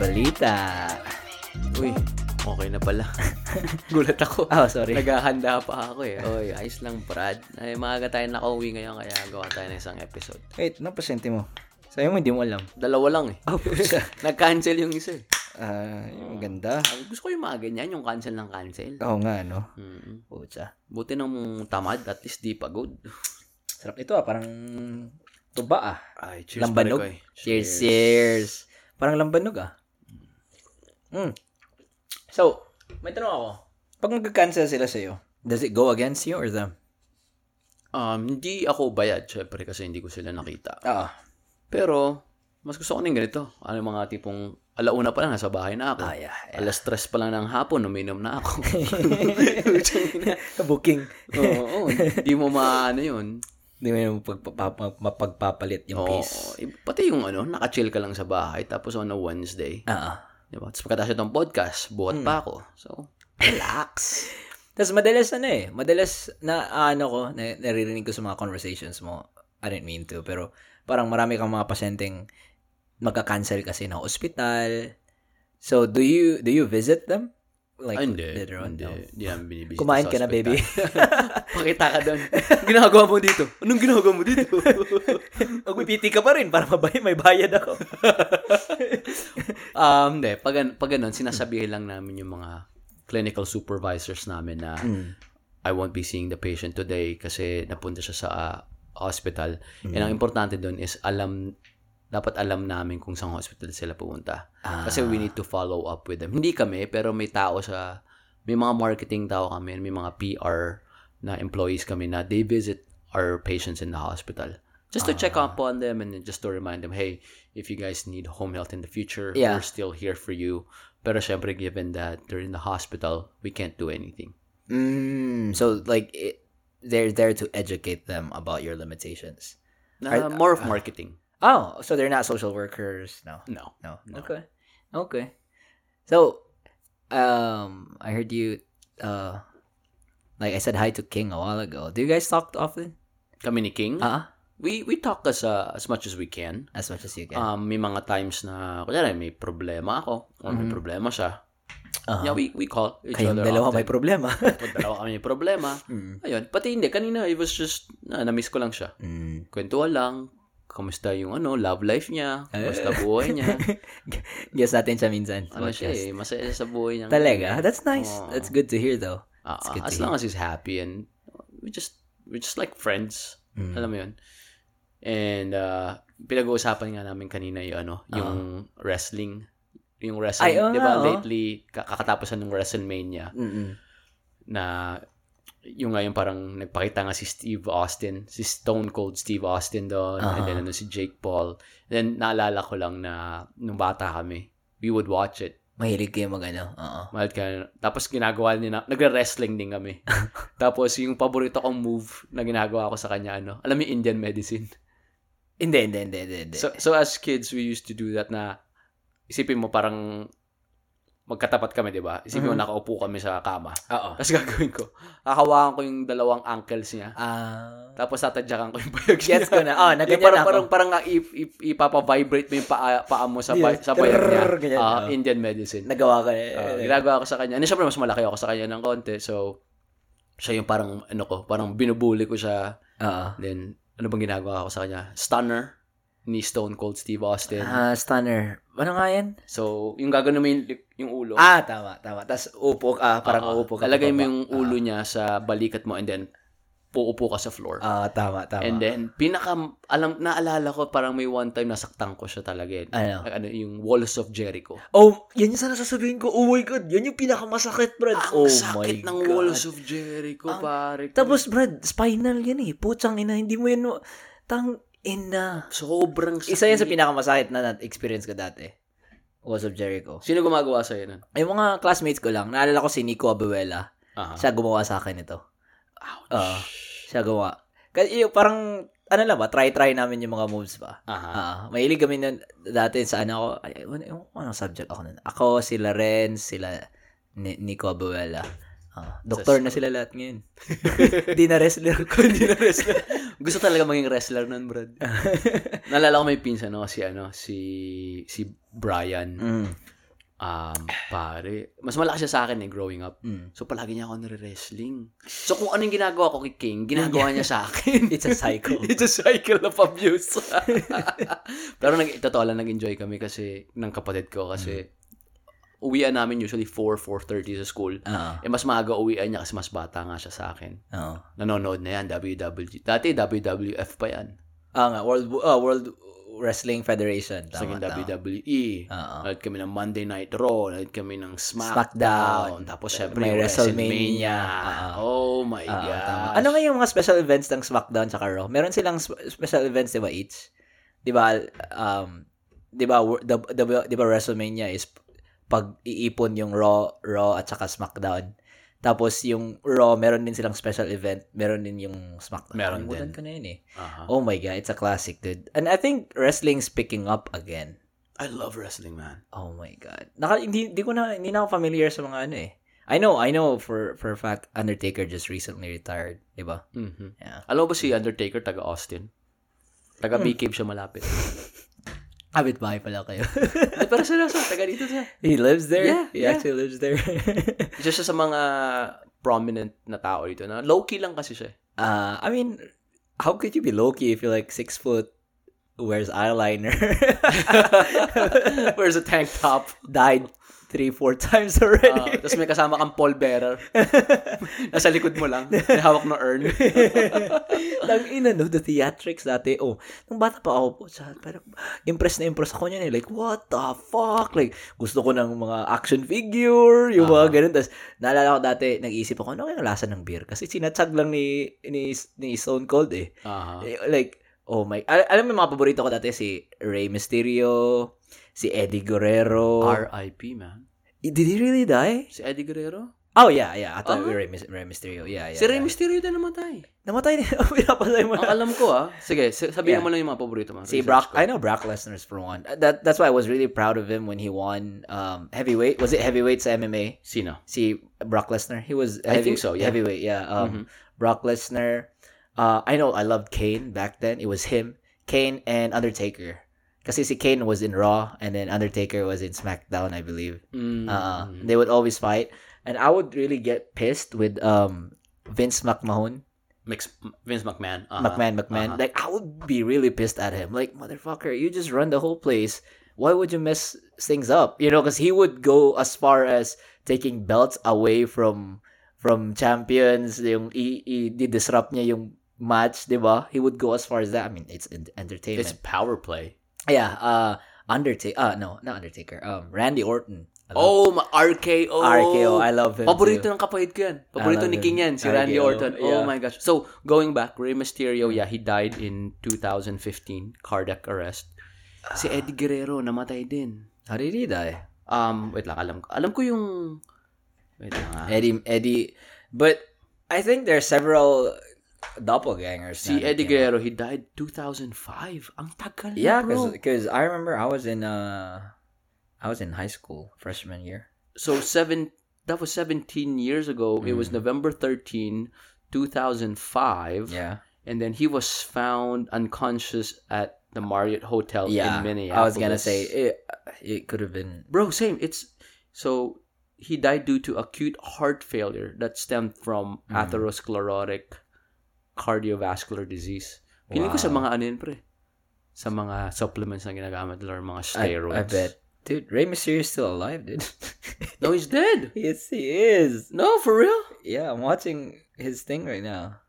balita. Uy, okay na pala. Gulat ako. Oh, sorry. Naghahanda pa ako eh. Oy, ayos lang, Brad. Ay, maaga tayo nakauwi ngayon kaya gawa tayo ng isang episode. Wait, anong pasente mo? Sa'yo mo, hindi mo alam. Dalawa lang eh. Oh. Nag-cancel yung isa eh. Ah, yung ganda. Sabi, Gusto ko yung mga ganyan, yung cancel ng cancel. Oo nga, no? Mm. Pucha. Buti ng tamad, at least di pagod. Sarap ito ah, parang tuba ah. Ay, cheers Lambanog. eh. Cheers, cheers. Parang lambanog ah. Mm. So, may tanong ako. Pag nag-cancel sila sa'yo, does it go against you or them? Um, hindi ako bayad, syempre, kasi hindi ko sila nakita. Oo. Pero, mas gusto ko ng ganito. Ano mga tipong, alauna pa lang, nasa bahay na ako. Ah, yeah. yeah. Alas stress pa lang ng hapon, uminom na ako. Booking. Oo, di mo maano yun. Hindi mo yung pagpapa- mapagpapalit yung Oo, piece. eh, pati yung ano, naka-chill ka lang sa bahay, tapos on a Wednesday, Ah. Di ba? Tapos pagkatapos itong podcast, buhat pa ako. So, relax. Tapos madalas ano eh, madalas na ano ko, na, naririnig ko sa mga conversations mo, I didn't mean to, pero parang marami kang mga pasyenteng magka-cancel kasi na ospital. So, do you do you visit them? Like, hindi. later on? Hindi. No? Hindi namin binibisita Kumain ka na, baby. Pakita ka doon. ginagawa mo dito? Anong ginagawa mo dito? Magpipiti ka pa rin para mabay, may bayad ako. um, hindi. Pag, pag ganun, sinasabihin lang namin yung mga clinical supervisors namin na Hmm. I won't be seeing the patient today kasi napunta siya sa ah, hospital. And ang importante doon is alam dapat alam namin kung saan hospital sila pupunta. Kasi we need to follow up with them. Hindi kami, pero may tao sa may mga marketing tao kami, may mga PR na employees kami na they visit our patients in the hospital. Just to check up on them and just to remind them, hey, if you guys need home health in the future, Yeah. we're still here for you. Pero syempre, given that they're in the hospital, we can't do anything. Mm, so, like, it, they're there to educate them about your limitations. Na more of marketing. Oh, so they're not social workers? No. No. No. Okay. Okay. So, um, I heard you, uh, like I said hi to King a while ago. Do you guys talk often? Kami ni King, Ah, we we talk as uh, as much as we can. as much as you can. Um, may mga times na, kunyari, may problema ako, or may problema siya. Uh-huh. Yeah, we, we call each Kayong other dalawa often. may problema. Pag dalawa kami may problema. Mm. Ayun, pati hindi, kanina, it was just, na, na-miss ko lang siya. mm. Kwentuhan lang, kamusta yung ano, love life niya, kamusta buhay niya. Guess natin siya minsan. sa ano siya eh, masaya sa buhay niya. Talaga? That's nice. Oo. That's good to hear though. Ah, It's good as long as he's happy and we just we're just like friends. Mm. Alam mo 'yun. And uh pinag-uusapan nga namin kanina yung ano, yung wrestling, yung wrestling, Ay, 'di ba? oh. Lately ka- kakatapos ng WrestleMania Mm-mm. na yung ngayon parang nagpakita nga si Steve Austin, si Stone Cold Steve Austin doon, and then ano si Jake Paul. And then naalala ko lang na nung bata kami, we would watch it. Mahilig kayo mag ano. Oo. Mahal ka. Tapos ginagawa niya, nagre-wrestling din kami. Tapos yung paborito kong move na ginagawa ko sa kanya, ano, alam mo Indian medicine. Hindi, hindi, hindi. hindi. So, so as kids, we used to do that na, isipin mo parang, magkatapat kami, di ba? Isipin mo, nakaupo kami sa kama. Oo. Tapos gagawin ko, kakawakan ko yung dalawang ankles niya. Ah. Tapos tatadyakan ko yung bayag niya. Gets ko na. Oh, na Yung parang, ako. parang, parang nga ip- ip- ipapa-vibrate mo yung paa, paa mo sa, Yes. sa bayag niya. Ganyan, Ah, oh. Indian medicine. Nagawa ko na. Uh, ginagawa ko sa kanya. Ano, syempre, mas malaki ako sa kanya ng konti. So, siya yung parang, ano ko, parang binubuli ko siya. Oo. Then, ano bang ginagawa ko sa kanya? Stunner ni Stone Cold Steve Austin. Ah, stunner. Ano nga yan? So, yung gagawin mo yung, yung ulo. Ah, tama, tama. Tapos upo ka, parang Oo. uupo ka. Lalagay mo yung ulo niya sa balikat mo and then, puupo ka sa floor. Ah, tama, tama. And then, pinaka, alam, naalala ko, parang may one time nasaktan ko siya talaga. eh. Ano? Ano, yung Walls of Jericho. Oh, yan yung sana sasabihin ko. Oh my God, yan yung pinakamasakit, Brad. Ang oh sakit my ng God. Walls of Jericho, pare. Tapos, Brad, spinal yan eh. Putsang ina, hindi mo yan, tang ina. Sobrang sakit. Isa yan sa pinakamasakit na na-experience ko dati. Walls of Jericho. Sino gumagawa sa'yo nun? Yung mga classmates ko lang, naalala ko si Nico Abuela. Aha. Siya gumawa sa akin ito. Oo. siya gumawa. Kasi yung parang, ano lang ba, try-try namin yung mga moves ba. Aha. Ah, mahilig kami nun, dati sa ano ako, ay, ano, yung, anong subject ako nun? Ako, sila Renz, sila Ni- Nico Abuela. Ah, doktor na sila lahat ngayon. Hindi na wrestler. Hindi na wrestler. Gusto talaga maging wrestler nun, Brad. Nalala ko may pinsan, no? Si, ano, si, si Brian. Mm. Um, pare. Mas malaki siya sa akin eh, growing up. Mm. So, palagi niya ako nare-wrestling. So, kung anong ginagawa ko kay King, ginagawa niya sa akin. It's a cycle. It's a cycle of abuse. Pero nag, totoo lang, nag-enjoy kami kasi, ng kapatid ko kasi, uwian namin usually 4, 4.30 sa school. Oo. Eh, mas maaga uwian niya kasi mas bata nga siya sa akin. Oo. Nanonood na yan, WWG. Dati, WWF pa yan. Ah nga, World ah, World Wrestling Federation. Sa Tama, akin, tama. WWE. Oo. Nanood kami ng Monday Night Raw. Nanood kami ng Smackdown. SmackDown. Tapos, syempre, May WrestleMania. WrestleMania. Oh my God. tama. Ano nga yung mga special events ng SmackDown tsaka Raw? Meron silang sp- special events, di ba, each? Di ba, um, di ba, the, the, di ba WrestleMania is pag iipon yung Raw, Raw at saka SmackDown. Tapos yung Raw, meron din silang special event. Meron din yung SmackDown. Meron Nakalimutan din. ko na yun eh. Aha. Oh my God, it's a classic, dude. And I think wrestling's picking up again. I love wrestling, man. Oh my god. Naka, hindi, hindi ko na hindi na ako familiar sa mga ano eh. I know, I know for for a fact Undertaker just recently retired, 'di ba? Mhm. Yeah. Alam ba si Undertaker, taga Austin? Taga Hmm. B-Cave siya malapit. Habit bahay pala kayo. Ay, pero seryoso, taga dito siya. He lives there? Yeah, He yeah. actually lives there. Isa siya sa mga prominent na tao dito na low-key lang kasi siya. uh, I mean, how could you be low-key if you're like six foot, wears eyeliner, Wears a tank top. died three, four times Uh, already? Tapos may kasama kang pallbearer. Nasa likod mo lang. May hawak na urn. Nang ina, no, the theatrics dati, oh, nung bata pa ako po, parang, impress na impress ako niyan eh. Like, what the fuck? Like, gusto ko ng mga action figure, yung mga ganun. Tapos, naalala ko dati, nag-iisip ako, ano kaya lasa ng beer? Kasi sinatag lang ni, ni, ni Stone Cold eh. Eh, Like, oh my, al- alam mo mga paborito ko dati, si Rey Mysterio, si Eddie Guerrero. R.I.P. man. Did he really die? Si Eddie Guerrero? Oh, yeah, yeah. I thought Ah. Rey, Rey Mysterio. Yeah, yeah. si Rey yeah. Mysterio din namatay. Namatay din. Pinapalay mo Ang alam ko ah. Sige, sabihin Yeah. mo lang yung mga paborito mo. See, Research Brock, ko. I know Brock Lesnar's for one. Uh, That that's why I was really proud of him when he won um heavyweight. Was it heavyweight sa MMA? Sino? See Brock Lesnar. He was I think so, yeah. Heavyweight, yeah. Um Mhm. Brock Lesnar. Uh I know I loved Kane back then. It was him, Kane and Undertaker. Kasi si Kane was in Raw and then Undertaker was in SmackDown, I believe. Mm. Uh, they would always fight and I would really get pissed with um Vince McMahon. Mix, Vince McMahon. Aha. McMahon, McMahon. Aha. Like I would be really pissed at him. Like motherfucker, you just run the whole place. Why would you mess things up? You know, because he would go as far as taking belts away from from champions. Yung i, i disrupt niya yung match, di ba? He would go as far as that. I mean, it's entertainment. It's power play. Yeah. Uh, Undertaker. Uh, no, not Undertaker. Um, Randy Orton. Oh, ma- RKO. RKO. I love him. Paborito too. ng kapatid ko yan. Paborito ni King yan, si Randy RKO, Orton. Oh yeah. my gosh. So, going back, Rey Mysterio, yeah, he died in 2015, cardiac arrest. Si Eddie Guerrero, namatay din. How did he die? Um, wait lang, alam ko. Alam ko yung... Wait lang ah. Eddie Eddie but I think there are several doppelgangers. Si Eddie. Guerrero, he died 2005. Ang tagal Yeah, bro. because I remember I was in uh I was in high school freshman year. So, seven, that was 17 years ago. It Mm. was November 13, 2005. Yeah. And then he was found unconscious at the Marriott Hotel Yeah. in Minneapolis. I was gonna say it. It could have been. bro, same. It's so he died due to acute heart failure that stemmed from Mm. atherosclerotic cardiovascular disease. Feeling ko sa Wow. mga ano yun, pre. Sa mga supplements na ginagamit nila or mga I, steroids. I bet, dude. Rey Mysterio is still alive, dude. No, he's dead. yes, he is. No, for real? Yeah, I'm watching his thing right now.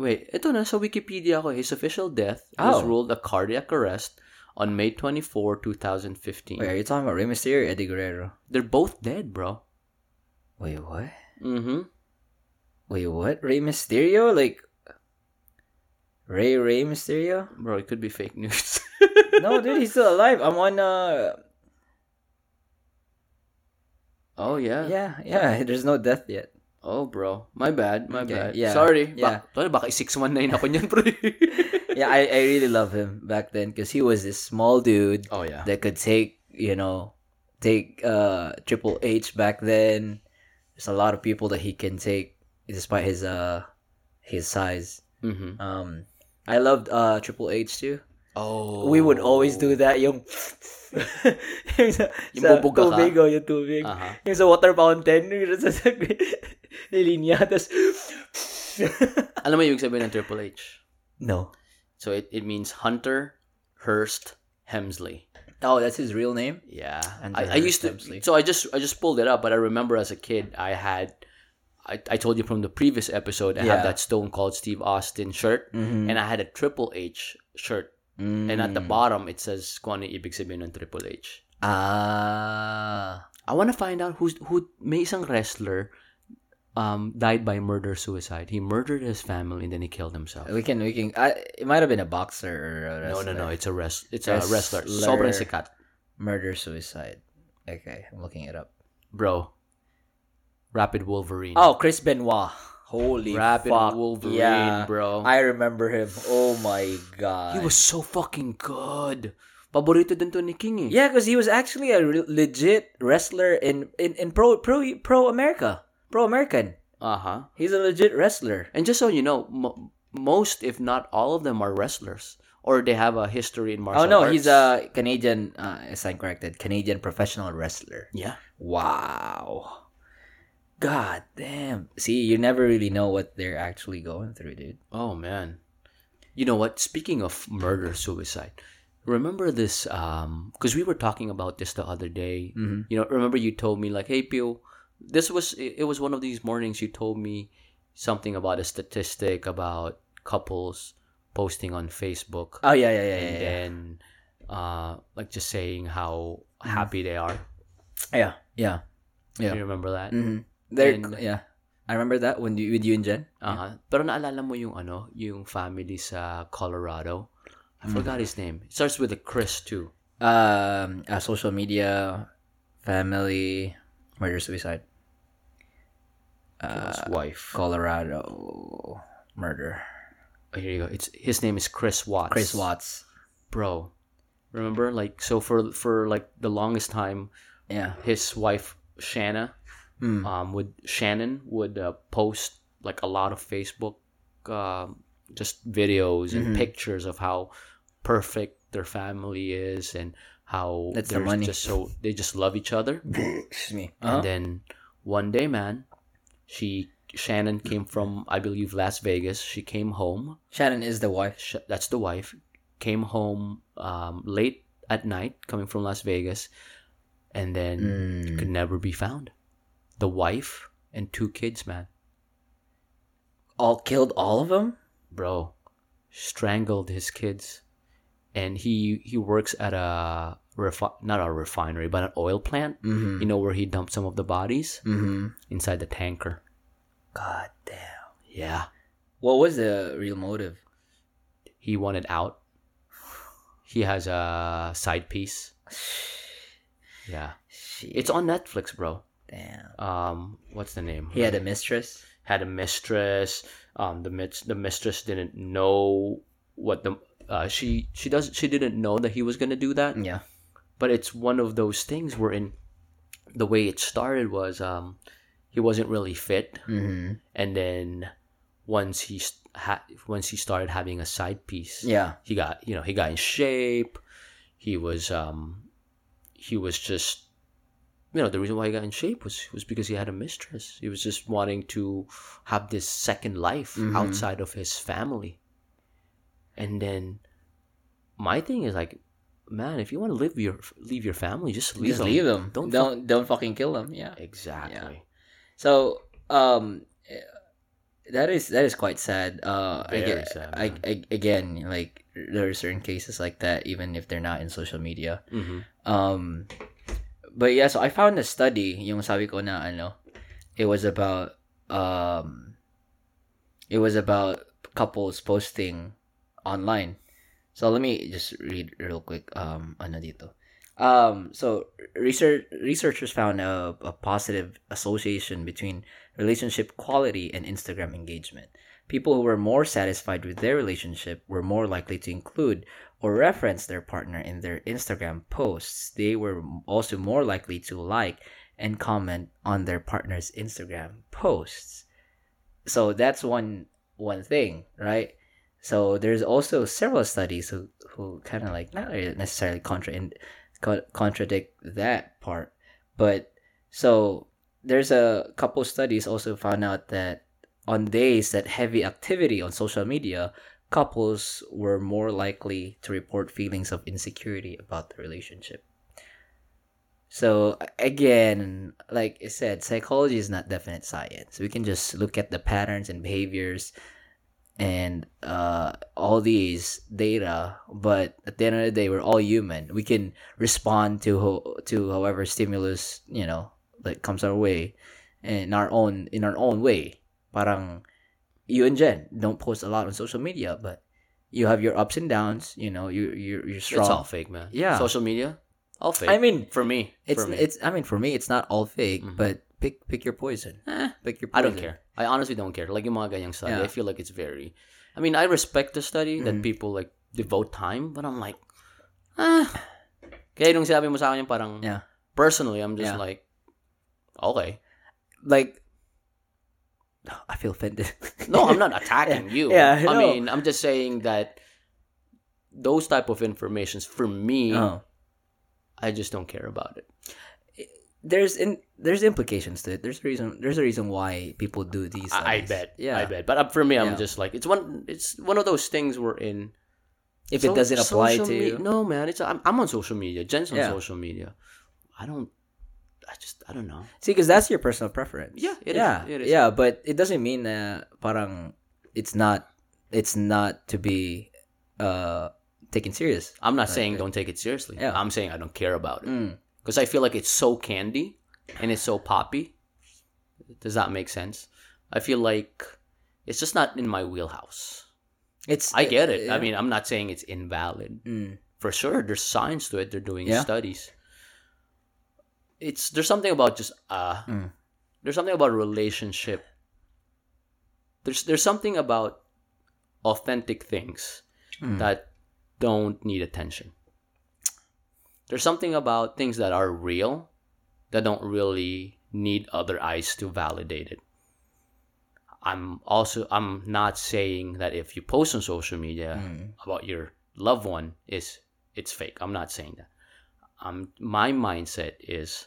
Wait, ito na sa Wikipedia ko. His official death was Oh. ruled a cardiac arrest on May 24, 2015. Wait, are you talking about Rey Mysterio or Eddie Guerrero? They're both dead, bro. Wait, what? Mm-hmm. Wait, what? Rey Mysterio? Like Rey Rey Mysterio? Bro, it could be fake news. No, dude, he's still alive. I'm on uh oh, yeah. yeah, yeah, there's no death yet. Oh, bro. My bad. My Okay, bad. yeah, Sorry. yeah. Ba- Tol, baka 619 ako niyan, pre. Yeah, I, I really love him back then because he was this small dude oh, yeah. that could take, you know, take uh Triple H back then. there's a lot of people that he can take despite his uh his size. Mhm. Um, I loved uh Triple H too. Oh. We would always do that yung yung sa, Yung sa tubig o yung tubig. Aha. Yung sa water fountain, yung sa nilinya, tapos Alam mo yung sabihin ng Triple H? No. So it, it means Hunter Hearst Helmsley. Oh, that's his real name? Yeah. Hunter I, I used to Helmsley. so I just I just pulled it up, but I remember as a kid I had I, I told you from the previous episode I Yeah. that Stone Cold Steve Austin shirt Mhm. and I had a Triple H shirt. And at the Mm. bottom it says kung yung ibig sabihin ng Triple H. Ah. I want to find out who's who may isang wrestler um died by murder suicide. He murdered his family and then he killed himself. We can, we can, I, it might have been a boxer or a No, no, no. It's a rest. It's a wrestler. Wrestler. Sobrang sikat, Murder, suicide. Okay, I'm looking it up. bro. Rabid Wolverine. Oh, Chris Benoit. Holy Rabid fuck. Wolverine, yeah. bro. I remember him. Oh my god. he was so fucking good. Paborito din to ni King eh. Yeah, because he was actually a re- legit wrestler in, in, in pro pro pro America, pro American. Uh-huh. He's a legit wrestler. And just so you know, mo- most if not all of them are wrestlers or they have a history in martial arts. oh no, arts. he's a Canadian. Uh, if I'm corrected, Canadian professional wrestler. Yeah. Wow. God damn. See, you never really know what they're actually going through, dude. Oh man. You know what? Speaking of murder suicide, remember this um because we were talking about this the other day. Mhm. You know, remember you told me like, "Hey, Pio, this was it, was one of these mornings you told me something about a statistic about couples posting on Facebook Oh yeah, yeah, yeah, and yeah, yeah. then uh like just saying how happy they are. Yeah, yeah. Do Yeah. You remember that? Mm-hmm. There, And- yeah. I remember that when you with you and Jen. Uh-huh. Pero naalala mo yung ano, yung family sa Colorado? I forgot his name. It starts with a Chris too. Um, uh, social media, family, murder, suicide. his Uh, wife. Colorado murder. Oh, here you go. It's his name is Chris Watts. Chris Watts. Bro. Remember like so for for like the longest time Yeah. his wife Shanna Mm. um would Shanann would uh, post like a lot of Facebook um just videos and Mhm. pictures of how perfect their family is and how That's the they're just so they just love each other. Excuse me. And Uh-huh. then one day, man, she Shanann came from I believe Las Vegas. She came home. Shanann is the wife. Sh- that's the wife. Came home um, late at night, coming from Las Vegas, and then Mm. could never be found. The wife and two kids, man, All killed all of them. bro, strangled his kids, and he he works at a refi- not a refinery, but an oil plant. Mm-hmm. You know where he dumped some of the bodies Mm-hmm. inside the tanker. God damn. Yeah. What was the real motive? he wanted out. He has a side piece. Yeah, Shit. it's on Netflix, bro. Damn. Um, what's the name? He had a mistress. had a mistress. Um, the mit- the mistress didn't know what the uh, she she does she didn't know that he was gonna do that. Yeah. But it's one of those things where in the way it started was um he wasn't really fit, Mm-hmm. and then once he ha- once he started having a side piece, Yeah. he got you know he got in shape he was um he was just you know the reason why he got in shape was was because he had a mistress he was just wanting to have this second life Mhm. outside of his family and then my thing is like man if you want to live your leave your family just leave Just them. leave them. don't Don't fuck- don't fucking kill them. Yeah. exactly So um, that is that is quite sad. Uh, I Very get, sad, I. I again like there are certain cases like that even if they're not in social media. hmm Um, but yeah, so I found a study, yung sabi ko na ano, it was about um, it was about couples posting online. So let me just read real quick. Um, ano dito. Um, so research researchers found a, a positive association between relationship quality and Instagram engagement. People who were more satisfied with their relationship were more likely to include or reference their partner in their Instagram posts. They were also more likely to like and comment on their partner's Instagram posts. So that's one one thing, right? So there's also several studies who who kind of like not necessarily contra co- contradict that part, but so there's a couple studies also found out that on days that heavy activity on social media, couples were more likely to report feelings of insecurity about the relationship. So again, like I said, psychology is not definite science. We can just look at the patterns and behaviors and uh, all these data, but at the end of the day, we're all human. We can respond to ho- to however stimulus you know that comes our way in our own in our own way. Parang you and Jen don't post a lot on social media, but you have your ups and downs. You know, you you you're strong. It's all fake, man. Yeah. Social media, all fake. I mean, for me, it's for me. it's. I mean, for me, it's not all fake, Mhm. but pick pick your poison. Eh, Pick your. I don't care. I honestly don't care. Like yung mga ganyang study, Yeah. I feel like it's very. I mean, I respect the study that Mhm. people like devote time, but I'm like, ah. Kaya nung sinabi mo sa akin yung parang, Yeah. personally, I'm just Yeah. like, okay. Like, I feel offended. No, I'm not attacking you. Yeah, I no. mean, I'm just saying that those type of informations for me, Oh. I just don't care about it. There's in there's implications to it. There's a reason. There's a reason why people do these. I, I bet. Yeah. I bet. But uh, for me, I'm Yeah. just like it's one. It's one of those things we're in. If it doesn't apply to me- you, no, man. It's I'm, I'm on social media. Jen's on Yeah. social media. I don't. I just I don't know. see, because that's your personal preference. Yeah, it is. yeah, is. yeah. But it doesn't mean that parang it's not it's not to be uh taken serious. I'm not saying don't take it seriously. Yeah. I'm saying I don't care about it Mm. because I feel like it's so candy and it's so poppy. Does that make sense? I feel like it's just not in my wheelhouse. It's I get it. I mean, I'm not saying it's invalid. Mm. For sure, there's science to it. They're doing Yeah. studies. It's there's something about just uh Mm. there's something about relationship. There's there's something about authentic things Mm. that don't need attention. There's something about things that are real that don't really need other eyes to validate it. I'm also I'm not saying that if you post on social media Mm. about your loved one is it's fake. I'm not saying that. Um my mindset is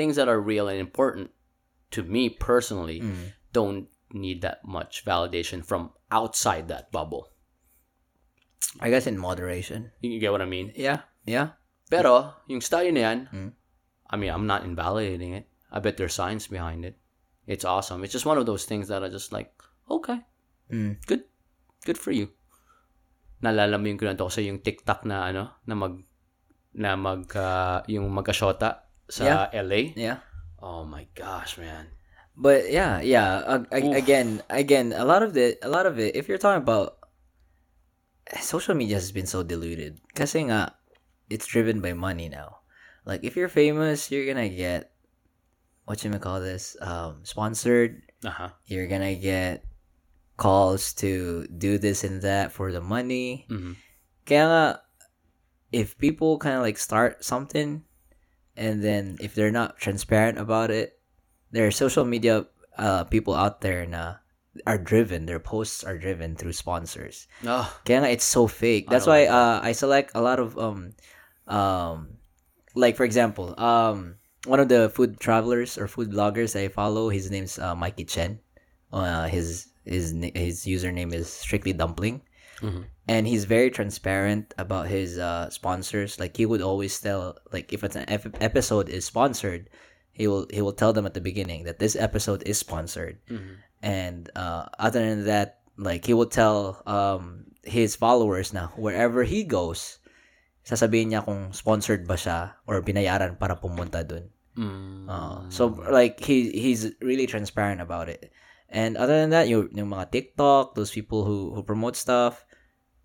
things that are real and important to me personally Mm. don't need that much validation from outside that bubble. I guess in moderation. You get what I mean? Yeah, yeah. Pero, yung study na yan, Mm. I mean, I'm not invalidating it. I bet there's science behind it. It's awesome. It's just one of those things that are just like, okay, Mm. good. Good for you. Naalala mo yung kinento ko sa yung TikTok na ano, na mag, na mag, ah, yung magkashota sa LA. Yeah. Oh my gosh, man. But yeah, yeah. Uh, again, again, a lot of it, a lot of it. If you're talking about social media, has been so diluted. Kasi nga, it's driven by money now. Like if you're famous, you're gonna get what you may call this, um, sponsored. Aha. You're gonna get calls to do this and that for the money. Mhm. Kaya nga, if people kind of like start something, and then if they're not transparent about it, there are social media uh, people out there na are driven. Their posts are driven through sponsors. Oh, Kaya nga, it's so fake. That's why uh, I select a lot of um um like for example um one of the food travelers or food bloggers I follow. His name's uh, Mikey Chen. Uh, his his his username is strictly dumpling Mhm. and he's very transparent about his uh, sponsors. Like he would always tell, like if it's an ep- episode is sponsored, he will he will tell them at the beginning that this episode is sponsored. Mhm. And uh, other than that, like he will tell um, his followers now wherever he goes, sasabihin niya kung sponsored ba siya or binayaran para pumunta dun. Mm. Uh, so like he he's really transparent about it. And other than that, you yung mga TikTok, those people who who promote stuff,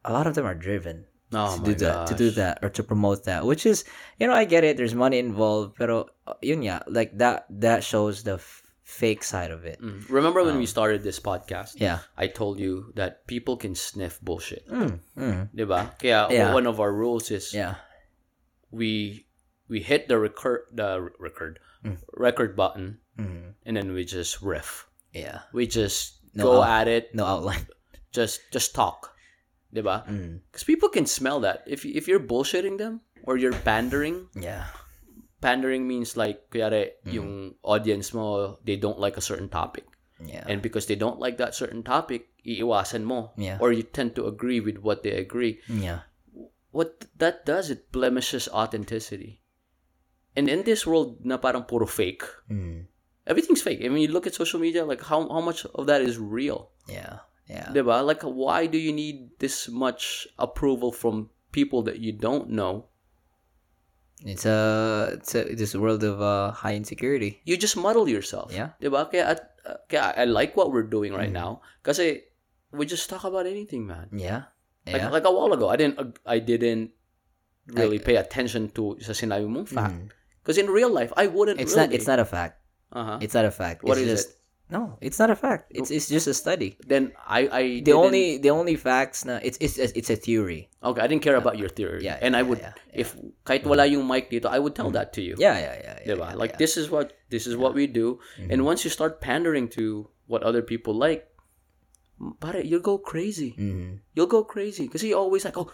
a lot of them are driven oh to do that, to do that or to promote that, which is, you know, I get it. There's money involved, pero uh, yun nga, like that that shows the f- fake side of it. Mm. Remember when we Um, started this podcast? Yeah. I told you that people can sniff bullshit. Mm, mm, Diba? Kaya Yeah. one of our rules is yeah. we we hit the record the record Mm. record button Mhm. and then we just riff. Yeah. We just No go out- at it, No outline. just just talk. Diba? Mm. Because people can smell that. If if you're bullshitting them or you're pandering, Yeah. pandering means like kuyari Mm. yung audience mo they don't like a certain topic. Yeah. And because they don't like that certain topic, iiwasan mo. Yeah. Or you tend to agree with what they agree. yeah. What that does, it blemishes authenticity. And in this world na parang puro fake, Mm. everything's fake. I mean, you look at social media, like how how much of that is real? Yeah. Yeah. Diba? Like, why do you need this much approval from people that you don't know? It's a it's a this world of uh, high insecurity. You just muddle yourself. Yeah. Diba? Kaya, at, uh, kaya I like what we're doing right Mm. now. Kasi we just talk about anything, man. Yeah. Like, Yeah. like a while ago, I didn't ag- I didn't really Like- pay attention to sa sinabi mong fact. Because in real life, I wouldn't It's really. not it's not a fact. Uh-huh. It's not a fact. What it's is just, No, it's not a fact. It's it's just a study. Then I I The only the only facts na it's it's it's a theory. okay I didn't care about your theory. Yeah, and I would yeah, yeah. if kahit wala yung mic dito, I would tell that to you. Yeah, yeah, yeah. yeah, Diba? yeah, like yeah. this is what this is what we do. And once you start pandering to what other people like, pare, you'll go crazy. Mhm. You'll go crazy because you always like, oh,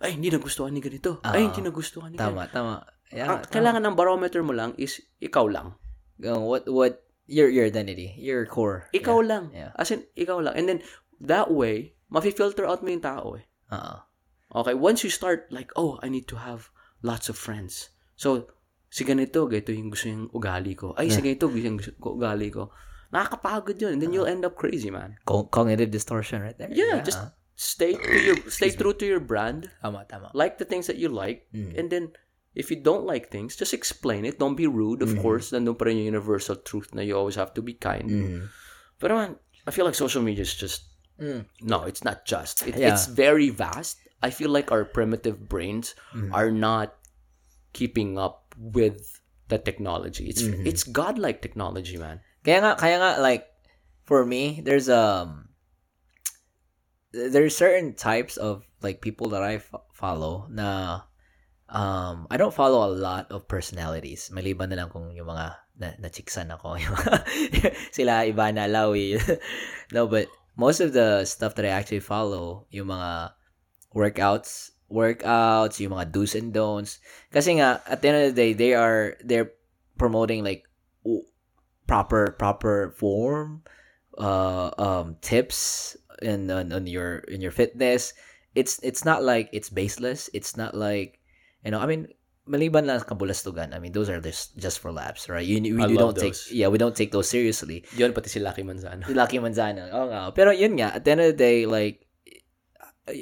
ay hindi nagustuhan ni ganito. ay Ah. hindi nagustuhan ni Tama, tama. Yeah. Ang kailangan ng barometer mo lang is ikaw lang. Uh, what what your your identity, your core. Ikaw yeah. lang. Yeah. As in, ikaw lang. And then, that way, mafi-filter out mo yung tao eh. Uh-uh. Okay, once you start like, oh, I need to have lots of friends. So, si ganito, ganito yung gusto yung ugali ko. Ay, si ganito, gusto yung gusto ko ugali ko. Nakakapagod yun. And then you'll end up crazy, man. Co- cognitive distortion right there. Yeah, just stay to your, stay true to your brand. tama, tama. Like the things that you like. Mm. And then, if you don't like things, just explain it. Don't be rude, of Mm-hmm. course. Nandun pa rin yung universal truth na you always have to be kind. Mhm. But man, I feel like social media is just Mm. no, it's not just. It, Yeah. It's very vast. I feel like our primitive brains Mm-hmm. are not keeping up with the technology. It's Mm-hmm. it's godlike technology, man. Kaya nga, kaya nga, like, for me, there's um, there's certain types of like people that I fo- follow na um, I don't follow a lot of personalities. Maliban na lang kung yung mga na, na-chicksan ako. Sila, Ivana Alawi. no, but most of the stuff that I actually follow, yung mga workouts, workouts, yung mga do's and don'ts. Kasi nga, at the end of the day, they are, they're promoting like proper, proper form, uh, um, tips in, on, on your, in your fitness. It's, it's not like it's baseless. It's not like, you know, I mean, maliban lang kabulastugan. I mean, those are just, just for laughs, right? You, we I don't love take, those. yeah, we don't take those seriously. Yun pati si Lucky Manzano. Si Lucky Manzano. Oo nga. Pero yun nga, at the end of the day, like,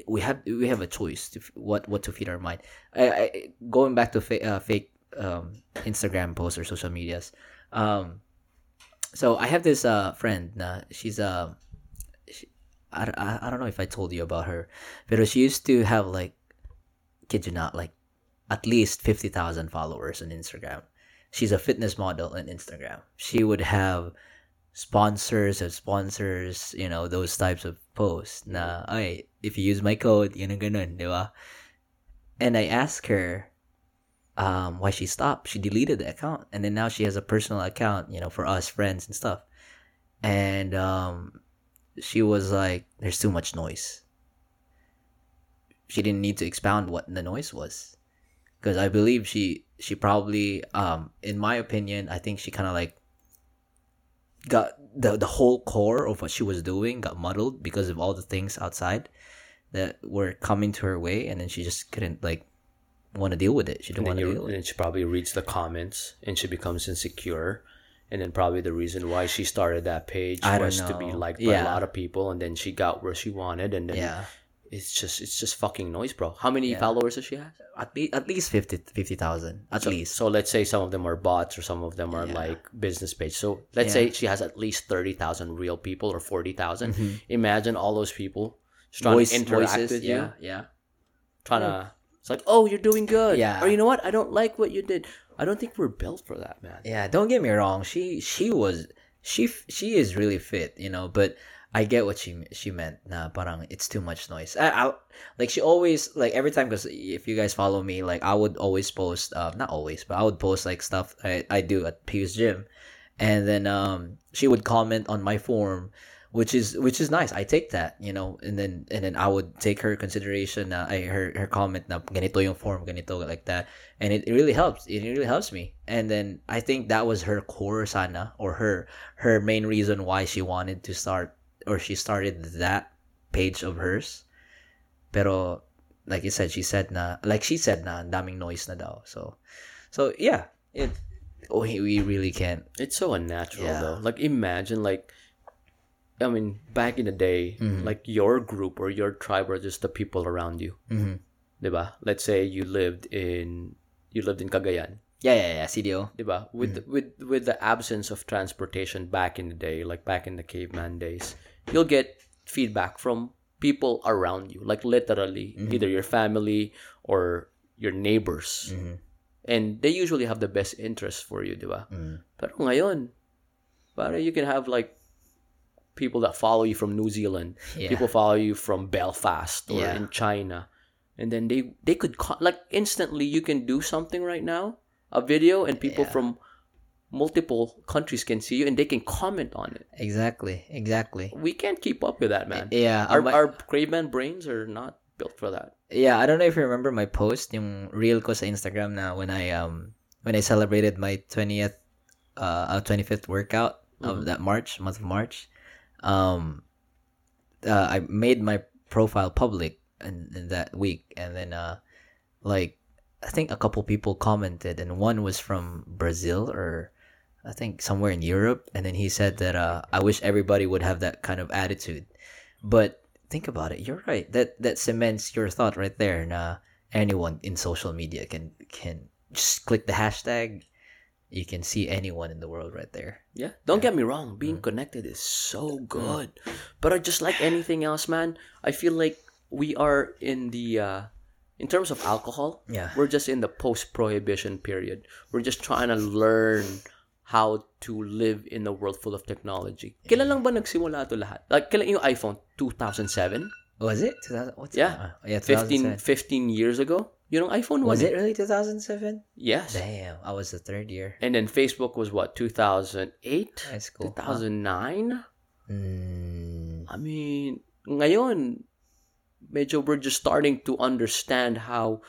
we have we have a choice to f- what what to feed our mind. I, I going back to fa- uh, fake um, Instagram posts or social medias. Um, so I have this uh friend na she's uh, she, I, I, I don't know if I told you about her, but she used to have like, kid you not, like at least fifty thousand followers on Instagram. She's a fitness model on Instagram. She would have sponsors of sponsors, you know, those types of posts na, ay, if you use my code, yun ang ganun, di ba? And I asked her um, why she stopped. She deleted the account. And then now she has a personal account, you know, for us friends and stuff. And um, she was like, there's too much noise. She didn't need to expound what the noise was. Because I believe she she probably um in my opinion, I think she kind of like got the the whole core of what she was doing got muddled because of all the things outside that were coming to her way and then she just couldn't like want to deal with it. She didn't want to deal with and it. she probably reads the comments and she becomes insecure. And then probably the reason why she started that page I was to be liked by Yeah. a lot of people, and then she got where she wanted, and then Yeah. It's just it's just fucking noise, bro. How many Yeah. followers does she have? At least at least 50 50,000 at So, least. So let's say some of them are bots or some of them are Yeah. like business page. So let's Yeah. say she has at least thirty thousand real people or forty Mhm. Imagine all those people trying Voice- to interact voices, with you, yeah, yeah. trying to. It's like, oh, you're doing good. Yeah. Or you know what? I don't like what you did. I don't think we're built for that, man. Yeah, don't get me wrong. She she was she she is really fit, you know, but I get what she she meant. Na parang it's too much noise. I, I like she always like every time because if you guys follow me, like I would always post. Uh, not always, but I would post like stuff I, I do at Pius Gym, and then um she would comment on my form, which is which is nice. I take that, you know, and then and then I would take her consideration. Uh, I her her comment na ganito yung form, ganito like that, and it, it really helps. It really helps me. And then I think that was her core sana or her her main reason why she wanted to start or she started that page of hers. Pero like you said, she said na like she said na daming noise na daw. So so yeah, it oh, we really can't. It's so unnatural Yeah. though. Like imagine like I mean, back in the day, Mm-hmm. like your group or your tribe were just the people around you. Mhm. Diba? Let's say you lived in you lived in Cagayan. Yeah, yeah, yeah, CDO. Diba? With Mm-hmm. with with the absence of transportation back in the day, like back in the caveman days, you'll get feedback from people around you, like literally Mm-hmm. either your family or your neighbors. Mhm. And they usually have the best interest for you, diba? Mm. Pero ngayon, para you can have like people that follow you from New Zealand, Yeah. people follow you from Belfast or Yeah. in China, and then they they could co- like instantly you can do something right now, a video, and people Yeah. from multiple countries can see you and they can comment on it. Exactly, exactly. We can't keep up with that, man. Yeah, Our, uh, my- our caveman brains are not built for that. yeah, I don't know if you remember my post, yung reel ko sa Instagram na when I um when I celebrated my 20th uh uh, 25th workout of that March, month of March. Um uh, I made my profile public in, in that week and then uh like I think a couple people commented and one was from Brazil or I think somewhere in Europe and then he said that uh I wish everybody would have that kind of attitude. But think about it, you're right. That that cements your thought right there. Na anyone in social media can can just click the hashtag you can see anyone in the world right there. Yeah. Don't get me wrong, being Mm. connected is so good. But uh, just like anything else, man, I feel like we are in the uh in terms of alcohol, Yeah. we're just in the post prohibition period. We're just trying to learn how to live in a world full of technology. Kailan lang ba nagsimula ito lahat? Like, kailan yung iPhone? 2007? Was it What's Yeah. uh, yeah, 15, 2007. 15 years ago? Yun ang iPhone Was it really 2007? Yes. Damn, I was the third year. And then Facebook was what, 2008? High school. 2009? Mm, I mean, ngayon, medyo we're just starting to understand how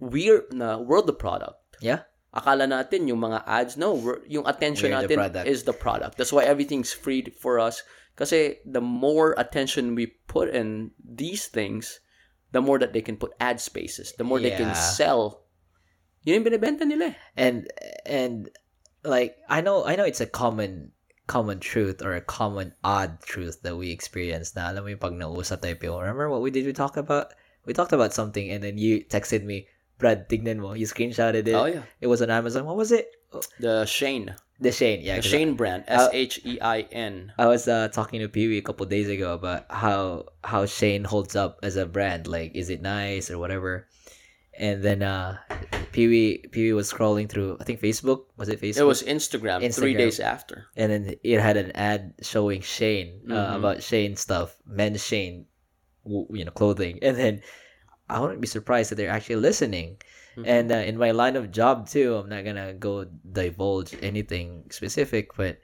we're na we're the product. yeah. Akala natin yung mga ads, no, we're, yung attention We're the natin product. is the product. That's why everything's free for us. Kasi the more attention we put in these things, the more that they can put ad spaces, the more they can Yeah. sell. Yun yung binibenta nila eh. And and like I know I know it's a common common truth or a common odd truth that we experience na alam mo yung pag nausap tayo. Remember what we did we talk about? We talked about something and then you texted me, Brad, tignan mo. You screenshotted it. Oh, yeah. It was on Amazon. What was it? Oh, The Shein. The Shein. Yeah. The Shein brand. Uh, S-H-E-I-N. I was uh, talking to Pee Wee a couple days ago about how how Shein holds up as a brand. Like, is it nice or whatever? And then uh, Pee Wee Pee Wee was scrolling through. I think Facebook was it Facebook? It was Instagram, three days after. and then it had an ad showing Shein uh, Mhm. about Shein stuff, men's Shein, you know, clothing. And then I wouldn't be surprised that they're actually listening. Mm-hmm. And uh, in my line of job too, I'm not gonna go divulge anything specific, but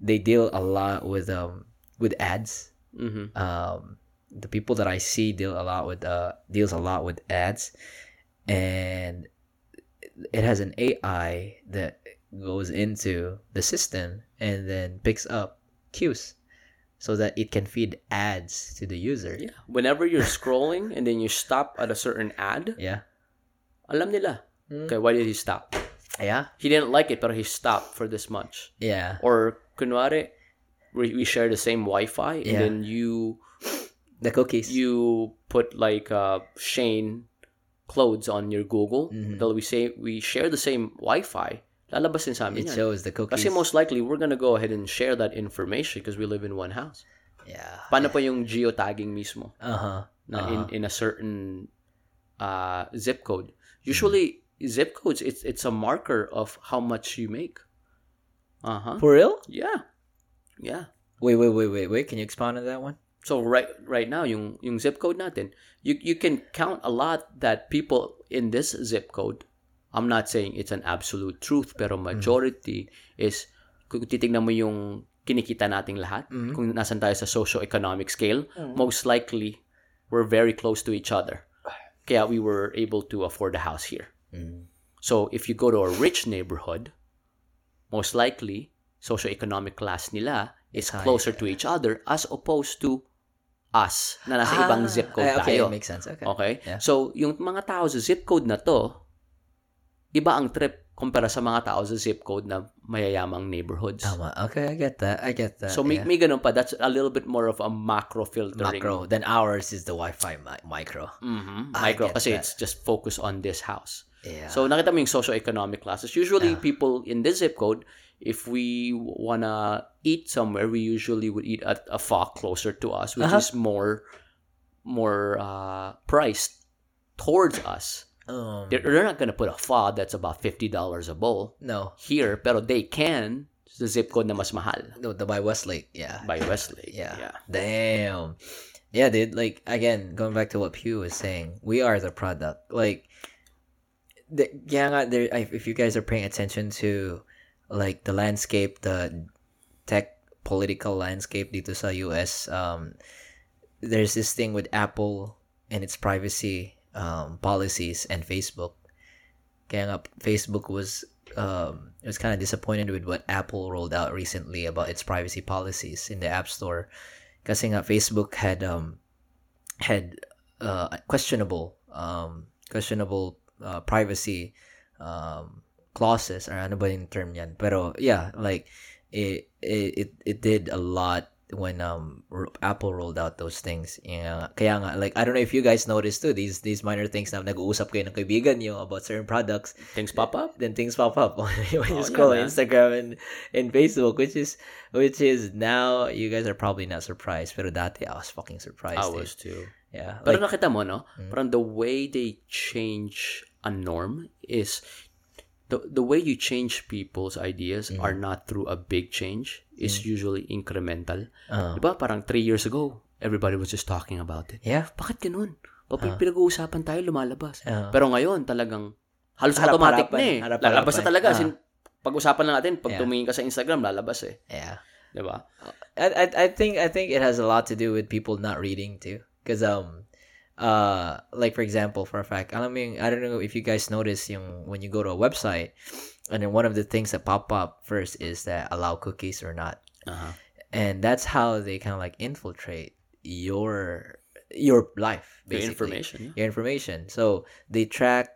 they deal a lot with um with ads. hmm Um, the people that I see deal a lot with uh deals a lot with ads, and it has an AI that goes into the system and then picks up cues so that it can feed ads to the user. Yeah. Whenever you're scrolling and then you stop at a certain ad, Yeah. alam nila. Mm. Okay, why did he stop? Yeah. He didn't like it, but he stopped for this much. Yeah. Or, kunwari, we, we share the same Wi-Fi, and Yeah. then you The cookies. you put like uh, Shein clothes on your Google. Mhm. Dahil we say we share the same Wi-Fi. Lalabasin sa amin it yan. shows the cookies. Kasi most likely, we're gonna go ahead and share that information because we live in one house. yeah. Paano pa yung geotagging mismo? Uh-huh. na Uh-huh. in, in a certain uh, zip code. Usually, zip codes, it's it's a marker of how much you make. Uh-huh. For real? Yeah. Yeah. Wait, wait, wait, wait, wait. Can you expound on that one? So right right now yung yung zip code natin, you you can count a lot that people in this zip code. I'm not saying it's an absolute truth, pero majority is kung titingnan mo yung kinikita nating lahat, kung nasan tayo sa socio-economic scale, most likely we're very close to each other. Kaya we were able to afford a house here. So if you go to a rich neighborhood, most likely socio-economic class nila is closer to each other as opposed to us na nasa ibang zip code Ah, okay, tayo. makes sense. Okay. Okay? Yeah. So, yung mga tao sa zip code na to, iba ang trip kumpara sa mga tao sa zip code na mayayamang neighborhoods. Tama. Okay, I get that. I get that. So, may, yeah. may ganun pa. That's a little bit more of a macro filtering. macro. Then ours is the Wi-Fi mi- micro. Mhm. I Micro. Kasi that. it's just focused on this house. Yeah. So, nakita mo yung socio-economic classes. Usually, people in this zip code, if we wanna eat somewhere, we usually would eat at a pho closer to us, which Uh-huh. is more more uh, priced towards us. Um, They're, they're not gonna put a pho that's about $50 a bowl no, here, pero they can sa zip code na mas mahal no, the by Westlake. Yeah. by Westlake. Yeah. yeah. Damn. Yeah, dude. Like again, going back to what Pew was saying, we are the product. Like, the, yeah, there. If you guys are paying attention to, like the landscape, the tech political landscape dito sa US, um, there's this thing with Apple and its privacy um, policies and Facebook. Kaya nga, Facebook was um, was kind of disappointed with what Apple rolled out recently about its privacy policies in the App Store. Kasi nga Facebook had um had uh, questionable um questionable uh, privacy um clauses or ano ba yung term yan. Pero yeah, like it it it, it did a lot when um Apple rolled out those things. Yeah, kaya nga like I don't know if you guys noticed too these these minor things na nag-uusap kayo ng kaibigan niyo about certain products Things pop up. then things pop up when you Oh, scroll yeah, on. Instagram and, and Facebook, which is which is now you guys are probably not surprised, pero dati I was fucking surprised. I dude. was too. yeah, Pero like, nakita mo, no? Mm. Parang the way they change a norm is the the way you change people's ideas Mm. are not through a big change. It's usually incremental. uh, Diba? Parang three years ago, everybody was just talking about it. yeah, Bakit ganun? Pag pinag-uusapan tayo, lumalabas. Ah. Pero ngayon, talagang halos Harap-harapan, automatic na eh. harap-harapan. Lalabas na talaga. Ah. As in, pag-usapan lang natin, pag Yeah. tumingin ka sa Instagram, lalabas eh. yeah. Diba? I, I I think I think it has a lot to do with people not reading too, because um, uh, like for example, for a fact, I mean, I don't know if you guys notice yung when you go to a website, and then one of the things that pop up first is that allow cookies or not. Aha. and that's how they kind of like infiltrate your your life Your basically information. yeah. your information so they track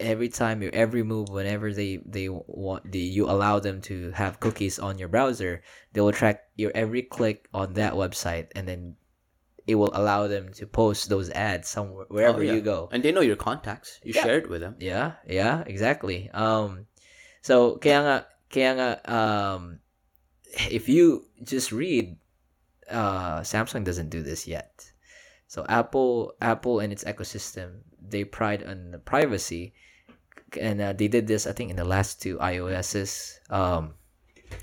every time your every move whenever they they want the you allow them to have cookies on your browser they will track your every click on that website and then it will allow them to post those ads somewhere wherever Oh, yeah. you go And they know your contacts. You Yeah. share it with them. yeah, yeah, exactly. Um, so kaya nga, kaya nga, um, if you just read, uh, Samsung doesn't do this yet. So Apple, Apple and its ecosystem, they pride on the privacy, and uh, they did this, I think, in the last two iOSs, um,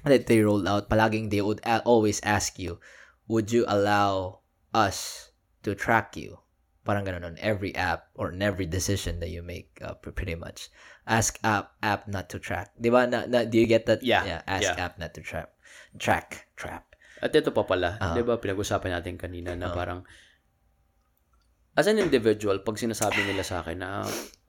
that they rolled out. Palaging they would a- always ask you, would you allow us to track you? parang ganun on every app or on every decision that you make uh, pr- pretty much ask app app not to track di ba na, na, do you get that Yeah, ask yeah. app not to trap track trap At ito pa pala, Ah. 'di ba pinag-usapan natin kanina na Ah. parang as an individual, pag sinasabi nila sa akin na,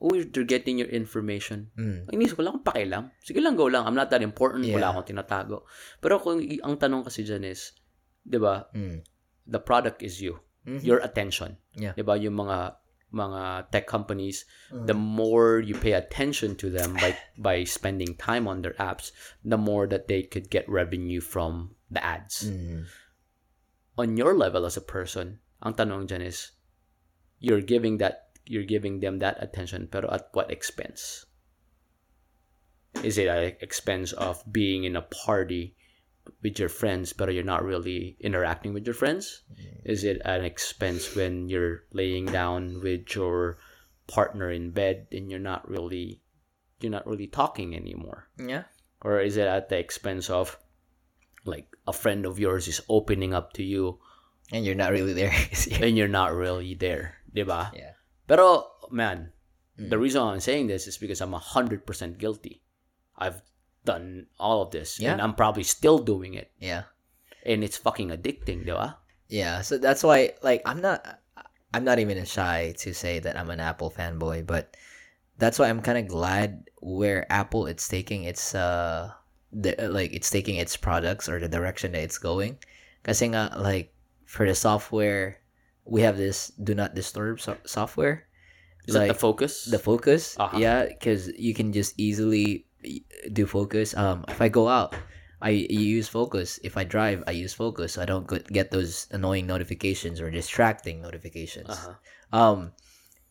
oh, you're getting your information. mm. Inisip ko lang, pakialam. Sige lang, go lang. I'm not that important. Yeah. Wala akong tinatago. Pero kung ang tanong kasi dyan is, di ba, Mm. The product is you. Mhm. Your attention. Yeah. Di ba, yung mga mga tech companies, Mm. the more you pay attention to them by by spending time on their apps, the more that they could get revenue from the ads. Mm. On your level as a person, ang tanong dyan is, you're giving that you're giving them that attention, pero at what expense? Is it at expense of being in a party with your friends, but you're not really interacting with your friends? Mm. Is it an expense when you're laying down with your partner in bed and you're not really you're not really talking anymore? yeah Or is it at the expense of like a friend of yours is opening up to you And you're not really there. and you're not really there, 'di ba? yeah. Pero man, the mm. reason I'm saying this is because I'm 100% guilty. I've done all of this and I'm probably still doing it Yeah. and it's fucking addicting, 'di ba? Yeah, so that's why like I'm not I'm not even shy to say that I'm an Apple fanboy, but that's why I'm kind of glad where Apple it's taking its uh the, like it's taking its products or the direction that it's going. Kasi nga like for the software we have this do not disturb so- software. Is that the focus? the focus Uh-huh. yeah because you can just easily do focus um if i go out i use focus if i drive i use focus so i don't get- get those annoying notifications or distracting notifications Uh-huh. um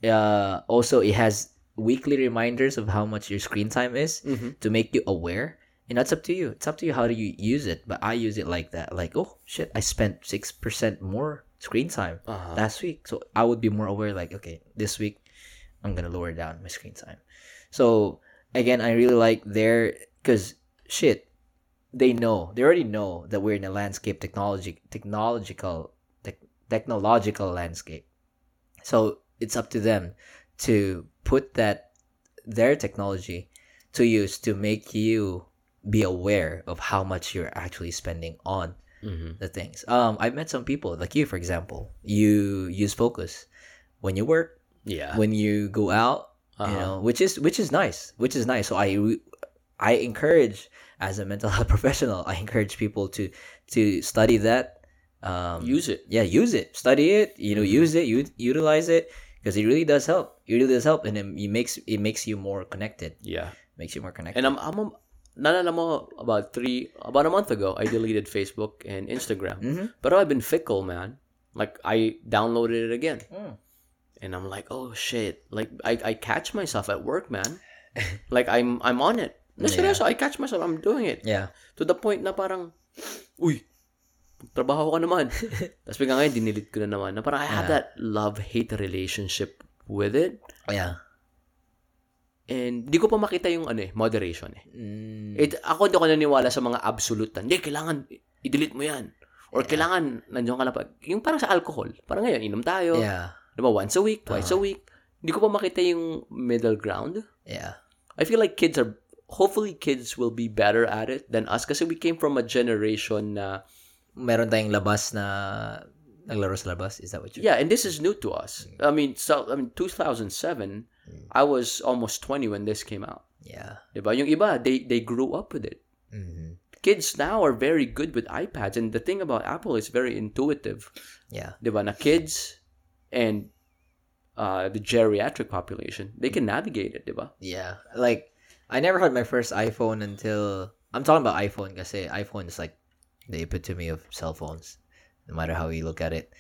uh also it has weekly reminders of how much your screen time is Mhm. to make you aware and that's up to you it's up to you how do you use it but i use it like that like oh shit i spent 6% more screen time Uh-huh. last week. So I would be more aware like, okay, this week I'm gonna lower down my screen time. So again, I really like their because shit, they know they already know that we're in a landscape technology technological tech, technological landscape. So it's up to them to put that their technology to use to make you be aware of how much you're actually spending on Mhm. the things. Um, I've met some people like you, for example. You use focus when you work, Yeah. when you go out, you Uh-huh. know, which is which is nice, which is nice. So I I encourage as a mental health professional, I encourage people to to study that. Um, Use it. yeah, use it, study it. You know, use it, you utilize it because it really does help. It really does help, and it, it makes it makes you more connected. Yeah. Makes you more connected. And I'm, I'm naalala mo about three about a month ago I deleted Facebook and Instagram. Mhm. But I've been fickle, man. Like I downloaded it again. Mm. And I'm like, "Oh shit." Like I I catch myself at work, man. like I'm I'm on it. No, Yeah. seryoso, I catch myself I'm doing it. yeah. To the point na parang uy, trabaho ka naman. Tapos bigla ngayon, dinilit ko na naman. Na parang I have Yeah. that love-hate relationship with it. Yeah. And di ko pa makita yung ano eh, moderation eh. Mm. It, ako di ako naniniwala sa mga absolute. na, Hindi, kailangan i-delete mo yan. Or kailangan, nandiyan ka na pa. Yung parang sa alcohol. Parang ngayon, inom tayo. yeah. Di ba? Once a week, twice a week. Hindi ko pa makita yung middle ground. Yeah. I feel like kids are, hopefully kids will be better at it than us kasi we came from a generation na, meron tayong labas na naglaro sa labas. Is that what you? yeah, and this is new to us. I mean, so, I mean, 2007, I was almost 20 when this came out. Yeah. Di ba? Yung iba, they, they grew up with it. hmm Kids now are very good with iPads and the thing about Apple is very intuitive. Yeah. Di ba? Na kids and uh, the geriatric population, they can navigate it, di ba? Yeah. Like I never had my first iPhone until I'm talking about iPhone kasi iPhone is like the epitome of cell phones, no matter how you look at it.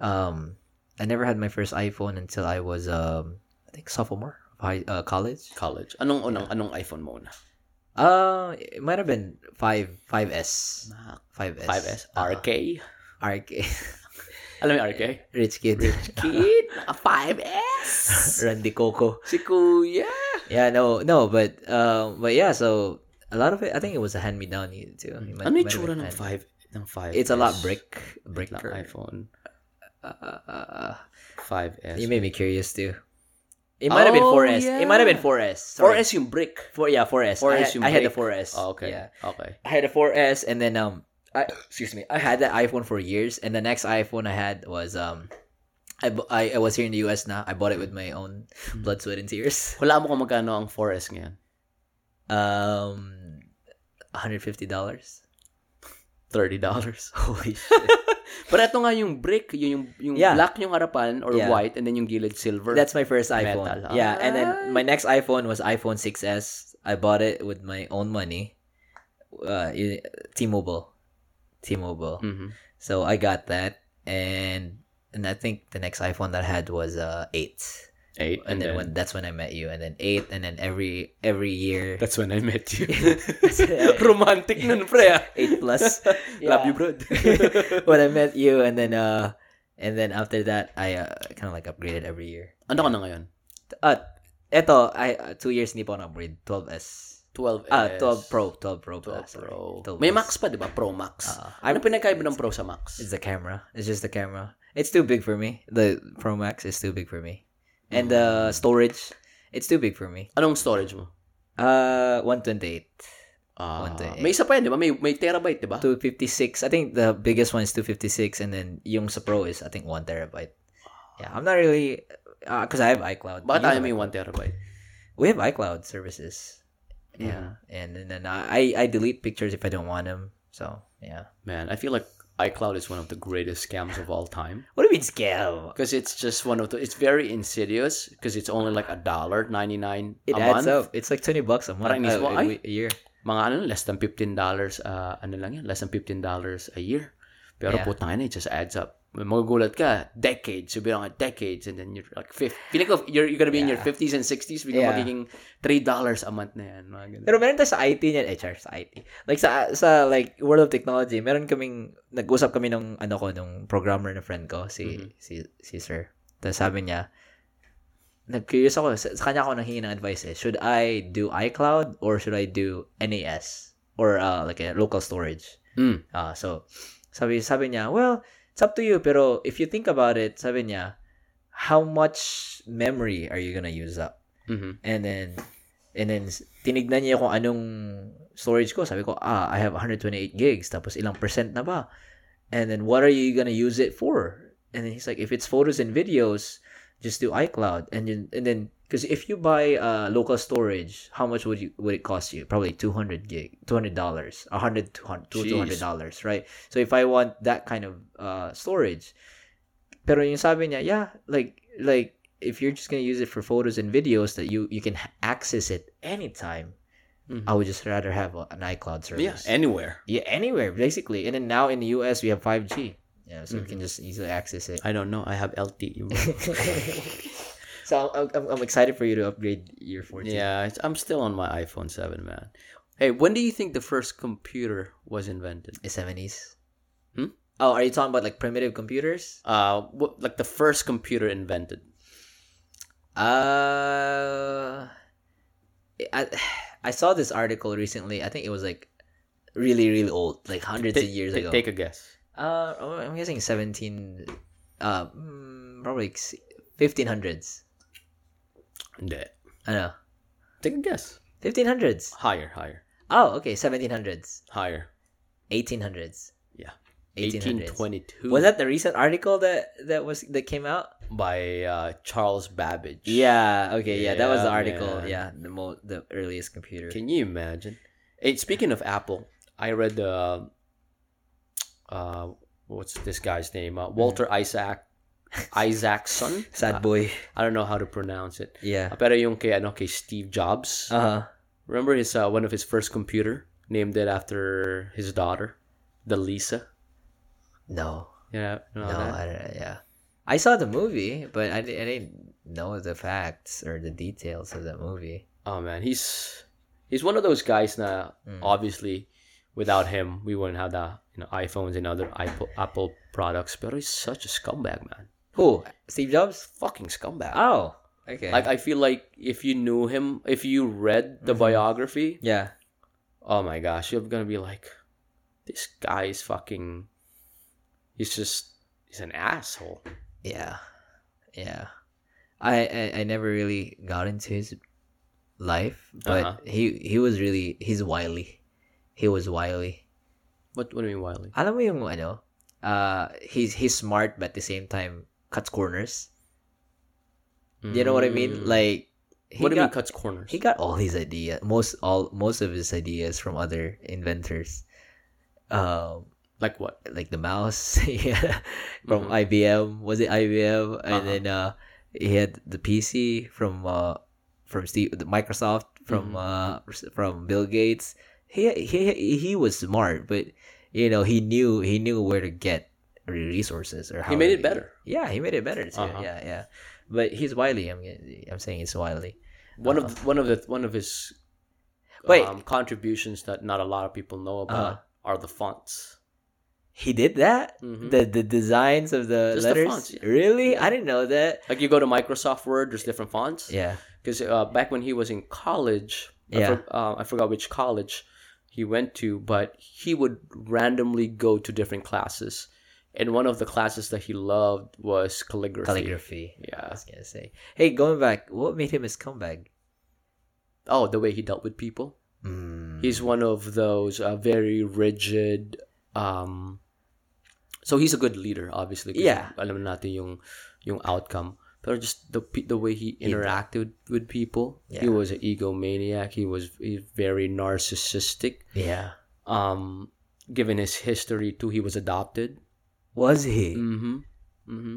Um, I never had my first iPhone until I was um I think sophomore of high uh, college. College. Anong unang anong iPhone mo na? Uh, it might have been five five S five S 5S. Uh, RK. Alam mo yung RK? Rich Kid Rich Kid, a 5S. Randy Coco. si Kuya. Yeah, no, no, but um, but yeah. So a lot of it, I think it was a hand me down too. Might- Ano yung tsura ng 5 ng 5S? It's a lot brick, brick. Lang iPhone. Uh, uh, 5S. you made me curious too. It might have been Oh, 4S. It might have been 4S. Sorry. 4S yung brick. Four, yeah, 4S. 4S I, had, I had the brick. 4S. Oh, okay. Yeah. Okay. I had a 4S and then um I excuse me. I had that iPhone for years and the next iPhone I had was um I, I, I was here in the US now. I bought it with my own blood, sweat, and tears. Wala mo kung magkano ang 4S ngayon. Um, $150. $30. Holy shit. But ito nga yung brick, yun yung, yung Yeah. black yung harapan or Yeah. white and then yung gilid silver. That's my first iPhone. Metal. Yeah, and then my next iPhone was iPhone 6s. I bought it with my own money. Uh, T-Mobile. T-Mobile. Mhm. So I got that and and I think the next iPhone that I had was uh 8. Eight. And, then, when that's when I met you and then 8 and then every every year That's when I met you. Romantic nun, pre. 8 plus. Love you, bro. when I met you and then uh and then after that I uh, kind of like upgraded every year. ano ka na ngayon? Uh eto, I uh, two years hindi pa ako upgrade 12s. 12S. Ah, 12 Pro, 12 Pro 12 Plus. sorry. Pro. 12 May. Max pa, di ba? Pro Max. Ah, ano pinagkaiba ng Pro sa Max? It's the camera. It's just the camera. It's too big for me. The Pro Max is too big for me. And the storage, it's too big for me. Anong storage mo? Uh, 128. Ah, day. may isa pa yan, di ba? May, may terabyte, di ba? 256. I think the biggest one is 256 and then yung sa Pro is I think 1 terabyte. Yeah, I'm not really because I have iCloud. Bakit tayo may iCloud. 1 terabyte? We have iCloud services. Yeah, and, and then I I delete pictures if I don't want them. So yeah. Man, I feel like iCloud is one of the greatest scams of all time. What do you mean scam? Because it's just one of the, it's very insidious because it's only like a dollar 99 It a adds month. up. It's like 20 bucks a month. Parang uh, a, a year. Mga ano, less than $15, uh, ano lang yan, less than $15 a year. Pero Yeah. putang ina, it just adds up. Magugulat ka, decades, sabi lang decades, and then you're like, fifth. Feeling ko, you're, you're gonna be in your Yeah. 50s and 60s, biglang Yeah. magiging $3 a month na yan. Mga ganun. Pero meron tayo sa IT niyan, eh, char, sa IT. Like sa sa like World of Technology, meron kaming nag-usap kami nung ano ko nung programmer na friend ko, si Mhm. si si Sir. Tapos sabi niya, nag-curious ako, sa, sa kanya ako nanghingi ng advice eh. Should I do iCloud or should I do NAS or uh, like a local storage? Mm. Ah, so sabi sabi niya, well, it's up to you pero if you think about it, sabi niya, how much memory are you gonna use up? Mhm. And then, and then, tinignan niya kung anong storage ko. Sabi ko, ah, I have 128 gigs. Tapos, ilang percent na ba? And then, what are you gonna use it for? And then, he's like, if it's photos and videos, just do iCloud. And then, and then, because if you buy uh, local storage, how much would you would it cost you? Probably 200 gig, $200, 100 200 to Jeez. $200, right? So, if I want that kind of uh, storage, pero yung sabi niya, yeah, like, like, if you're just gonna use it for photos and videos that you you can access it anytime, Mhm. I would just rather have a, an iCloud service. Yeah, anywhere. yeah, anywhere basically. And then now in the US we have 5G. Yeah, so Mm-hmm. we can just easily access it. I don't know. I have LTE. so I'm, I'm, I'm excited for you to upgrade your 14. yeah, I'm still on my iPhone 7, man. Hey, when do you think the first computer was invented? The 70s. Hmm? Oh, are you talking about like primitive computers? Uh, what, like the first computer invented? Uh, I I saw this article recently. I think it was like really really old, like hundreds Ta- of years ta- ago. Take a guess. Uh, oh, I'm guessing 17, uh, mm, probably 1500s. Hindi. Ano? Take a guess. 1500s. Higher, higher, Oh, okay, 1700s. higher. 1800s. Yeah. 1800s. 1822 Was that the recent article that that was that came out? by uh, Charles Babbage. Yeah. Okay. Yeah, that was the article. man. Yeah, the mo- the earliest computer. Can you imagine? Hey, speaking of Apple, I read the uh, what's this guy's name? Uh, Walter Isaac Isaacson. Sad Uh, boy. I don't know how to pronounce it. Yeah. Uh, pero yung kay ano kay Steve Jobs. Uh huh. Remember his uh, one of his first computer named it after his daughter, the Lisa. No. Yeah, you know No. that? I don't, yeah. I saw the movie, but I, I didn't know the facts or the details of that movie. Oh man, he's he's one of those guys na Mm. obviously without him we wouldn't have the you know iPhones and other Apple Apple products. But he's such a scumbag, man. Who? Steve Jobs? Fucking scumbag. Oh. Okay. Like I feel like if you knew him, if you read the Mhm. biography, yeah. oh my gosh, you're gonna be like, this guy is fucking. He's just he's an asshole. Yeah. Yeah. I, I I never really got into his life, but Uh-huh. he he was really he's wily. He was wily. What what do you mean wily? Alam mo yung ano, uh he's he's smart but at the same time cuts corners. You know what I mean? Mm. Like he what do you mean cuts corners? he got all his ideas most all most of his ideas from other inventors. Um like what? like the mouse yeah, from Mhm. IBM was it IBM and Uh-huh. then uh he had the PC from uh from Steve the Microsoft from Mhm. uh from Bill Gates he he he was smart but you know he knew he knew where to get resources or how He made it better. yeah he made it better too Uh-huh. yeah yeah but he's wily I'm I'm saying he's wily One Uh-huh. of one of the one of his Wait. um, contributions that not a lot of people know about are the fonts. he did that Mhm. the the designs of the Just the letters fonts, yeah. really I didn't know that Like you go to Microsoft Word, there's different fonts. yeah Because uh, back when he was in college, I, Yeah. for- uh, I forgot which college he went to, but he would randomly go to different classes. And one of the classes that he loved was calligraphy. Calligraphy. Yeah. I was gonna say. Hey, going back, what made him his comeback? Oh, the way he dealt with people. Mm. He's one of those uh, very rigid. Um, so he's a good leader, obviously. Yeah. Alam natin yung yung outcome. But just the the way he interacted with people, he was an egomaniac. He was very narcissistic. Yeah. Um, given his history too, he was adopted. Was he? Mm-hmm. Mm-hmm.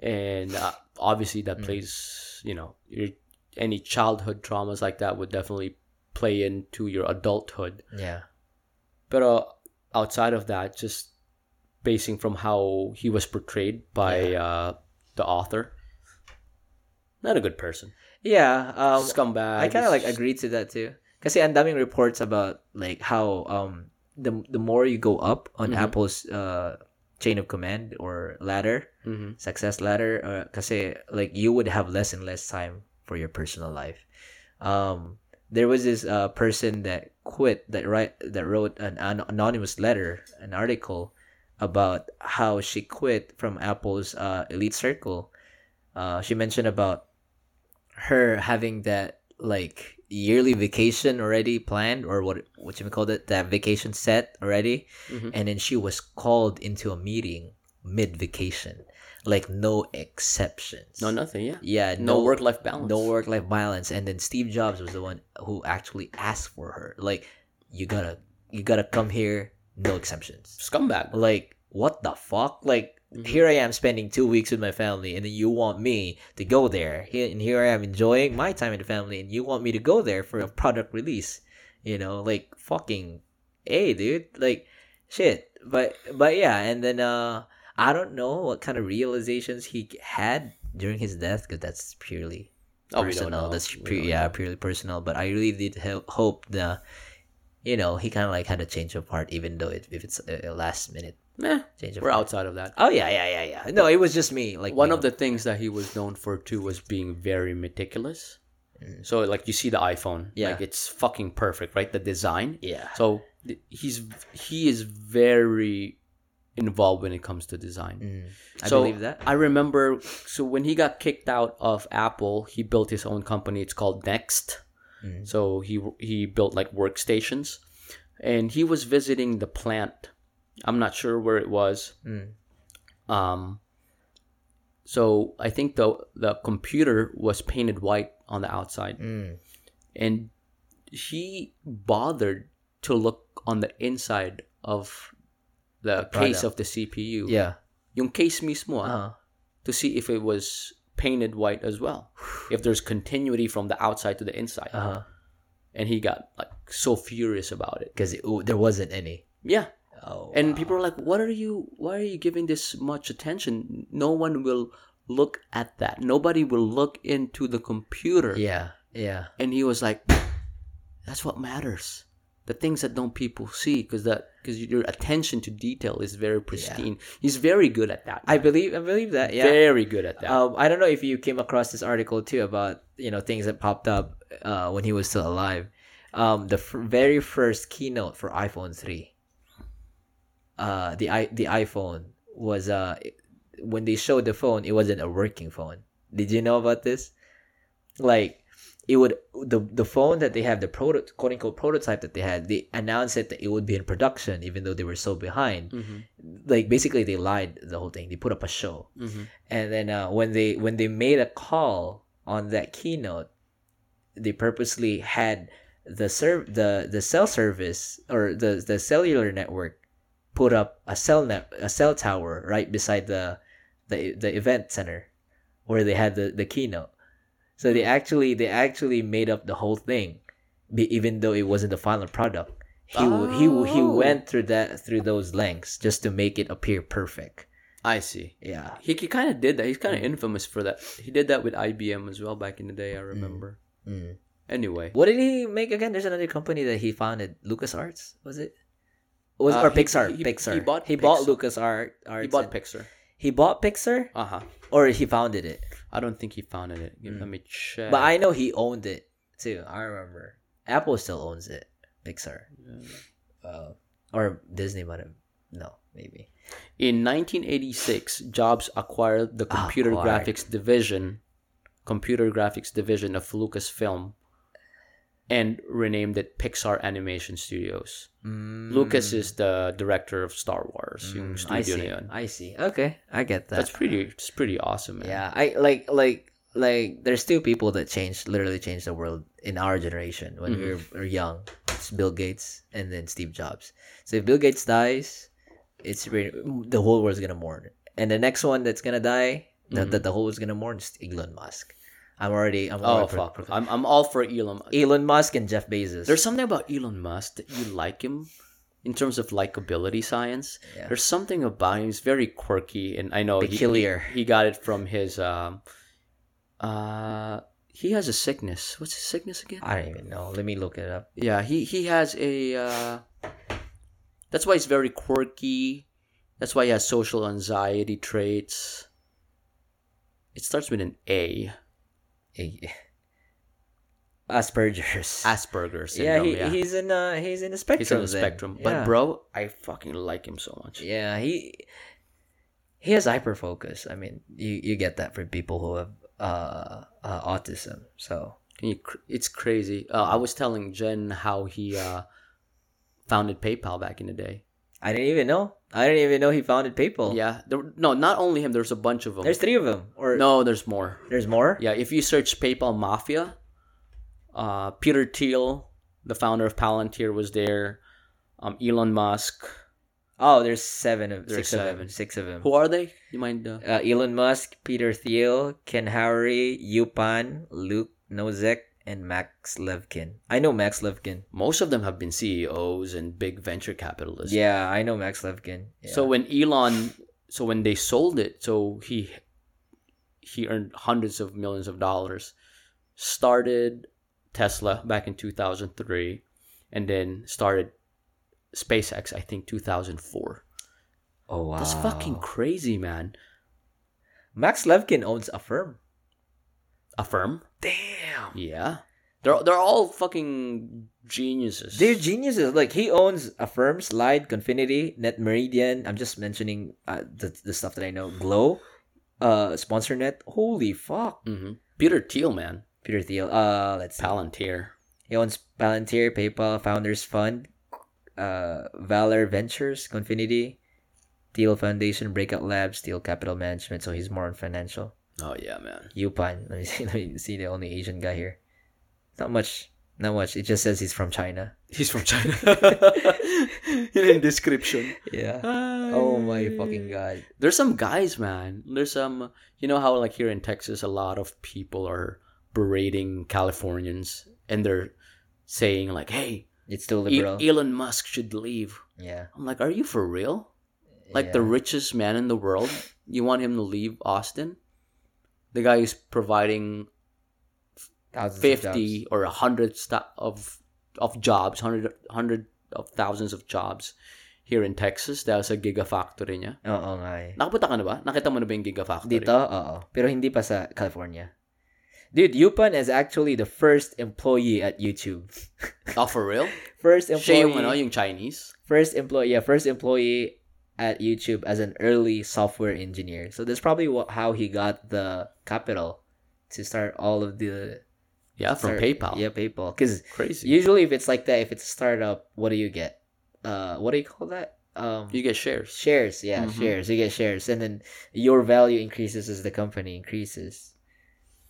And uh, obviously, that plays. You know, your, any childhood traumas like that would definitely play into your adulthood. Yeah. But uh, outside of that, just basing from how he was portrayed by uh, the author, not a good person. Yeah. Um, Scumbag. I kind of like agree to that too. Kasi ang daming reports about like how um the the more you go up on Mhm. Apple's uh chain of command or ladder, hmm success ladder, uh, kasi like you would have less and less time for your personal life. Um, there was this uh person that quit that write that wrote an, an anonymous letter, an article about how she quit from Apple's uh elite circle. Uh, she mentioned about her having that like yearly vacation already planned or what what you call it that vacation set already Mhm. and then she was called into a meeting mid vacation like no exceptions No, nothing. Yeah. yeah No, work life balance. no work life balance and then steve jobs was the one who actually asked for her like you gotta you gotta come here no exceptions Scumbag. like what the fuck like Mhm. here i am spending two weeks with my family and then you want me to go there. And here i am enjoying my time with the family and you want me to go there for a product release. You know like fucking hey dude like shit. But but yeah and then uh i don't know what kind of realizations he had during his death because that's purely Oh, personal. that's We yeah purely personal. But i really did ho- hope the you know he kind of like had a change of heart even though it, if it's a, a last minute Meh, change of we're outside of that. Oh yeah, yeah, yeah, yeah. No, it was just me. Like One of know. the things that he was known for too was being very meticulous. Mm. So like you see the iPhone, Yeah. like it's fucking perfect, right? The design. yeah, So he's he is very involved when it comes to design. Mm. I so believe that. I remember. So when he got kicked out of Apple, he built his own company. It's called Next. Mm. So he he built like workstations, and he was visiting the plant. I'm not sure where it was. Mm. Um. So I think the the computer was painted white on the outside, Mm. and he bothered to look on the inside of the case of the CPU. Yeah. Yung case mismo ah, Uh-huh. to see if it was painted white as well. if there's continuity from the outside to the inside. Uh-huh. And he got like so furious about it. Because there wasn't any. Yeah. Oh. And wow. people are like, "What are you why are you giving this much attention? No one will look at that. Nobody will look into the computer." Yeah. Yeah. And he was like, "That's what matters. The things that don't people see because that because your attention to detail is very pristine. He's very good at that. I believe. I believe that. Yeah. Very good at that. Um, I don't know if you came across this article too about you know things that popped up uh, when he was still alive. Um, the f- very first keynote for iPhone three. Uh, the i the iPhone was uh when they showed the phone, it wasn't a working phone. Did you know about this? Like it would the the phone that they have the proto quote unquote prototype that they had they announced it that it would be in production even though they were so behind Mhm. like basically they lied the whole thing they put up a show Mhm. and then uh, when they when they made a call on that keynote they purposely had the serv- the the cell service or the the cellular network put up a cell net a cell tower right beside the the the event center where they had the the keynote so they actually they actually made up the whole thing even though it wasn't the final product he w he he Oh. went through that through those lengths just to make it appear perfect I see. yeah He, he kind of did that. He's kind of Mm. infamous for that. He did that with IBM as well back in the day. I remember. Mm. Anyway, What did he make again? There's another company that he founded, LucasArts, was it? Was Uh, or he- Pixar? he- Pixar. he bought He bought Pixar. LucasArts. he bought Pixar. He bought Pixar, Uh huh. or he founded it. I don't think he founded it. Let me check. But I know he owned it too. I remember. Apple still owns it. Pixar. Uh, or Disney might have. No, maybe. In 1986, Jobs acquired the computer Acquired. graphics division, computer graphics division of Lucasfilm, and renamed it Pixar Animation Studios. Mm. Lucas is the director of Star Wars, Mm, I see. I see. Okay, I get that. That's pretty. It's pretty awesome, man. Yeah, I like like like there's two people that changed literally changed the world in our generation when we were, were young. It's Bill Gates and then Steve Jobs. So if Bill Gates dies, it's the whole world's gonna mourn. And the next one that's gonna die, that that mm-hmm. the whole world's gonna mourn is Elon Musk. I'm already I'm Oh already fuck! pro- I'm I'm all for Elon. Musk. Elon Musk and Jeff Bezos. There's something about Elon Musk that you like him in terms of likability science. Yeah. There's something about him. He's very quirky, and I know he- He, he got it from his um, uh, he has a sickness. What's his sickness again? I don't even know. Let me look it up. Yeah, he he has a. Uh, that's why he's very quirky. That's why he has social anxiety traits. It starts with an A. Asperger's. Asperger's yeah, he, Yeah, he's in uh he's in the spectrum. he's on the then. spectrum. Yeah. But bro, I fucking like him so much. Yeah, he he has hyper focus. I mean, you you get that from people who have uh, uh autism. So It's crazy. Uh, I was telling Jen how he uh, founded PayPal back in the day. I didn't even know. I didn't even know he founded PayPal. Yeah, there, no, not only him. There's a bunch of them. there's three of them. Or no, there's more. there's more. Yeah, if you search PayPal Mafia, uh, Peter Thiel, the founder of Palantir, was there. Um, Elon Musk. Oh, there's seven of There's six of them. Six of them. Who are they? You mind? Uh, Uh, Elon Musk, Peter Thiel, Ken Howery, Yu Pan, Luke Nozek, and Max Levchin. I know Max Levchin. most of them have been CEOs and big venture capitalists. Yeah, I know Max Levchin. Yeah. So when Elon, so when they sold it, so he he earned hundreds of millions of dollars. Started Tesla back in 2003, and then started SpaceX. I think 2004. oh wow, That's fucking crazy, man. Max Levchin owns a firm. Affirm. Damn. Yeah, they're they're all fucking geniuses. They're geniuses. Like he owns Affirm, Slide, Confinity, Net Meridian. I'm just mentioning uh, the the stuff that I know. Glow, uh, SponsorNet. Holy fuck. hmm Peter Thiel, man, Peter Thiel. Uh, let's see. Palantir. He owns Palantir, PayPal, Founders Fund, uh, Valar Ventures, Confinity, Thiel Foundation, Breakout Labs, Thiel Capital Management. So he's more on financial. Oh yeah, man. Yu Pan. Let me see. Let me see the only Asian guy here. Not much. Not much. It just says he's from China. He's from China. In description. Yeah. Oh my fucking god. There's some guys, man. There's some, you know how like here in Texas, a lot of people are berating Californians, and they're saying like, "Hey, It's still E- liberal. Elon Musk should leave." yeah. I'm like, "Are you for real? Like the richest man in the world, you want him to leave Austin? The guy is providing Thousands of fifty jobs. or a hundred sta- of of jobs, hundred hundred of thousands of jobs here in Texas dahil sa gigafactory niya. Oo nga eh. Nakapunta ka na ba? Nakita mo na ba yung gigafactory? Dito, oo. Pero hindi pa sa California. Dude, Yupan is actually the first employee at YouTube. Oh, for real? First Siya yung, employee. ano, yung Chinese? First employee, yeah, first employee at YouTube as an early software engineer. So that's probably what, how he got the capital to start all of the Yeah, from start- PayPal. Yeah, PayPal. Because Crazy. usually if it's like that, if it's a startup, what do you get? Uh, what do you call that? Um, You get shares. shares. Yeah, Mhm. shares. You get shares, and then your value increases as the company increases.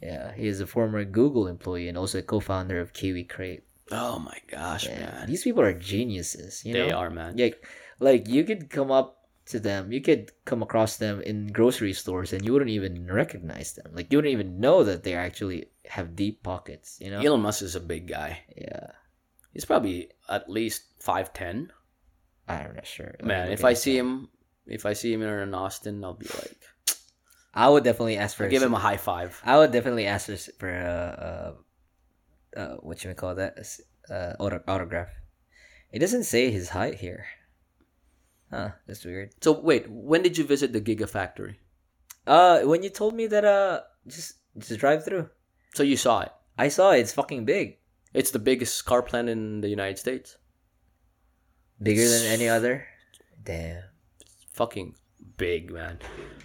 Yeah, he is a former Google employee and also a co-founder of Kiwi Crate. Oh my gosh, Yeah, man. these people are geniuses. You they know, are, man. like like you could come up to them, you could come across them in grocery stores, and you wouldn't even recognize them. Like you wouldn't even know that they actually have deep pockets. You know? Elon Musk is a big guy. Yeah, He's probably at least 5'10". I'm not sure. Let Man, if I see him, if I see him in Austin, I'll be like, I would definitely ask for. I'll give him a high five. I would definitely ask for, for uh, uh, uh, what you call that? Uh, autograph. It doesn't say his height here. Huh, that's weird. So wait, when did you visit the Gigafactory? Uh, when you told me that, uh, just just drive through. So you saw it. I saw it. It's fucking big. It's the biggest car plant in the United States. Bigger than any other. Damn. Fucking big, man.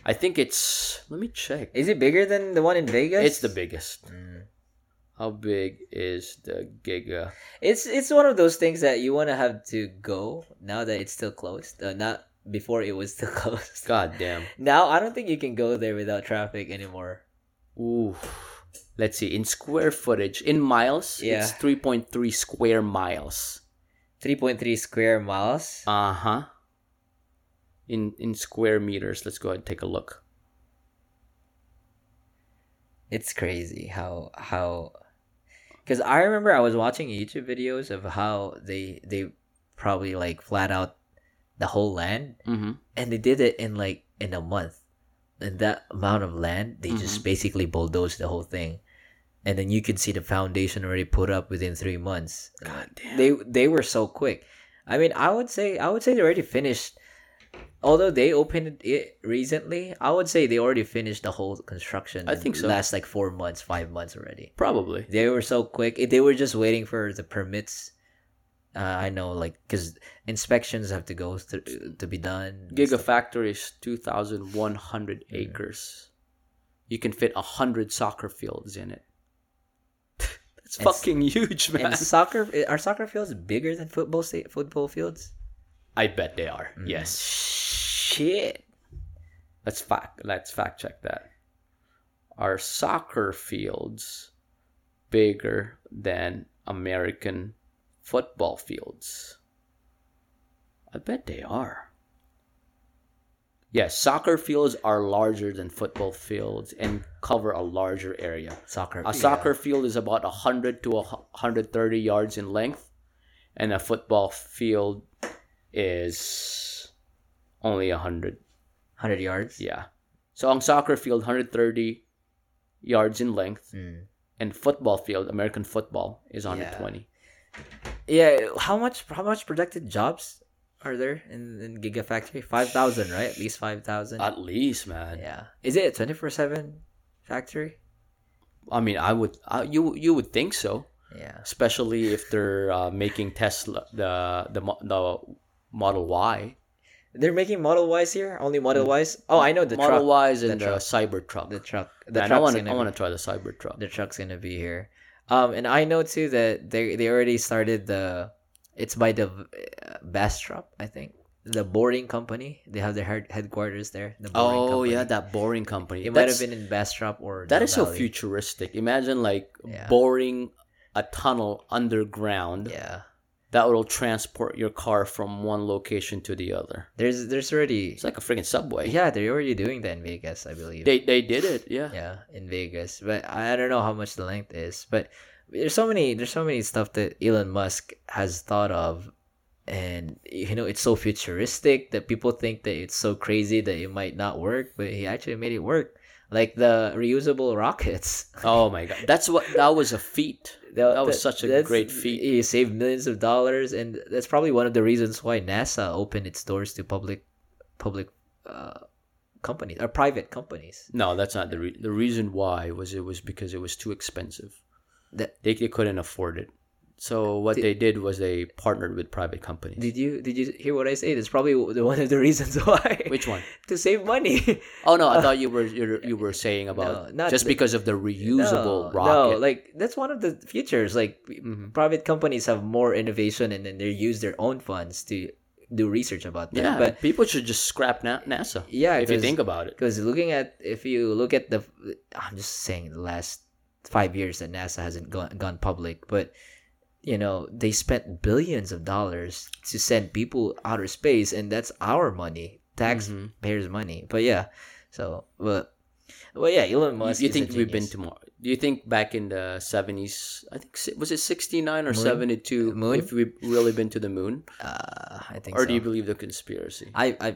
I think it's. Let me check. Is it bigger than the one in Vegas? It's the biggest. Mm. How big is the Giga? It's it's one of those things that you want to have to go now that it's still closed. Uh, not before it was still closed. God damn. Now I don't think you can go there without traffic anymore. Ooh. Let's see. In square footage, in miles, Yeah. it's 3.3 square miles. 3.3 square miles. Uh huh. In in square meters, let's go ahead and take a look. It's crazy how how because I remember I was watching YouTube videos of how they they probably like flat out the whole land Mm-hmm. and they did it in like in a month. And that amount of land, they just basically bulldozed the whole thing. And then you could see the foundation already put up within three months. God damn. They they were so quick. I mean, I would say I would say they already finished. Although they opened it recently, I would say they already finished the whole construction. I think so. Last like four months, five months already. Probably. They were so quick. They were just waiting for the permits. Uh, I know, like, because inspections have to go through to be done. Gigafactory is 2,100 Mm. acres. You can fit 100 soccer fields in it. That's And fucking huge, man. And soccer are soccer fields bigger than football sta- football fields? I bet they are. Mm. Yes. Shit. Let's fact let's fact check that. Are soccer fields bigger than American football fields? I bet they are. Yes, soccer fields are larger than football fields and cover a larger area. Soccer. A soccer field is about 100 to a 130 yards in length, and a football field is only 100. hundred yards. Yeah. So ang soccer field 130 yards in length Mm. and football field American football is 120. Yeah. How much? How much projected jobs are there in in Gigafactory? Five thousand, right? At least five thousand. At least, man. yeah. Is it a twenty four seven factory? I mean, I would uh, you you would think so, Yeah. especially if they're uh, making Tesla the the the Model Y. They're making Model Ys here. Only Model Ys. Oh, I know the Model truck. Ys and the the. Cybertruck. The truck. The Man, I want to I want to try the Cybertruck. the truck's gonna be here. Um, and I know too that they they already started the. It's by the uh, Bastrop, I think, the boring company. They have their head, headquarters there. The Oh company. yeah, that boring company. It might have been in Bastrop or That is so futuristic. Imagine like Yeah. boring a tunnel underground Yeah, that will transport your car from one location to the other. there's there's already It's like a freaking subway. yeah they're already doing that in Vegas, I believe. They they did it. Yeah. yeah, in Vegas, but I don't know how much the length is. But there's so many there's so many stuff that Elon Musk has thought of, and you know it's so futuristic that people think that it's so crazy that it might not work, but he actually made it work. Like the reusable rockets. Oh my god, that's what that was a feat. That was such a great feat. He saved millions of dollars, and that's probably one of the reasons why NASA opened its doors to public, public, uh, companies or private companies. No, that's not the re- the reason why was it was because it was too expensive. That They, they couldn't afford it. So what Did- they did was they partnered with private companies. did you did you hear what I say? That's probably the one of the reasons why. Which one? to save money. Oh no, I thought you were you you were saying about No, just the- because of the reusable no, rocket. No, like that's one of the features. Like Mhm. private companies have more innovation, and then they use their own funds to do research about that. yeah, but people should just scrap Na- NASA. yeah, if you think about it. Because looking at, if you look at the, I'm just saying the last five years that NASA hasn't gone, gone public, but you know they spent billions of dollars to send people outer space, and that's our money, taxpayers' money. But yeah, so but, well, yeah, Elon You, Musk. you a think we've been to more? Do you think back in the seventies? I think was it sixty nine or Moon? seventy two? Moon? If we've really been to the moon, Uh, I think or so. do you believe the conspiracy? I I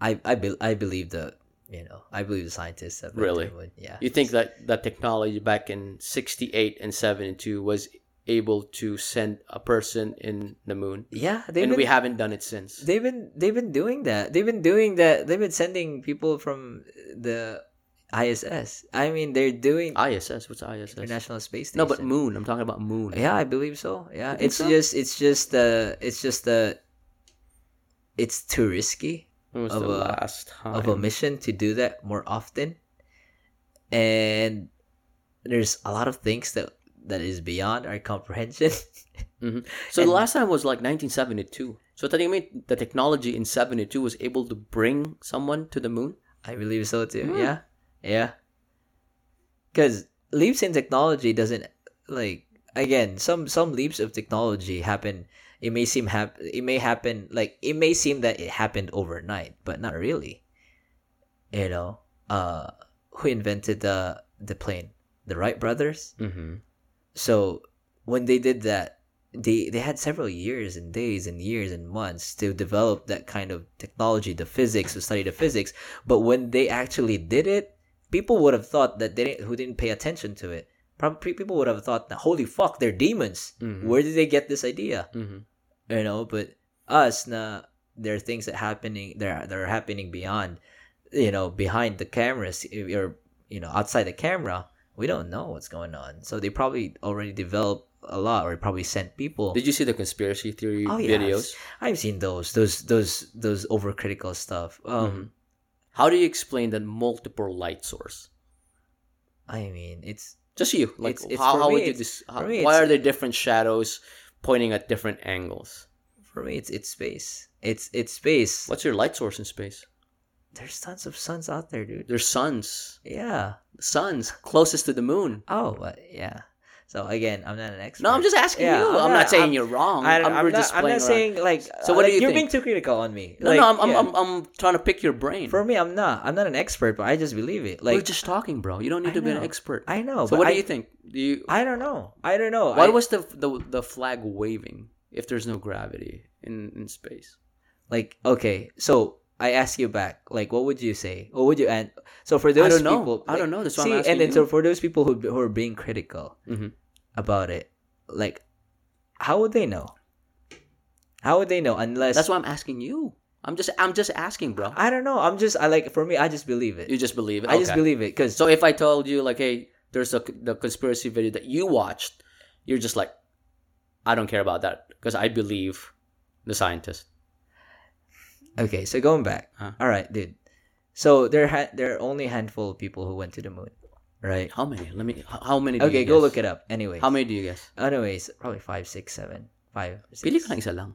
I I, be, I believe the you know I believe the scientists have Really? Yeah. You think that that technology back in sixty eight and seventy two was able to send a person in the moon, Yeah, and been, we haven't done it since. they've been they've been doing that. They've been doing that. They've been sending people from the ISS. I mean, they're doing ISS. What's ISS? International Space Station. No, but moon. I'm talking about moon. Yeah, I believe so. Yeah, it's so? just it's just the it's just the it's too risky of the a- last time? of a mission to do that more often, and there's a lot of things that that is beyond our comprehension. So And- the last time was like 1972. So that you mean the technology in 72 was able to bring someone to the moon? I believe so too. Hmm. Yeah, yeah. Because leaps in technology doesn't like again some some leaps of technology happen. It may seem hap- it may happen like it may seem that it happened overnight, but not really. You know, uh, who invented the the plane? The Wright brothers. Mm-hmm. So when they did that, they they had several years and days and years and months to develop that kind of technology, the physics, to study the physics. But when they actually did it, people would have thought that they didn't, who didn't pay attention to it. Probably people would have thought that holy fuck, they're demons. Mhm. Where did they get this idea? Mm-hmm. You know, but us na there are things that happening there that are happening beyond, you know, behind the cameras or you know outside the camera. We don't know what's going on. So they probably already developed a lot, or probably sent people. Did you see the conspiracy theory Oh, yeah. videos? I've seen those, those, those, those overcritical stuff. Um, Mhm. How do you explain that multiple light source? I mean, it's Just you. Like It's- it's- how, how me, would you dis- how, me, why are there different shadows pointing at different angles? for me, it's it's space. It's it's space. What's your light source in space? There's tons of suns out there, dude. There's suns. Yeah. Suns closest to the moon. Oh, but yeah. So again, I'm not an expert. No, I'm just asking Yeah, you. I'm I'm, not, not- saying I'm- you're wrong. I, I'm, I'm, not, just I'm not saying like. So what do like, you You're think? being too critical on me. No, Like, no, I'm, I'm, yeah. I'm, I'm trying to pick your brain. For me, I'm not. I'm not an expert, but I just believe it. Like we're just talking, bro. You don't need I to be an expert. I know. so but what I, do you think? Do you? I don't know. I don't know. Why was the, the the flag waving if there's no gravity in in space? like okay? So I ask you back. Like, what would you say? What would you and so for those I don't know. people? I don't know. That's why see, I'm asking and then you. so for those people who who are being critical Mhm. about it, like, how would they know? How would they know unless That's why I'm asking you. I'm just I'm just asking, bro. I don't know. I'm just I like for me. I just believe it. You just believe it. I just believe it because So if I told you like, hey, there's a the conspiracy video that you watched, you're just like, I don't care about that because I believe the scientist. Okay. So going back, Huh. all right, dude. So there ha- there are only a handful of people who went to the moon, right? How many? Let me. How many? Do Okay, go guess? look it up. Anyway, How many do you guess? anyways, probably five, six, seven, five, six, Pili ka lang isa lang.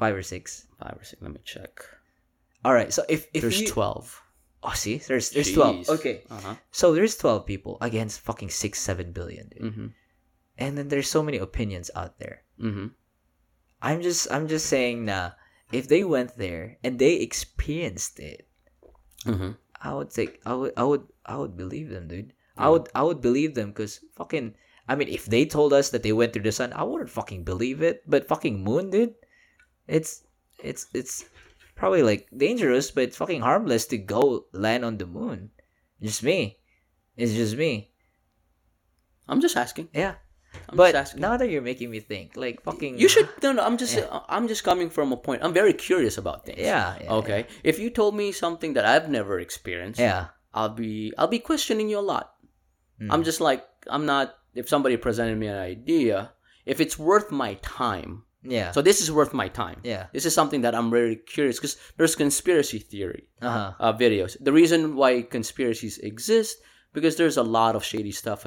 five or six. Five or six. Let me check. All right. So if if There's you, twelve. oh see, there's there's twelve. Okay, Uh huh. so there's twelve people against fucking six, seven billion, dude. Mhm. And then there's so many opinions out there. Mhm. I'm just I'm just saying now, if they went there and they experienced it, Mhm. I would take I would I would I would believe them, dude. I would I would believe them because fucking I mean if they told us that they went through the sun, I wouldn't fucking believe it. But fucking moon, dude, it's it's it's probably like dangerous, but it's fucking harmless to go land on the moon. Just me. It's just me. I'm just asking. Yeah. I'm but just asking. now that you're making me think, like fucking You should no no. I'm just I'm just coming from a point. I'm very curious about things. Yeah. yeah Okay. If you told me something that I've never experienced, Yeah. I'll be I'll be questioning you a lot. Mm. I'm just like I'm not. If somebody presented me an idea, if it's worth my time, Yeah. so this is worth my time. yeah. This is something that I'm very curious because there's conspiracy theory Uh-huh. uh, videos. The reason why conspiracies exist because there's a lot of shady stuff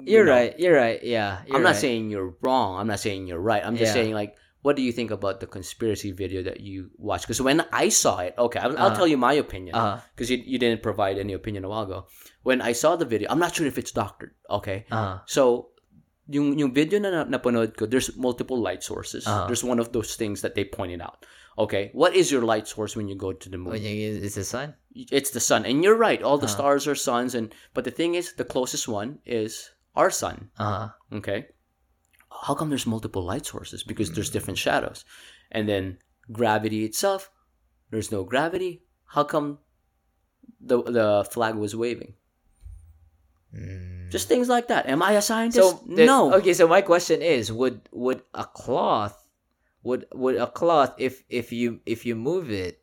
you You're know, right. You're right. Yeah. I'm not right. saying you're wrong. I'm not saying you're right. I'm just Yeah. saying like, what do you think about the conspiracy video that you watched? Because when I saw it, okay, I'll, I'll Uh-huh. tell you my opinion Uh-huh. because you, you didn't provide any opinion a while ago. When I saw the video, I'm not sure if it's doctored. Okay, Uh-huh. so yung yung video na na- napanood ko, there's multiple light sources. Uh-huh. There's one of those things that they pointed out. Okay, what is your light source when you go to the moon? It's the sun. it's the sun, and you're right. All the Uh-huh. stars are suns, and but the thing is, the closest one is our sun. Uh-huh. Okay. How come there's multiple light sources? Because there's Mm. different shadows. And then gravity itself, there's no gravity. How come the the flag was waving? Just things like that. Am I a scientist? So the- no. Okay, so my question is: Would would a cloth, would would a cloth if if you if you move it,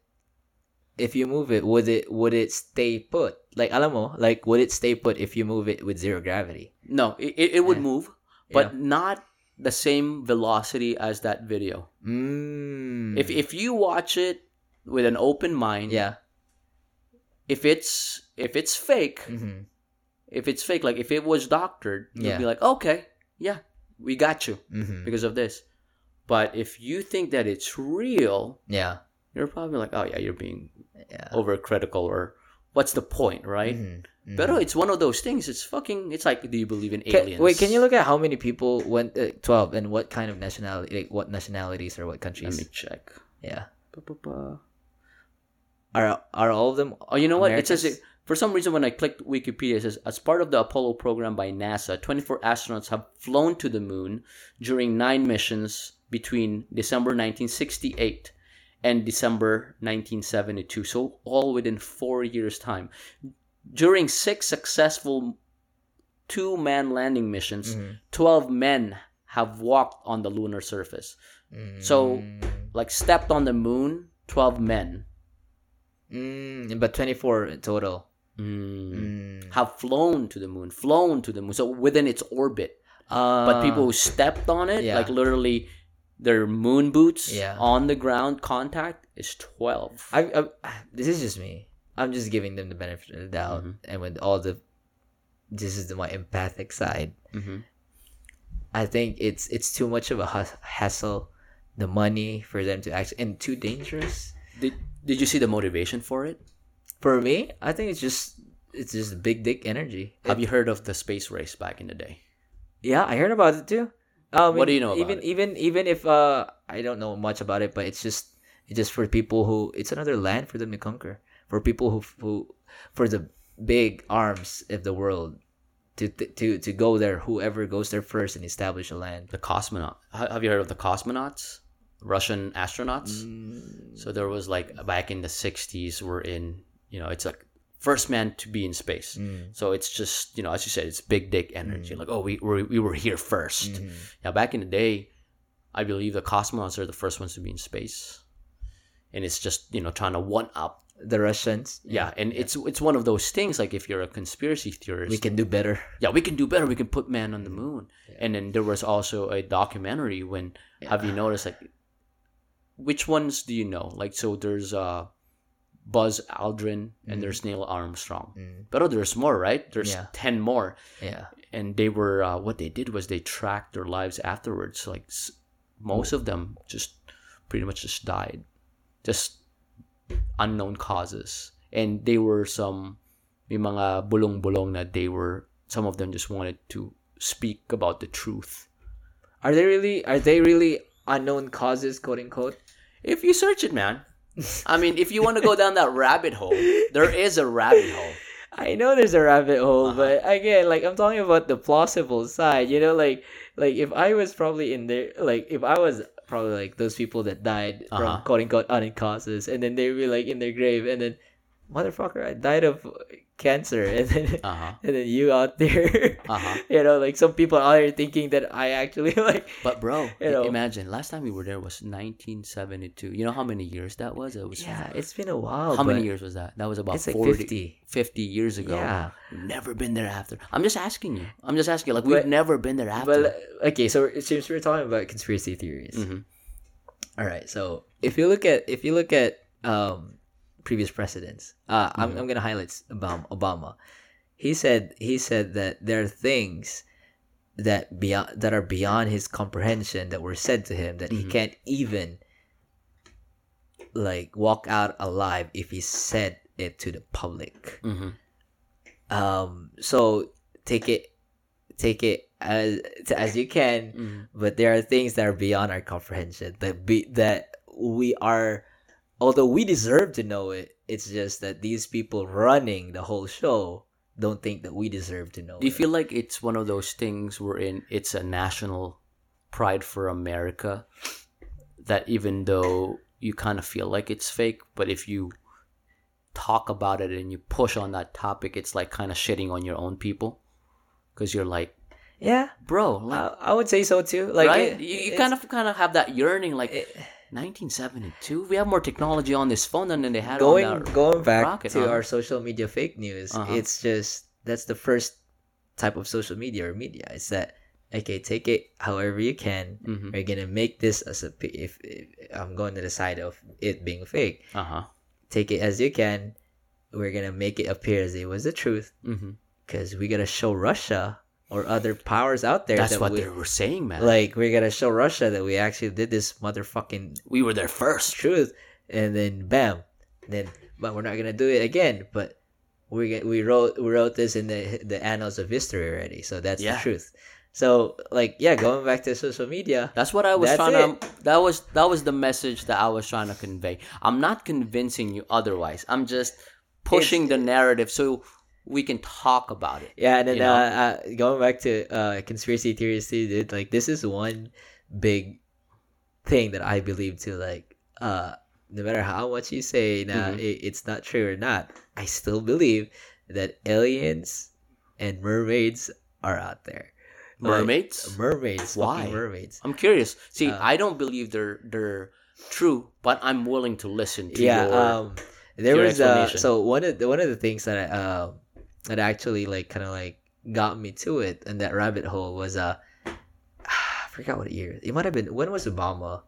if you move it, would it would it stay put? Like alam mo, like would it stay put if you move it with zero gravity? No, it, it, would move, but not the same velocity as that video. Mm. If if you watch it with an open mind, yeah. if it's if it's fake, hmm if it's fake, like if it was doctored, you'd Yeah. be like, okay, yeah, we got you hmm because of this. But if you think that it's real, Yeah. you're probably like, oh yeah, you're being Yeah. overcritical or what's the point, right? Mhm. Mhm. But it's one of those things. It's fucking. It's like, do you believe in aliens? wait, can you look at how many people went uh, twelve and what kind of nationality, like what nationalities or what countries? Let me check. yeah. Ba-ba-ba. Are are all of them? Oh, you know what? It says it, for some reason when I clicked Wikipedia, it says as part of the Apollo program by NASA, 24 astronauts have flown to the moon during nine missions between December 1968 and December 1972. So all within four years' time. During six successful two-man landing missions, Mhm. 12 men have walked on the lunar surface. So, Mm. like stepped on the moon, 12 men. Mm, but twenty four in total. Mm. Mm. have flown to the moon, flown to the moon, so within its orbit. Uh, But people who stepped on it, yeah. like literally their moon boots Yeah. on the ground contact is 12. I, I, this is just me. I'm just giving them the benefit of the doubt, Mhm. and with all the, this is the, my empathic side. hmm I think it's it's too much of a hassle, the money for them to actually, and too dangerous. Did Did you see the motivation for it? For me, I think it's just it's just big dick energy. Have you heard of the space race back in the day? Yeah, I heard about it too. Um, What do you know about even it? even even if uh I don't know much about it, but it's just it's just for people who it's another land for them to conquer. For people who who for the big arms of the world to to to go there. Whoever goes there first and establish a land. The cosmonaut. Have you heard of the cosmonauts? Russian astronauts. Mm. So there was like back in the 60s, we're in, you know, it's like first man to be in space. Mm. So it's just, you know, as you said, it's big dick energy. Like, oh, we were, we were here 1st Mhm. Now, back in the day, I believe the cosmonauts are the first ones to be in space, and it's just you know trying to one up. The Russians. Yeah, and it's it's one of those things. Like if you're a conspiracy theorist, we can do better. yeah, we can do better. We can put man on the moon. And then there was also a documentary when have you noticed like which ones do you know? Like so, there's uh Buzz Aldrin and there's Neil Armstrong. Mm. But oh, there's more, right? There's Yeah. ten more Yeah. and they were uh, what they did was they tracked their lives afterwards like s- most of them just pretty much just died just unknown causes and they were some may mga bulong-bulong na they were some of them just wanted to speak about the truth Are they really? Are they really unknown causes, quote unquote? if you search it man i mean if you want to go down that rabbit hole there is a rabbit hole I know there's a rabbit hole, Uh-huh. but again, like I'm talking about the plausible side. You know, like like if I was probably in there, like if I was probably like those people that died from Uh-huh. quote unquote unknown causes, and then they were like in their grave, and then motherfucker, I died of cancer, and then uh-huh and then you out there, Uh-huh. you know, like some people out there thinking that I actually like. but bro You know. imagine last time we were there was 1972 you know how many years that was it was Yeah, it's been a while. How many years was that? That was about It's like 40, 50. 50 years ago. Yeah. Never been there after. I'm just asking you. I'm just asking you. Like, we've But- never been there Well, after. okay, so since we're talking about conspiracy theories, Mhm. all right. So if you look at if you look at um, previous presidents, uh, I'm I'm gonna highlight Obama. He said he said that there are things that beyond that are beyond his comprehension that were said to him that he Mhm. can't even like walk out alive if he said it to the public. Mhm. Um, so take it take it as as you can Mhm. but there are things that are beyond our comprehension that be that we are although we deserve to know it it's just that these people running the whole show don't think that we deserve to know Do you it. feel like it's one of those things wherein it's a national pride for America that even though you kind of feel like it's fake, but if you talk about it and you push on that topic, it's like kind of shitting on your own people because you're like, yeah bro, like, I, I would say so too like right? it- you, you kind of kind of have that yearning, like, it- 1972. We have more technology on this phone than they had going on that going back rocket, to huh? our social media fake news, Uh-huh. it's just that's the first type of social media or media. It's that okay, take it however you can. Mhm. We're gonna make this as a if, if I'm going to the side of it being fake. Uh huh. Take it as you can. We're gonna make it appear as it was the truth because we gotta show Russia or other powers out there That's that what we, they were saying, man. like we're gonna show Russia that we actually did this motherfucking we were there first. truth, and then bam, then but we're not gonna do it again. But we we wrote we wrote this in the the annals of history already, so that's Yeah. the truth. So like yeah, going back to social media, That's what I was trying to. That was that was the message that I was trying to convey. I'm not convincing you otherwise. I'm just pushing the narrative so we can talk about it. yeah, and then uh, uh, going back to uh, conspiracy theories too, dude. Like this is one big thing that I believe too. Like uh, no matter how much you say now Mhm. it, it's not true or not, I still believe that aliens and mermaids are out there. Like, Mermaids. mermaids, Why? mermaids. I'm curious. See, Uh, I don't believe they're they're true, but I'm willing to listen to yeah, your. um, there was uh, so one of the one of the things that I, uh, that actually like kind of like got me to it and that rabbit hole was uh, I forgot what year it might have been. When was Obama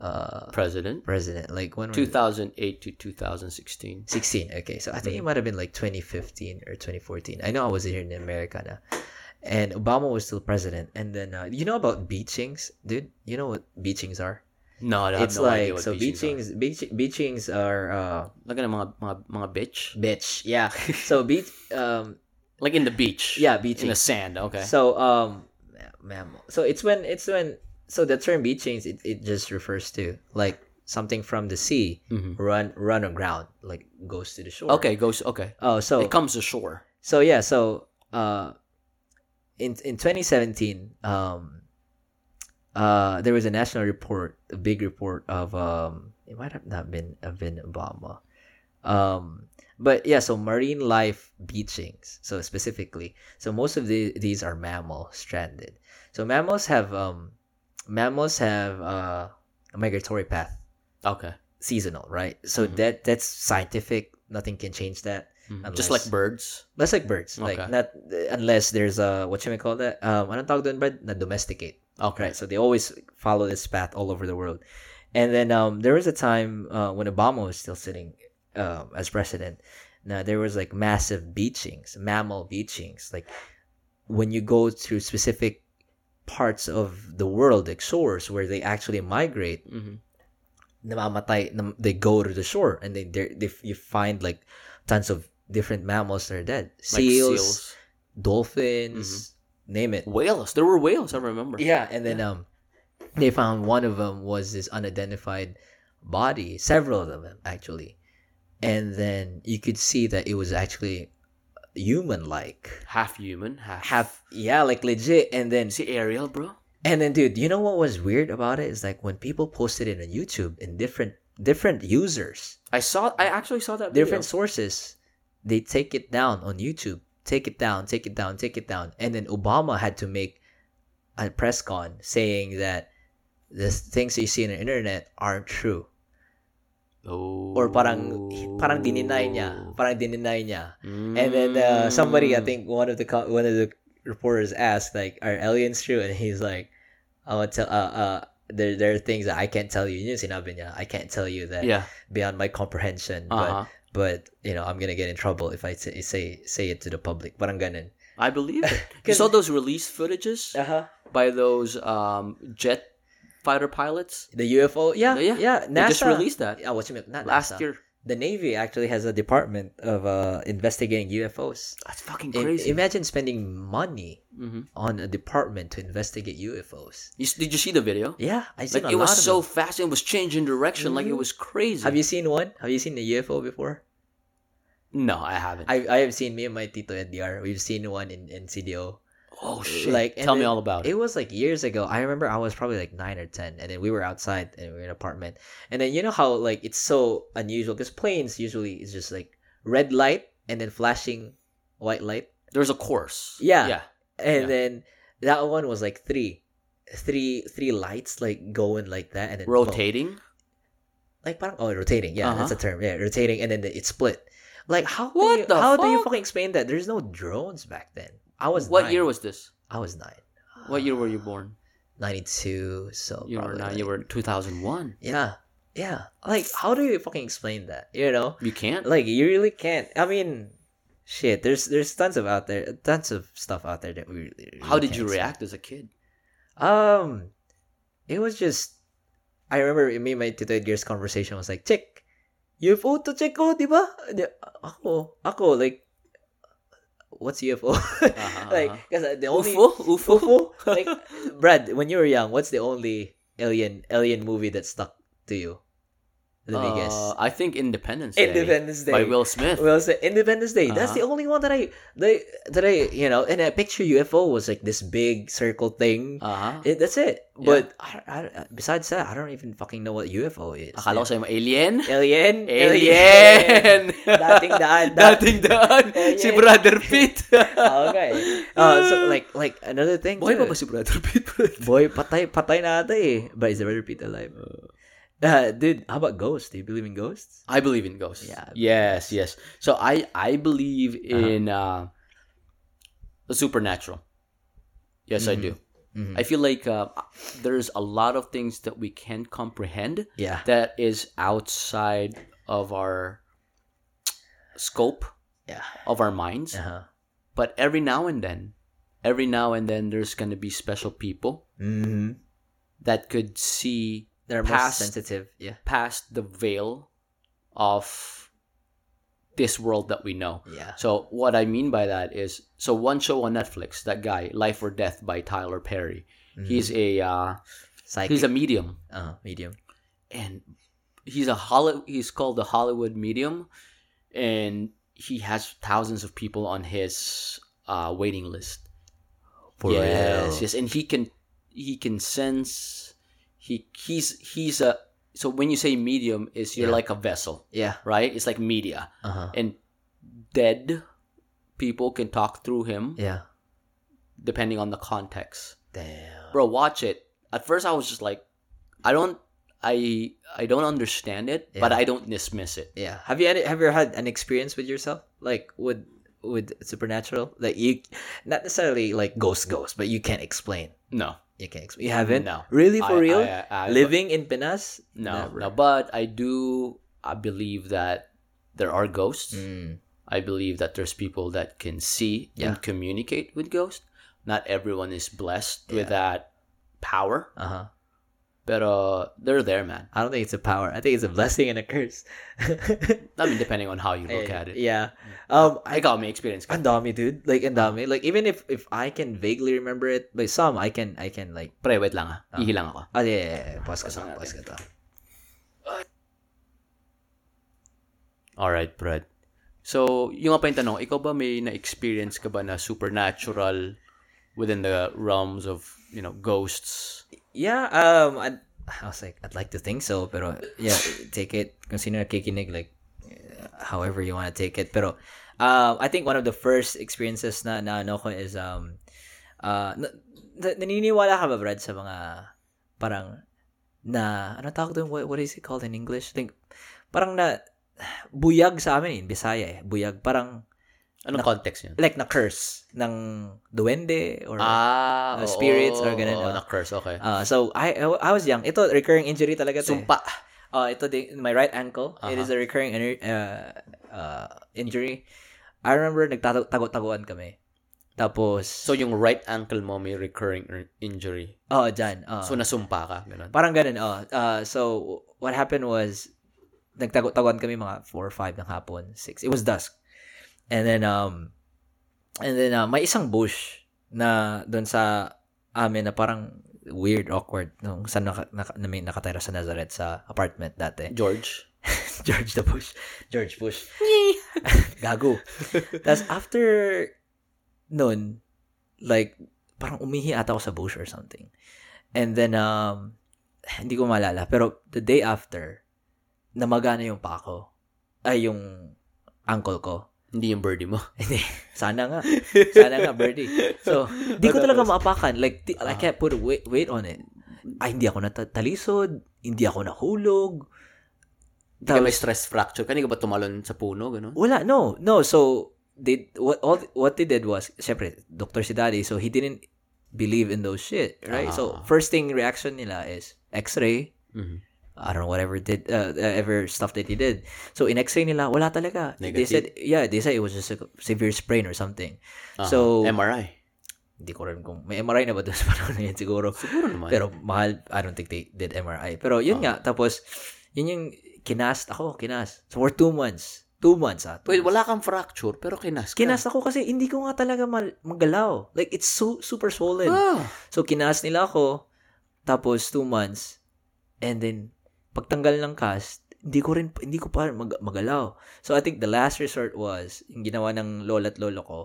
uh president. president? Like when? was 2008 to 2016. 16 okay so i think it Mm-hmm. might have been like 2015 or 2014 i know i was here in america now and obama was still president and then uh, you know about beachings dude you know what beachings are No, I it's no idea like what so beachings beachings beach, beachings are uh Look at mga, mga mga bitch. bitch yeah so beach um Like in the beach. yeah In the sand. Okay. so um mammal so it's when it's when so the term beachings it, it just refers to like something from the sea Mhm. run run aground like goes to the shore Okay, goes okay. oh so it comes ashore. So yeah, so uh in in 2017 um uh there was a national report, a big report of um it might have not been have been Obama. Um but yeah, so marine life beachings. So specifically, so most of the, these are mammal stranded. So mammals have um mammals have uh a migratory path, Okay. seasonal, right? So Mhm. that that's scientific. Nothing can change that. Mhm. Just like birds. Less like birds. Like not unless there's a what you may call that? Um anong tawag doon, Brad? Na domesticate. Okay. Right. So they always follow this path all over the world. And then um there was a time uh, when Obama was still sitting um as president. Now there was like massive beachings, mammal beachings. Like when you go to specific parts of the world, like shores where they actually migrate, Mhm. namamatay, nam- they go to the shore and they, they, you find like tons of different mammals that are dead. Like Seals, dolphins, name it. Whales. There were whales. I remember. Yeah, and then um, they found one of them was this unidentified body, several of them actually, and then you could see that it was actually human-like, Half human. Half. half yeah, like legit. And then See Ariel, bro. and then, dude, you know what was weird about it is like when people posted it on YouTube in different different users, I saw. I actually saw that. different sources, they take it down on YouTube, take it down, take it down, take it down, and then Obama had to make a press con saying that the things you see on the internet aren't true, Oh. or parang parang dininay niya, parang dininay niya, Mm. and then uh, somebody, I think one of the one of the reporters asked like, "Are aliens true?" And he's like, "I want to uh uh." There, there are things that I can't tell you. Yun sinabi niya. I can't tell you that Yeah. beyond my comprehension. Uh-huh. but you know I'm gonna get in trouble if I say say, say it to the public. But I'm gonna. I believe it. you saw those release footages Uh-huh. by those um, jet fighter pilots. The UFO, yeah, Yeah, yeah. They just released that Yeah, what's mean? Not last NASA. year. The Navy actually has a department of uh, investigating UFOs. That's fucking I- crazy. imagine spending money Mhm. on a department to investigate UFOs. You, did you see the video? Yeah, I seen Like a it was lot of so them. fast. It was changing direction. Like it Mhm. was crazy. Have you seen one? Have you seen a UFO before? No, I haven't. I I have seen me and my tito NDR. We've seen one in, in CDO. Oh shit! Like, tell me all about it. It was like years ago. I remember I was probably like nine or ten, and then we were outside and we were in an apartment. And then you know how like it's so unusual because planes usually is just like red light and then flashing white light. There's a course. Yeah. Yeah. And Yeah. then that one was like three, three three lights like going like that and then Rotating? like parang oh rotating yeah that's Uh-huh. a term yeah rotating and then it split like how do What you, the how do you fucking explain that there's no drones back then I was What nine. year was this? I was nine What year were you born? 92 so You were nine. You were 2001. yeah yeah like how do you fucking explain that you know You can't. like you really can't I mean shit there's there's tons of out there tons of stuff out there that we really, How did you react as a kid? Um, it was just, I remember me and my Tito Edgar's conversation was like, check, UFO to check ko, di ba? Ako, ako, like, what's UFO? like, uh-huh. because the only, UFO? UFO? UFO? like, Brad, when you were young, what's the only alien, alien movie that stuck to you? Me guess. Uh, I think Independence Day. Independence Day. By Will Smith. Well, so Independence Day. That's the Uh-huh. only one that I, that, that I, you know, and I picture UFO was like this big circle thing. Uh-huh. It, that's it. Yeah. But I, I, besides that, I don't even fucking know what UFO is. Akala ko sa'yo, alien? Alien? Alien! Dating daan. da- Dating daan. Si Brother Pitt. okay. Uh, so like like another thing. Too. pa ba si Brother Pitt? Boy, patay patay na ata eh. But is the brother Pete alive? Uh, dude, how about ghosts? Do you believe in ghosts? I believe in ghosts. Yeah. Yes, yes. So I I believe in uh the supernatural. Yes, I do. Mhm. I feel like uh, there's a lot of things that we can't comprehend Yeah. that is outside of our scope Yeah. of our minds. Uh-huh. But every now and then, every now and then, there's gonna be special people Mm-hmm. that could see They're Past- sensitive. Yeah. past the veil of this world that we know. Yeah. So what I mean by that is, so one show on Netflix, that guy, Life or Death by Tyler Perry. He's a uh, Psychic. he's a medium, uh, medium. and he's a Holly. He's called the Hollywood medium, and he has thousands of people on his uh, waiting list. For yes, real. yes, and he can he can sense. He he's he's a so when you say medium is you're Yeah. like a vessel, Yeah. right? It's like media, Uh-huh. and dead people can talk through him Yeah. depending on the context. Damn. Bro, watch it. At first, I was just like, I don't, I, I don't understand it, but I don't dismiss it. Yeah. Have you any, have you ever had an experience with yourself, like with with supernatural, like you, not necessarily like ghost ghost, but you can't explain. No, You can't explain. You haven't. No. Really for I- real? I- I- Living in Pinas? no, Never. no. But I do. I believe that there are ghosts. Mm. I believe that there's people that can see and communicate with ghosts. Not everyone is blessed with that power, Uh but uh, they're there, man. I don't think it's a power. I think it's a blessing and a curse. I mean, depending on how you look at it. Yeah. Um. I got me experience. ka. Ang dami, dude. Like, ang dami. Like, even if if I can vaguely remember it, but some I can I can like. Pre, wait lang ah. Ihi lang ako. Ah, yeah, yeah, yeah. Pause ka to. Pause ka to. Alright, Brad. So, yung nga pa yung tanong, ikaw ba may na-experience ka ba na supernatural within the realms of, you know, ghosts? Yeah, um, I, I was like, I'd like to think so, pero yeah, take it. Kung sino nakikinig, like, however you want to take it. Pero, um, I think one of the first experiences na na ano ko is, um, uh, na, na- naniniwala ka ba, Brad, sa mga, parang, na, ano tawag doon? What, what is it called in English? think, parang na, buyag sa amin in Bisaya eh. Buyag, parang, Anong context yun? like na curse ng duwende or Ah, uh, spirits or oo, ganun, oo, ah. na-curse, okay. Uh, so I I was young. Ito recurring injury talaga eh. Sumpa. Uh, ito di, my right ankle. It Aha. is a recurring injury, uh, uh, injury. I remember nagtago-taguan kami. Tapos So, yung right ankle mo may recurring injury. oh, dyan. Uh, So, nasumpa ka. Ganun. parang ganun. Oh. Uh, so what happened was nagtago-taguan kami mga 4 or 5 ng hapon, 6. It was dusk. And then um and then uh, may isang bush na doon sa amin na parang weird, awkward nung saan naka, naka, na may nakatira sa Nazareth sa apartment dati. George? George the Bush. George Bush. Gago. Tapos after nun, like, parang umihi ata ako sa bush or something. And then, um, hindi ko maalala. Pero the day after, namagana yung pa ako. Ay, yung ankle ko. Hindi yung birdie mo. Hindi. Sana nga. Sana nga, birdie. So, di ko talaga maapakan. Like, di, I can't put weight, weight on it. Ay, hindi ako natalisod. Hindi ako nahulog. Hindi ka may stress fracture. Kanina ka ba tumalon sa puno? Ganun? Wala, no. No, so, they, what, all, what they did was, syempre, doctor si daddy, so he didn't believe in those shit, right? So, Ah. first thing reaction nila is x-ray, Mhm. I don't know whatever did uh, ever stuff that he did. So in X-ray nila wala talaga. They Negative. said yeah, they said it was just a severe sprain or something. Aha. So MRI. hindi ko rin kung may MRI na ba doon sa panahon na yun siguro. Siguro naman. Pero mahal, I don't think they did MRI. Pero yun nga, tapos yun yung kinast ako, kinast. So for two months. Two months ah. two Wait, months. wala kang fracture, pero kinas ka. Kinast ako kasi hindi ko nga talaga mal- magalaw. Like, it's so, super swollen. Ah. So, kinast nila ako. Tapos, two months. And then, pagtanggal ng cast, hindi ko rin, hindi ko pa mag- magalaw. So, I think the last resort was, yung ginawa ng lola at lolo ko,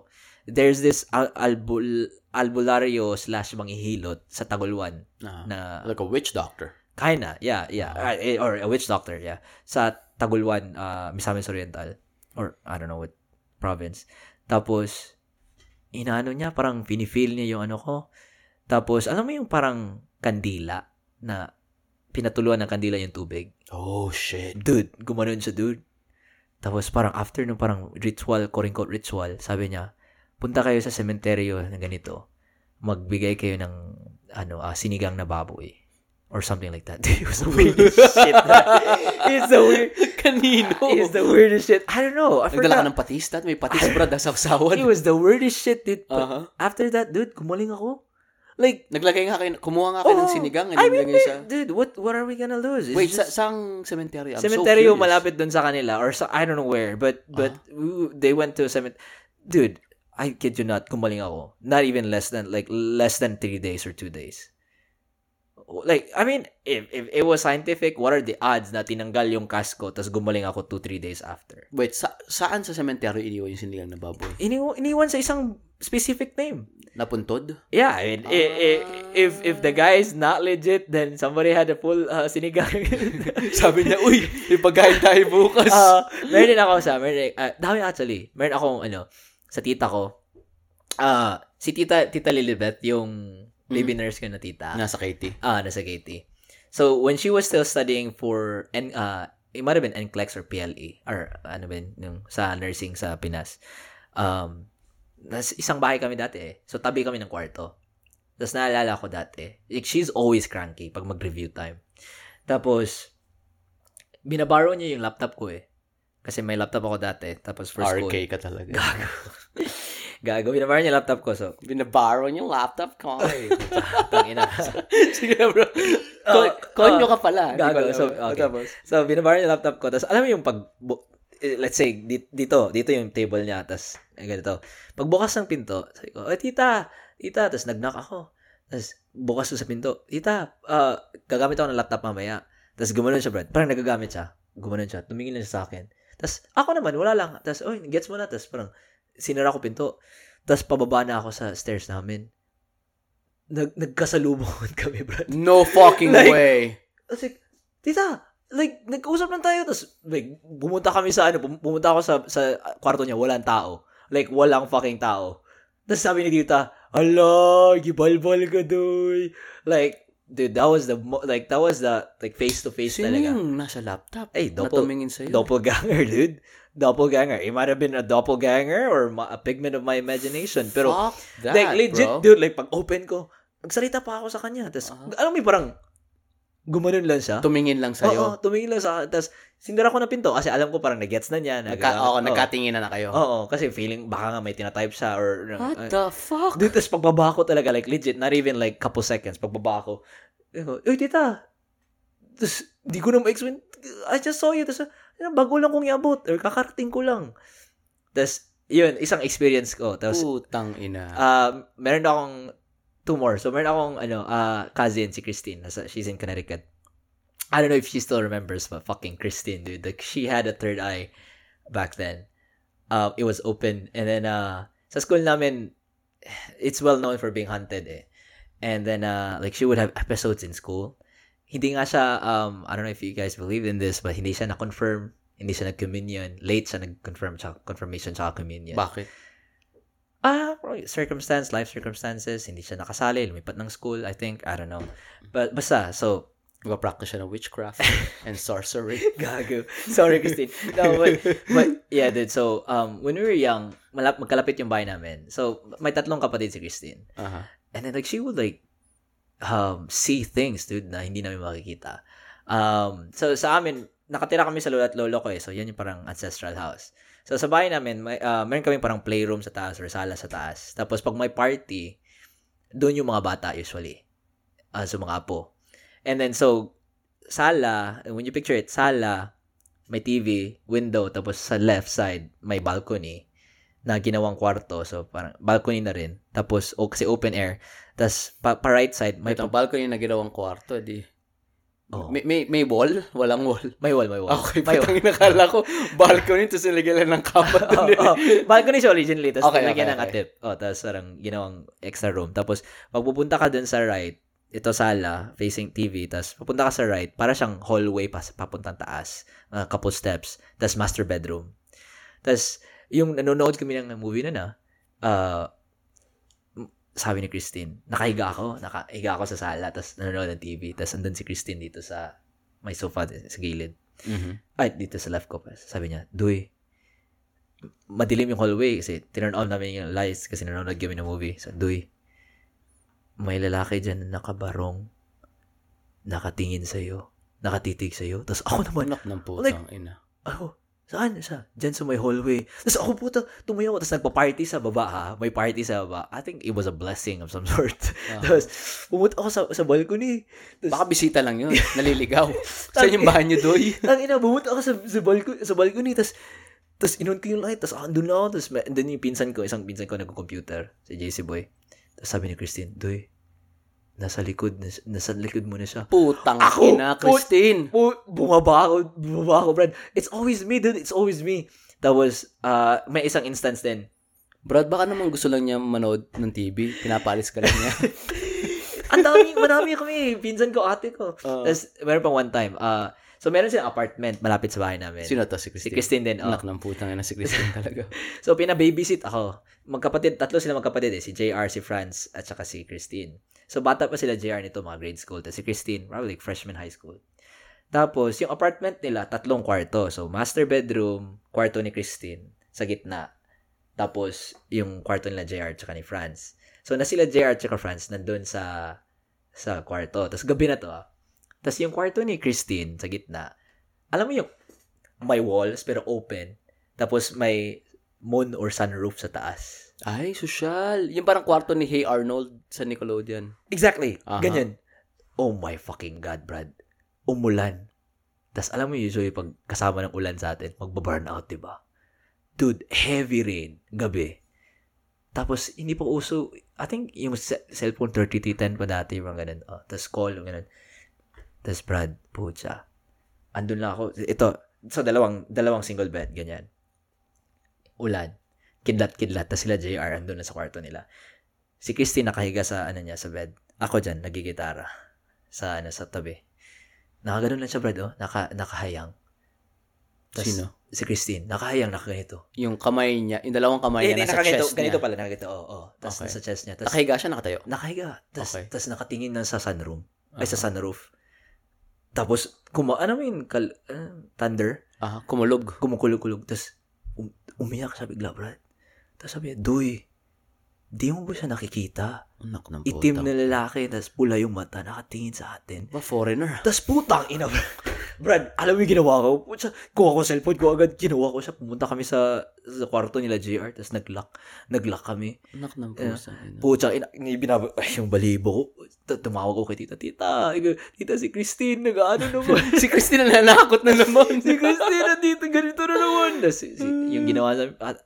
there's this al- albul albularyo slash manghihilot sa Tagulwan Ah. na Like a witch doctor. Kinda, yeah, yeah. Uh, eh, or a witch doctor, yeah. Sa Tagulwan, uh, Misamis Oriental. Or, I don't know what province. Tapos, inaano niya, parang pinifeel niya yung ano ko. Tapos, alam mo yung parang kandila na pinatuluan ng kandila yung tubig. Oh, shit. Dude, gumanon siya, dude. Tapos, parang after nung parang ritual, quote-unquote ritual, sabi niya, punta kayo sa sementeryo na ganito. Magbigay kayo ng, ano, ah, sinigang na baboy. Or something like that. Dude, it was the weirdest shit. It's the weird. Kanino? It's the weirdest shit. I don't know. I Nagdala ka forgot. ng patis, tat? May patis, brad, na sawsawan. It was the weirdest shit, dude. But Aha. after that, dude, gumaling ako. Like, Naglagay nga kayo, kumuha nga kayo ng oh, sinigang. I mean, sa... dude, what what are we gonna lose? It's Wait, just- sa saang cemetery? I'm cemeteryo so curious. malapit dun sa kanila or sa I don't know where but but we- they went to a cement dude I kid you not gumaling ako not even less than like less than three days or two days like I mean if, if it was scientific what are the odds na tinanggal yung cast ko tas gumaling ako two three days after Wait, sa, saan sa cemetery iniwan yung sinigang na baboy? Iniw- iniwan sa isang specific name Napuntod? yeah I mean i- i- if if the guy is not legit then somebody had a full uh, sinigang Sabi niya, uy, may pagkain tayo bukas. Ah, meron din ako sa, meron ah, dami actually. Meron akong, ano, sa tita ko, ah, si tita, tita Lilibet, yung baby nurse ko na tita. Nasa Katie. Ah, nasa Katie. So, when she was still studying for, N, uh, it might have been NCLEX or PLE, or ano ba yun, yung sa nursing sa Pinas. Um, nas, isang bahay kami dati eh. So, tabi kami ng kwarto. Tapos naalala ko dati, like, she's always cranky pag mag-review time. Tapos, binaborrow niya yung laptop ko eh. Kasi may laptop ako dati. Tapos for school. RK ka talaga. Gago, binaborrow niya yung laptop ko. So, Binaborrow yung laptop ko. tangina. Sige bro. Oh, Konyo oh, ka pala. Gago. So, okay. So, binabar niya laptop ko. Tapos, alam mo yung pag... eh, let's say, di- dito, dito yung table niya. Tapos, eh, ganito. Pagbukas ng pinto, sabi ko, oh, tita, tita. Tapos, nag-knock ako. Tapos, bukas ko sa pinto. Tita, uh, gagamit ako ng laptop mamaya. Tapos, gumanon siya, Brad. Parang nagagamit siya. Gumanon siya. Tumingin lang siya sa akin. Tapos, ako naman, wala lang. Tapos, oh, gets mo na. Tapos, parang, sinara ko pinto. Tapos, pababa na ako sa stairs namin. Nag, nagkasalubong kami, Brad. no fucking Like- way. I was like, tita, like, nag-usap lang tayo. Tapos, like, bumunta kami sa, ano, pumunta ako sa, sa kwarto niya, walang tao. Like, walang fucking tao. Tapos sabi ni tita, ala, gibalbal ka doy. Like, dude, that was the, mo- like, that was the, like, face-to-face Sino talaga. yung nasa laptop? Ay, doppel, Natumingin sa'yo? doppelganger, dude. Doppelganger. It might have been a doppelganger or ma- a pigment of my imagination. Pero, Fuck that, like, legit, bro. dude, like, pag open ko, nagsalita pa ako sa kanya. Tapos, Uh-huh. alam mo, parang, gumanon lang siya. Tumingin lang Oo, sa'yo. tumingin lang sa akin. Tapos, sinira ko na pinto kasi alam ko parang nag-gets na niya. Nagka, nagagamit- oo, oo. nagkatingin na na kayo. Oo, kasi feeling, baka nga may tinatype siya or... What uh, the fuck? Dude, tapos pagbaba ko talaga, like legit, not even like couple seconds, pagbaba ko, Uy, tita! Tapos, di ko na ma-explain, I just saw you, tapos, bago lang kong iabot, or kakarating ko lang. Tapos, yun, isang experience ko. Tapos, Putang ina. uh, meron akong two more. So, meron akong, ano, uh, cousin, si Christine. Nasa, she's in Connecticut. I don't know if she still remembers, but fucking Christine, dude. Like, she had a third eye back then. Uh, it was open. And then, uh, sa school namin, it's well known for being haunted, eh. And then, uh, like, she would have episodes in school. Hindi nga siya, um, I don't know if you guys believe in this, but hindi siya na-confirm Hindi siya nag-communion. Late siya nag-confirm sa confirmation sa communion. Bakit? Ah, circumstance, life circumstances, hindi siya nakasali, lumipat ng school, I think, I don't know. But basta, so Nagpa-practice siya ng witchcraft and sorcery. Gago. Sorry, Christine. No, but, but yeah, dude. So, um, when we were young, malap magkalapit yung bahay namin. So, may tatlong kapatid si Christine. Aha. And then, like, she would, like, um, see things, dude, na hindi namin makikita. Um, so, sa amin, nakatira kami sa lolo at lolo ko eh. So, yan yung parang ancestral house. So, sa bahay namin, may, uh, meron kami parang playroom sa taas or sala sa taas. Tapos, pag may party, doon yung mga bata usually. Uh, so, mga apo. And then, so, sala, when you picture it, sala, may TV, window, tapos sa left side, may balcony na ginawang kwarto. So, parang balcony na rin. Tapos, o, kasi open air. Tapos, pa, pa right side, may, May itong balcony na ginawang kwarto, di. Oh. May, may, may wall? Walang wall. may wall, may wall. Okay, may patang nakala ko, balcony, tapos nilagyan lang ng kama oh, doon. eh. oh. Balcony siya originally, tapos Okay, nilagyan okay, ng okay. atip. Oh, tapos parang ginawang extra room. Tapos, pag pupunta ka dun sa right, ito sala, facing TV, tapos papunta ka sa right, para siyang hallway pa, papuntang taas, mga couple steps, tapos master bedroom. Tapos, yung nanonood kami ng movie na na, uh, sabi ni Christine, nakahiga ako, nakahiga ako sa sala, tapos nanonood ng TV, tapos andun si Christine dito sa may sofa sa gilid. Mhm. Ay, dito sa left ko pa. Sabi niya, Duy, madilim yung hallway kasi tinurn on namin yung lights kasi nanonood kami ng movie. So, Duy, may lalaki dyan na nakabarong, nakatingin sa'yo, nakatitig sa'yo. Tapos ako naman, Anak ng putang ina. ako, saan siya? Dyan sa may hallway. Tapos ako puta, tumayo ako. Tapos nagpa-party sa baba ha. May party sa baba. I think it was a blessing of some sort. Ah. Tapos, pumunta ako sa, sa balcony. Tapos, Baka bisita lang yun. Naliligaw. Saan yung bahay niyo, Doy? Ang ina, bumunta ako sa, sa balcony, sa balcony, tas, tas inon ko yung light, tas andun na ako, may- and then yung pinsan ko, isang pinsan ko nagko-computer, si JC Boy. Tas sabi ni Christine, Doy, nasa likod, nasa, nasa likod mo na siya. Putang Ako? ina, Christine. Bu- bumaba ako, bumaba ako, Brad. It's always me, dude. It's always me. Tapos, uh, may isang instance din. Brad, baka naman gusto lang niya manood ng TV. Pinapalis ka lang niya. Ang dami, marami kami. Pinsan ko, ate ko. Ah. Tapos, meron pang one time. Uh, so, meron silang apartment malapit sa bahay namin. Sino to? Si Si Christine. Christine din. Oh. Anak ng putang ina si Christine talaga. So, pina-babysit ako. Magkapatid, tatlo sila magkapatid eh. Si JR, si Franz, at saka si Christine. So, bata pa sila JR nito, mga grade school. Tapos si Christine, probably like freshman high school. Tapos, yung apartment nila, tatlong kwarto. So, master bedroom, kwarto ni Christine, sa gitna. Tapos, yung kwarto nila JR, tsaka ni Franz. So, na sila JR, tsaka Franz, nandun sa sa kwarto. Tapos, gabi na to, ah. Tapos, yung kwarto ni Christine, sa gitna, alam mo yung may walls, pero open. Tapos, may moon or sunroof sa taas. Ay, social. Yung parang kwarto ni Hey Arnold sa Nickelodeon. Exactly. Aha. Ganyan. Oh my fucking God, Brad. Umulan. Tapos alam mo usually pag kasama ng ulan sa atin, magbaburn out, di ba? Dude, heavy rain. Gabi. Tapos, hindi pa uso, I think yung ce- cellphone 3310 pa dati, mga ganun. Oh, tapos call, mga ganun. Tapos Brad, pucha. Andun lang ako. Ito, so dalawang, dalawang single bed, ganyan. Ulan. Kidlat-kidlat. Tapos sila JR, andun na sa kwarto nila. Si Christine nakahiga sa ano niya sa bed. Ako dyan, nagigitara. Sa ano, sa tabi. Nakaganon lang siya, Brad, oh. Naka, nakahayang. Tas, Sino? Si Christine. Nakahayang, nakaganito. Yung kamay niya, yung dalawang kamay Eh, niya nasa nakaganito. chest Ganito niya. pala, nakaganito. Oo, oh, Tapos Okay. nasa chest niya. Tapos, Nakahiga siya, nakatayo. nakahiga. Tapos, Okay. tapos nakatingin na sa sunroom. Ay, sa sunroof. Tapos, kuma, ano yun? Kal, uh, thunder? Aha, kumulog. Kumukulog-kulog. Tapos, um, umiyak siya bigla, Brad. Tapos sabi niya, Duy, di mo ba siya nakikita? Anak ng Itim putang. na lalaki, tapos pula yung mata, nakatingin sa atin. Ba, foreigner. Tapos putang ina, Brad, alam mo yung ginawa ko? Putsa, kuha ko cellphone ko agad, ginawa ko siya. Pumunta kami sa, sa kwarto nila JR, tapos nag-lock. Nag-lock kami. Anak ng pusa. ina. Putsa, ina, binab- ay, yung balibo ko. Tumawag ko kay tita, tita, tita si Christine, nag-ano naman. si Christine na nanakot na naman. si Christine, nandito, ganito na naman. Tapos, si- si- yung ginawa sa at,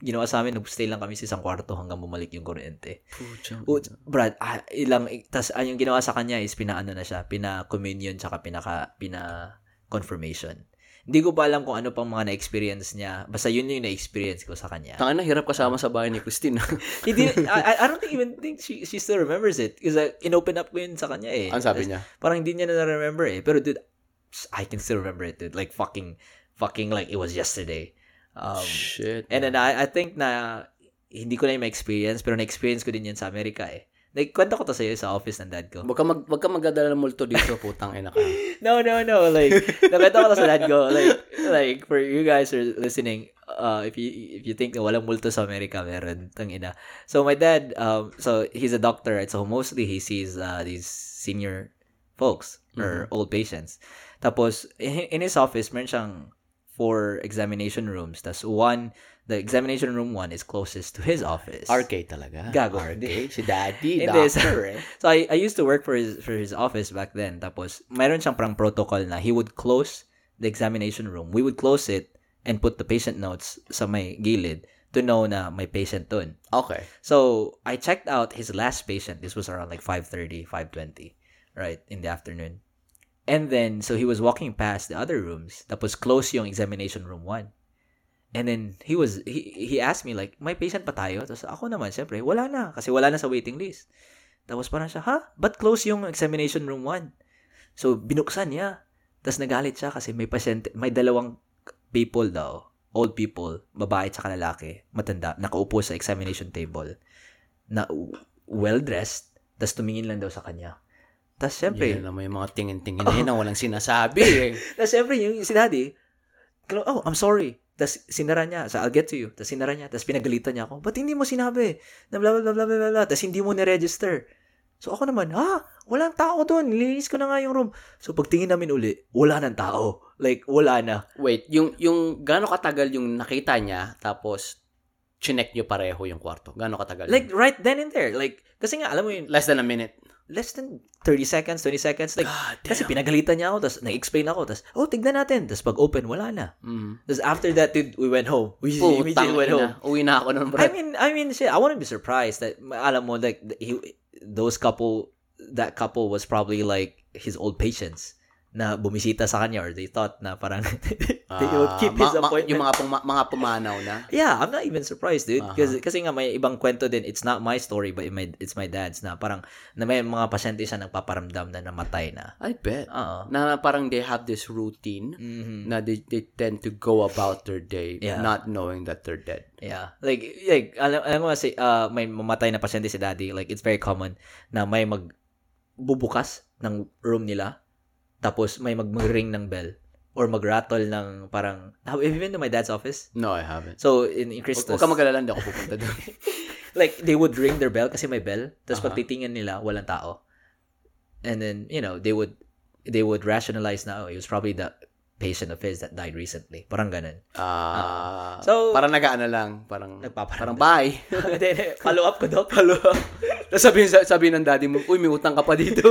ginawa sa amin, nag-stay lang kami sa isang kwarto hanggang bumalik yung kuryente. Pucha. O, Brad, ah, ilang, tas ah, yung ginawa sa kanya is pinaano na siya, pina-communion tsaka pinaka, pina-confirmation. Hindi ko pa alam kung ano pang mga na-experience niya. Basta yun yung na-experience ko sa kanya. Tanga na, hirap kasama sa bahay ni Christine. Hindi, I, I- I don't think even think she, she still remembers it. Kasi uh, in-open up ko yun sa kanya eh. Ano sabi niya? Parang hindi niya na remember eh. Pero dude, I can still remember it dude. Like fucking fucking like it was yesterday. Um, Shit. and then I, I think na hindi ko na yung ma-experience pero na-experience ko din yan sa Amerika eh. Like, kwento ko to sa'yo sa office ng dad ko. Wag ka, mag, wag ka magdadala ng multo dito, putang ina ka. No, no, no. Like, nakwento ko to sa dad ko. Like, like for you guys who are listening, uh, if you if you think na walang multo sa Amerika, meron. Tang ina. So, my dad, um, so he's a doctor, right? So, mostly he sees uh, these senior folks or old patients. Tapos, in, in his office, meron siyang four examination rooms. Tapos, one, the examination room one is closest to his office. RK talaga. Gago. RK. Si daddy, doctor eh. So I, I used to work for his for his office back then. Tapos mayroon siyang parang protocol na he would close the examination room. We would close it and put the patient notes sa may gilid to know na may patient dun. Okay. So I checked out his last patient. This was around like 5:30, 5:20, right in the afternoon. And then so he was walking past the other rooms. Tapos close yung examination room 1. And then he was he he asked me like, "May patient pa tayo?" Tapos ako naman, syempre, wala na kasi wala na sa waiting list. Tapos parang siya, "Ha? But close yung examination room 1?" So binuksan niya. Tapos nagalit siya kasi may pasyente, may dalawang people daw, old people, babae at lalaki, matanda, nakaupo sa examination table na well-dressed, tapos tumingin lang daw sa kanya. Tapos syempre, Yan na may mga tingin-tingin yun na walang sinasabi eh. tapos syempre, yung si daddy, oh, I'm sorry. Tapos sinara niya, so I'll get to you. Tapos sinara niya, tapos pinagalitan niya ako, ba't hindi mo sinabi? Na blah, blah, blah, blah, blah. Tapos hindi mo ni-register. So ako naman, ha? Walang tao doon. Nilinis ko na nga yung room. So pagtingin namin uli, wala nang tao. Like, wala na. Wait, yung yung gaano katagal yung nakita niya tapos chinek niyo pareho yung kwarto? Gaano katagal? yun? Like, right then and there. Like, kasi nga, alam mo yun, less than a minute. less than 30 seconds, 20 seconds. Like, God kasi pinagalitan niya ako, tapos nag-explain ako, tapos, oh, tignan natin. Tapos pag-open, wala na. Mm. Tapos after that, dude, we went home. We Putang immediately went home. Uwi na ako nun, bro. I mean, I mean, shit, I wouldn't be surprised that, alam mo, like, he, those couple, that couple was probably like his old patients na bumisita sa kanya or they thought na parang they would keep his Ah, ma- appointment. yung mga, puma- mga pumanaw na. Yeah, I'm not even surprised, dude. Aha. Kasi kasi nga may ibang kwento din. It's not my story, but my, it's my dad's na parang na may mga pasyente siya nagpaparamdam na namatay na. I bet. Oo. Na parang they have this routine Mhm. na they, they tend to go about their day Yeah. not knowing that they're dead. Yeah. Like, like alam, alam mo kasi, uh, may mamatay na pasyente si daddy. Like, it's very common na may mag bubukas ng room nila tapos may mag ring ng bell or mag-rattle ng parang have you been to my dad's office? No, I haven't. So, in, in Christos, huwag ka mag-alala, hindi ako pupunta doon. like, they would ring their bell kasi may bell. Tapos Aha. pag titingnan nila, walang tao. And then, you know, they would they would rationalize na, oh, it was probably the patient of his that died recently. Parang ganun. Ah, So- parang nag-ano lang, parang, Nagpaparamdam. parang bye. Follow up ko, Doc. Hello. Tapos sabihin, sabihin ng daddy mo, uy, may utang ka pa dito.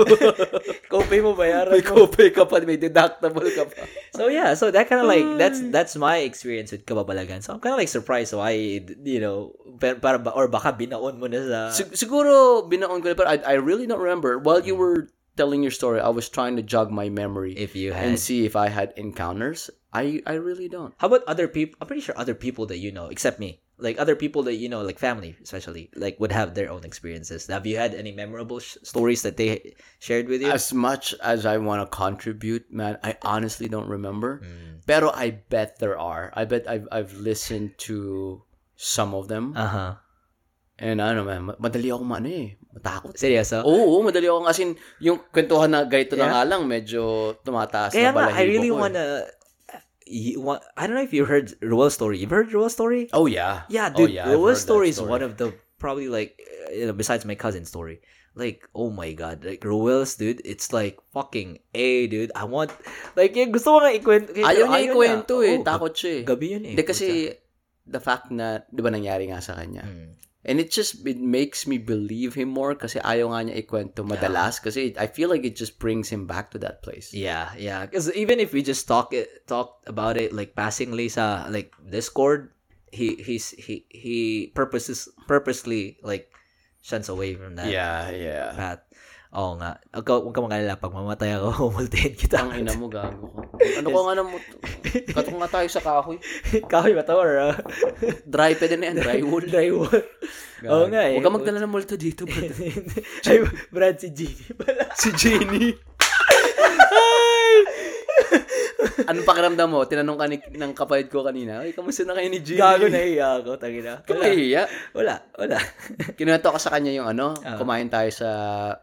Copay mo, bayaran may mo. copay ka pa, may deductible ka pa. So yeah, so that kind of like that's that's my experience with kababalagan. So I'm kind of like surprised why you know para or baka binaon mo na sa Sig- siguro, binaon ko na, pero I, I really don't remember. While you mm. were telling your story, I was trying to jog my memory if you had. and see if I had encounters. I, I really don't. How about other people? I'm pretty sure other people that you know, except me, like other people that you know, like family especially, like would have their own experiences. Have you had any memorable sh- stories that they shared with you? As much as I want to contribute, man, I honestly don't remember. Mm. Pero I bet there are. I bet I've I've listened to some of them. Uh huh. And ano man, ma- madali ako ano eh. Matakot. Seryoso? Oo, oo, madali ako. As in, yung kwentuhan na ganito na Yeah. nga lang, medyo tumataas Kaya na nga, balahibo I really ko eh. You want, I don't know if you heard Roel's story. You've heard Roel's story? Oh, yeah. Yeah, Oh, dude. yeah, I've Roel's heard that story is story. one of the probably like you know besides my cousin's story. Like oh my god, like Roel's dude, it's like fucking a dude. I want like eh, gusto ko nga ikwento. Ayaw niya ikwento eh. Oo, Takot siya eh. Gabi yun eh. Hindi kasi, the fact na, di ba nangyari nga sa kanya? Mm. And it just, it makes me believe him more kasi ayaw nga niya ikwento madalas kasi I feel like it just brings him back to that place. Yeah, yeah. Because even if we just talk it, talk about it like passingly sa like Discord, he he's he he purposes purposely like shuns away from that Yeah, yeah. path. Oo nga. Ka, huwag ka mag-alala. Pag mamatay ako, multihin kita. Ang ina mo, gago ko. Ano ko nga na mo? Kato nga tayo sa kahoy. Kahoy ba to or uh, Dry pa din na yan, drywood. drywall? Oo nga eh. Huwag ka magdala ng multo dito, bro. Ay, Brad, si Genie pala. si Jenny. Anong pakiramdam mo? Tinanong ka ni, ng kapatid ko kanina, ay, kamusta na kayo ni Jimmy? Gago na iya ako, tangina. Ka Wala. mahihiya? Wala, wala. Kinuwento ko sa kanya yung ano, Ah. kumain tayo sa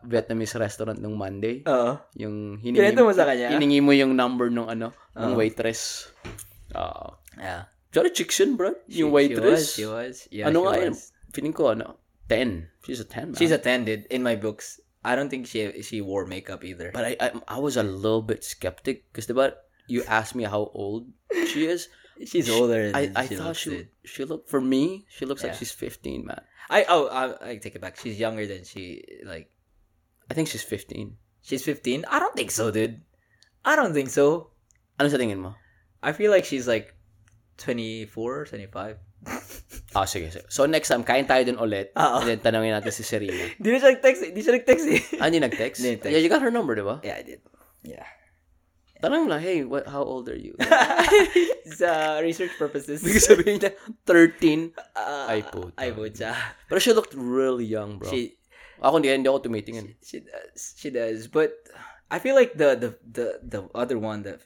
Vietnamese restaurant nung Monday. Oo. Yung hiningi, Kinuwento mo sa kanya? hiningi mo yung number nung ano, ng Oo. waitress. Oo. Yeah. Sorry, chicks yun, bro. She- yung waitress. She was, she was. Yeah, ano nga yun? Feeling ko, ano, 10. She's a 10, man. She's attended in my books. I don't think she she wore makeup either. But I, I, I was a little bit skeptic because diba, you asked me how old she is. She's older I, than I she thought she dude. she looked for me. She looks like she's 15, man. I oh I, I take it back. She's younger than she like I think she's 15. she's 15. I don't think so, dude. I don't think so. Ano sa tingin mo? I feel like she's like 24, 25. Ah, sige, sige. So next time, kain tayo dun ulit. Oo. And then tanongin natin si Serena. Di na siya nag-text. eh. Di siya nag-text eh. Ah, hindi nag-text? Hindi nag-text. Yeah, you got her number, di ba? Yeah, I did. Yeah. Tanong mo lang, hey, what, how old are you? Sa research purposes. Bigla sabihin niya, 13. Uh, Ay, puta. Ay, puta. Pero she looked really young, bro. She, ako hindi, hindi ako tumitingin. she does. She does. But I feel like the, the, the, the other one that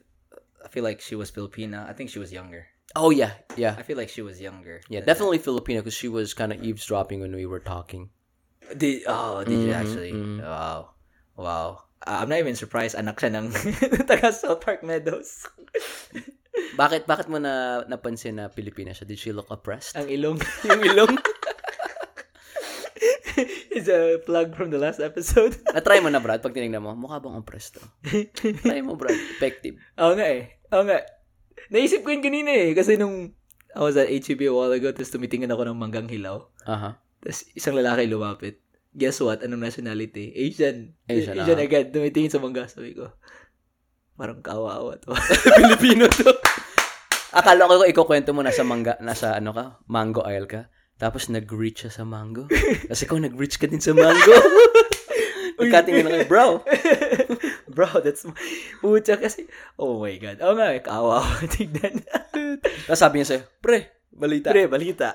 I feel like she was Filipina. I think she was younger. Oh, yeah, yeah. I feel like she was younger. Yeah, than definitely Filipino because she was kind of eavesdropping when we were talking. Did, oh, did you Mhm, actually? mhm. Wow. Wow. Uh, I'm not even surprised. Anak siya ng taga South Park Meadows. Bakit bakit mo na napansin na Pilipina siya? Did she look oppressed? Ang ilong. Yung ilong? It's a plug from the last episode. Na-try mo na, Brad, pag tinignan mo, mukha bang oppressed to? Try mo, Brad. Effective. Oo nga eh. Oo nga. Naisip ko yun kanina eh. Kasi nung I was at HEB a while ago, tapos tumitingin ako ng manggang hilaw. Aha. Tapos isang lalaki lumapit. Guess what? Anong nationality? Asian. Asian, Asian ah. agad. Tumitingin sa mangga. Sabi ko, parang kawawa to. Pilipino to. Akala ko ikukwento mo nasa mangga, nasa ano ka, mango aisle ka. Tapos nag-reach siya sa mango. Kasi kung nag-reach ka din sa mango. Pagkatingin na kayo, bro. Bro, that's... Pucha kasi... Oh my God. Oo nga eh. Kawawa. Tignan. Tapos sabi niya sa'yo, pre, balita. Pre, balita.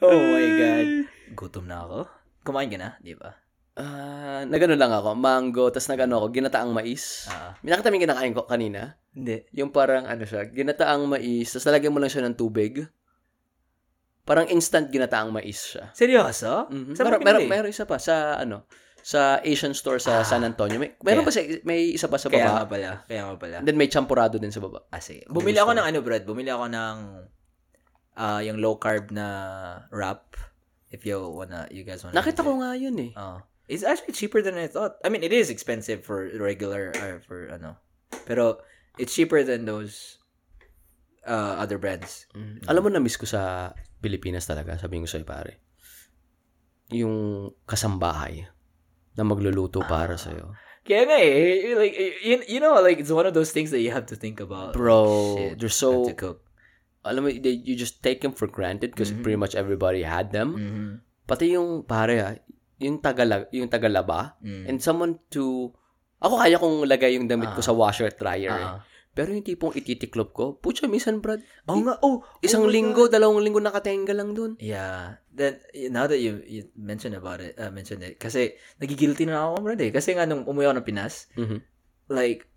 oh my God. Gutom na ako. Kumain ka na, di ba? Ah, nagano lang ako, mango, tapos nagano ako, ginataang mais. Ah. May nakita mo yung kinakain ko kanina? Hindi. Yung parang ano siya, ginataang mais, tapos lalagyan mo lang siya ng tubig. Parang instant ginataang mais siya. Seryoso? Mhm. Mo Meron, meron, pinili? meron isa pa sa ano, sa Asian store sa San Antonio. May, meron pa Kaya- sa, may isa pa sa Kaya nga baba. pala. Kaya nga pala. And then may champurado din sa baba. Ah, sige. Bumili ako ng ano, Brad. Bumili ako ng ah yung low carb na wrap. If you wanna, you guys wanna. Nakita ko nga yun eh. Oh. It's actually cheaper than I thought. I mean, it is expensive for regular or for ano. Pero it's cheaper than those uh, other brands. Mm. Alam mo na miss ko sa Pilipinas talaga, sabihin ko sa'yo pare. Yung kasambahay na magluluto para sa'yo. Kaya nga eh, like you, you know, like it's one of those things that you have to think about. Bro, Shit, they're so, to cook. Alam mo, they, you just take them for granted because pretty much everybody had them. Mhm. Pati yung pare ah, yung tagala, yung tagalaba, Mm. and someone to, ako kaya kong lagay yung damit ko sa washer dryer eh. Ah. Pero yung tipong ititiklop ko, putya, minsan brad, Oh nga, oh, isang oh linggo, dalawang linggo nakatenga lang dun. Yeah. Then now that you you mentioned about it, uh, mentioned it kasi nagigilty na ako, brad eh. Kasi nga nung umuwi ako ng Pinas, Mhm. like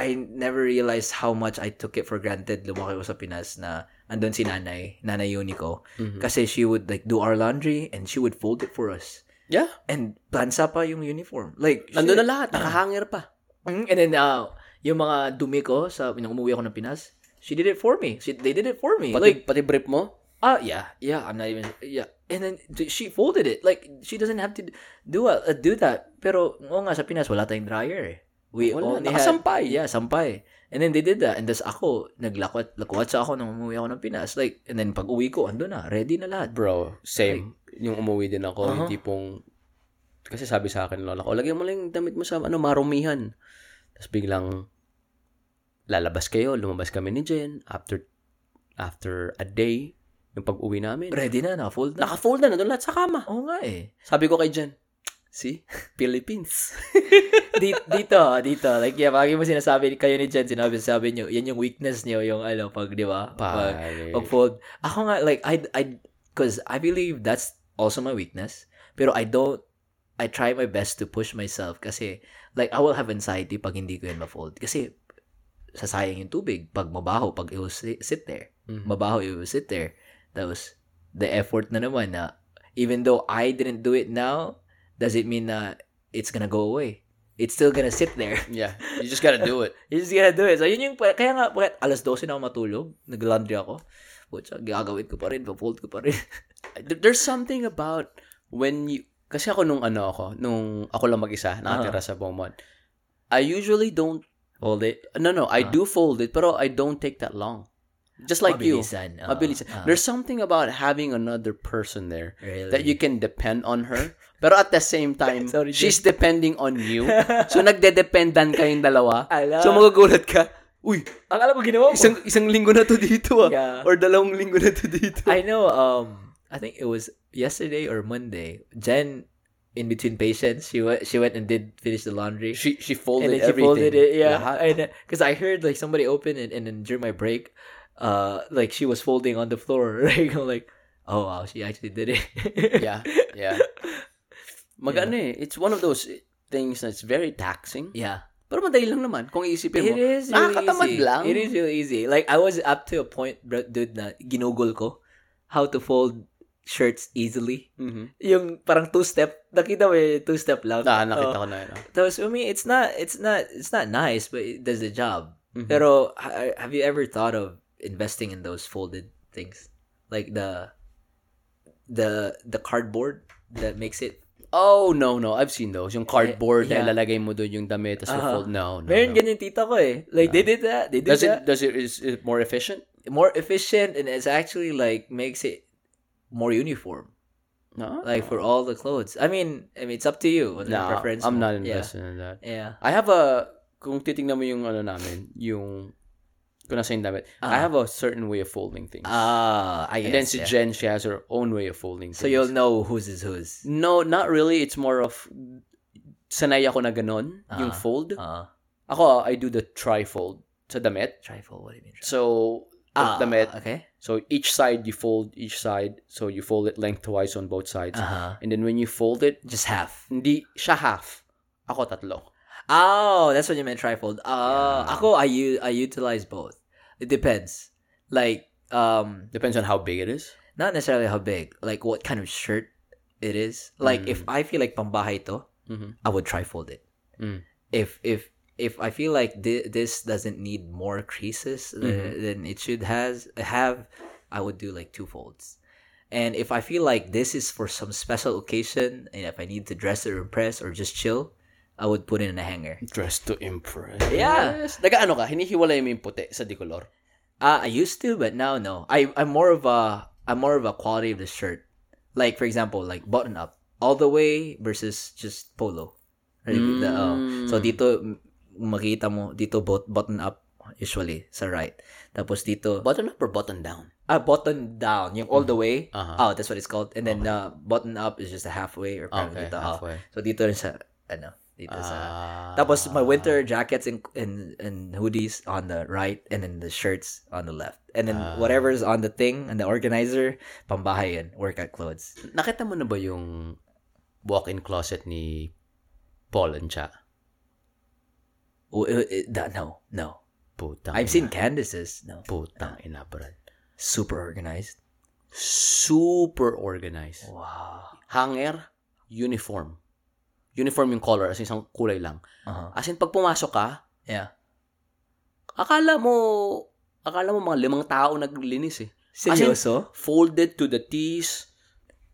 I never realized how much I took it for granted lumaki ko sa Pinas na andun si nanay, nanay Unico. Mhm. Kasi she would like do our laundry and she would fold it for us. Yeah, And bansa pa yung uniform. Like, nandun na lahat, nakahanger pa. Mm, And then, uh, yung mga dumi ko sa, nung umuwi ako ng Pinas, she did it for me. She, they did it for me. Pati, like, pati brief mo, Ah, yeah, yeah. I'm not even. Yeah, and then th- she folded it. Like she doesn't have to do uh, do that. Pero oo nga sa Pinas wala tayong dryer. eh. We Wala, only had- nakasampay. yeah, sampay. And then they did that. And tas ako naglakot lakwat sa ako nung umuwi ako ng Pinas. Like and then pag uwi ko ando na, ready na lahat. bro, same. yung umuwi din ako, yung Uh-huh. tipong, kasi sabi sa akin, lola ko, lagyan mo lang yung damit mo sa, ano, marumihan. Tapos biglang, lalabas kayo, lumabas kami ni Jen, after, after a day, yung pag-uwi namin, Ready na, naka-fold na. naka-fold na, nandun lahat sa kama. Oo nga eh. Sabi ko kay Jen, see, Philippines. dito, dito, dito. Like, yeah, pagi mo sinasabi kayo ni Jen, sinabi, sabi niyo, yan yung weakness niyo, yung ano, pag, di ba? Pag, pag fold. Ako nga, like, I, I, cause I believe that's also my weakness. Pero I don't, I try my best to push myself kasi like I will have anxiety pag hindi ko yan ma-fold. Kasi sasayang yung tubig pag mabaho, pag it will sit, sit there. Mhm. Mabaho, it will sit there. Tapos, the effort na naman na even though I didn't do it now, does it mean na it's gonna go away? It's still gonna sit there. Yeah. You just gotta do it. You just gotta do it. So, yun yung, kaya nga, bakit alas 12 na ako matulog, nag-laundry ako, Putsa, gagawin ko pa rin, fold ko pa rin. There- There's something about when you, kasi ako nung ano ako, nung ako lang mag-isa, nakatira sa Beaumont, I usually don't, Hold it. no, no, I do fold it, pero I don't take that long. Just like you. Mabilisan. Mabilis. Ah, There's something about having another person there really. that you can depend on her. Pero at the same time, Sorry, she's depending on you. So nagdedependan kayong dalawa. Ala. So magugulat ka, uy, Ang alam mo, ginawa mo. isang isang linggo na to dito ah. Yeah. Or dalawang linggo na to dito. I know, um, I think it was yesterday or Monday. Jen, in between patients, she went, she went and did finish the laundry. She she folded and then she everything. folded it, yeah. And because I heard like somebody open it, and then during my break, uh, like she was folding on the floor. Right, I'm like, oh wow, she actually did it. yeah, yeah. Magano eh. It's one of those things that's very taxing. yeah. Pero madali lang naman kung iisipin mo. It is really easy. lang. It is really easy. Like I was up to a point, bro, dude, na ginugol ko how to fold shirts easily. Mhm. Yung parang two step, nakita mo yung two step lang. Ah, nakita Oh. ko na yun. ah. Tapos, I mean, it's not, it's not, it's not nice, but it does the job. Mhm. Pero, ha- have you ever thought of investing in those folded things? Like the, the, the cardboard that makes it, Oh, no, no. I've seen those. Yung cardboard Eh, yeah. na ilalagay mo doon yung damit tapos Uh-huh. fold. No, no, meron no. ganyan tita ko eh. Like, they did that. They did Does it, does it, is it more efficient? More efficient and it's actually like, makes it more uniform. No. Like, for all the clothes. I mean, I mean, it's up to you. What's your no, preference I'm not Yeah. in that. Yeah. I have a, kung titingnan mo yung ano namin, yung, kung nasa yung damit, I Ah. have a certain way of folding things. Ah, I and then guess. si yeah. Jen, she has her own way of folding things. So you'll know whose is whose. No, not really. It's more of, sanay ako na ganon, yung Ah. fold. Uh, Ako, I do the trifold sa damit. Trifold, what do you mean? Trifle? So, Ah, damit, okay. so each side you fold each side. So you fold it lengthwise on both sides. Uh-huh. And then when you fold it, Just half. hindi siya half. Ako tatlo. Oh, that's what you meant trifold. Uh, Yeah. ako, I use, I utilize both. It depends. Like, um, Depends on how big it is. not necessarily how big, like what kind of shirt it is. Like, if I feel like pambahay to, Mhm. I would trifold it. Mm. If, if, if I feel like thi- this doesn't need more creases than, Mm-hmm. than it should has have, I would do like two folds. And if I feel like this is for some special occasion, and if I need to dress or impress or just chill, I would put it in a hanger. Dress to impress. Yeah. Nag-ano ka? Hinihiwalay mo yung puti sa decolor. Uh, I used to, but now no. I I'm more of a I'm more of a quality of the shirt. Like for example, like button up all the way versus just polo. Right? The, oh. So dito makita mo dito bot, button up usually sa right. Tapos dito Button up or button down? ah button down, yung all the way. Uh-huh. Oh, that's what it's called. And then uh, button up is just a halfway or parang Okay, dito. oh. halfway. So dito rin sa ano, dito sa Ah. Tapos my winter jackets and, and and hoodies on the right and then the shirts on the left. And then Ah. whatever's on the thing and the organizer, pambahay yun, workout clothes. Nakita mo na ba yung walk-in closet ni Paul and Cha? Oh, uh, uh, no, no. Putang I've seen Candace's. No. Putang ina, Brad. Super organized. Super organized. Wow. Hanger, uniform. Uniform yung color, as in isang kulay lang. Uh-huh. As in, pag pumasok ka, Yeah. akala mo, akala mo mga limang tao naglinis eh. Seryoso? Folded to the T's.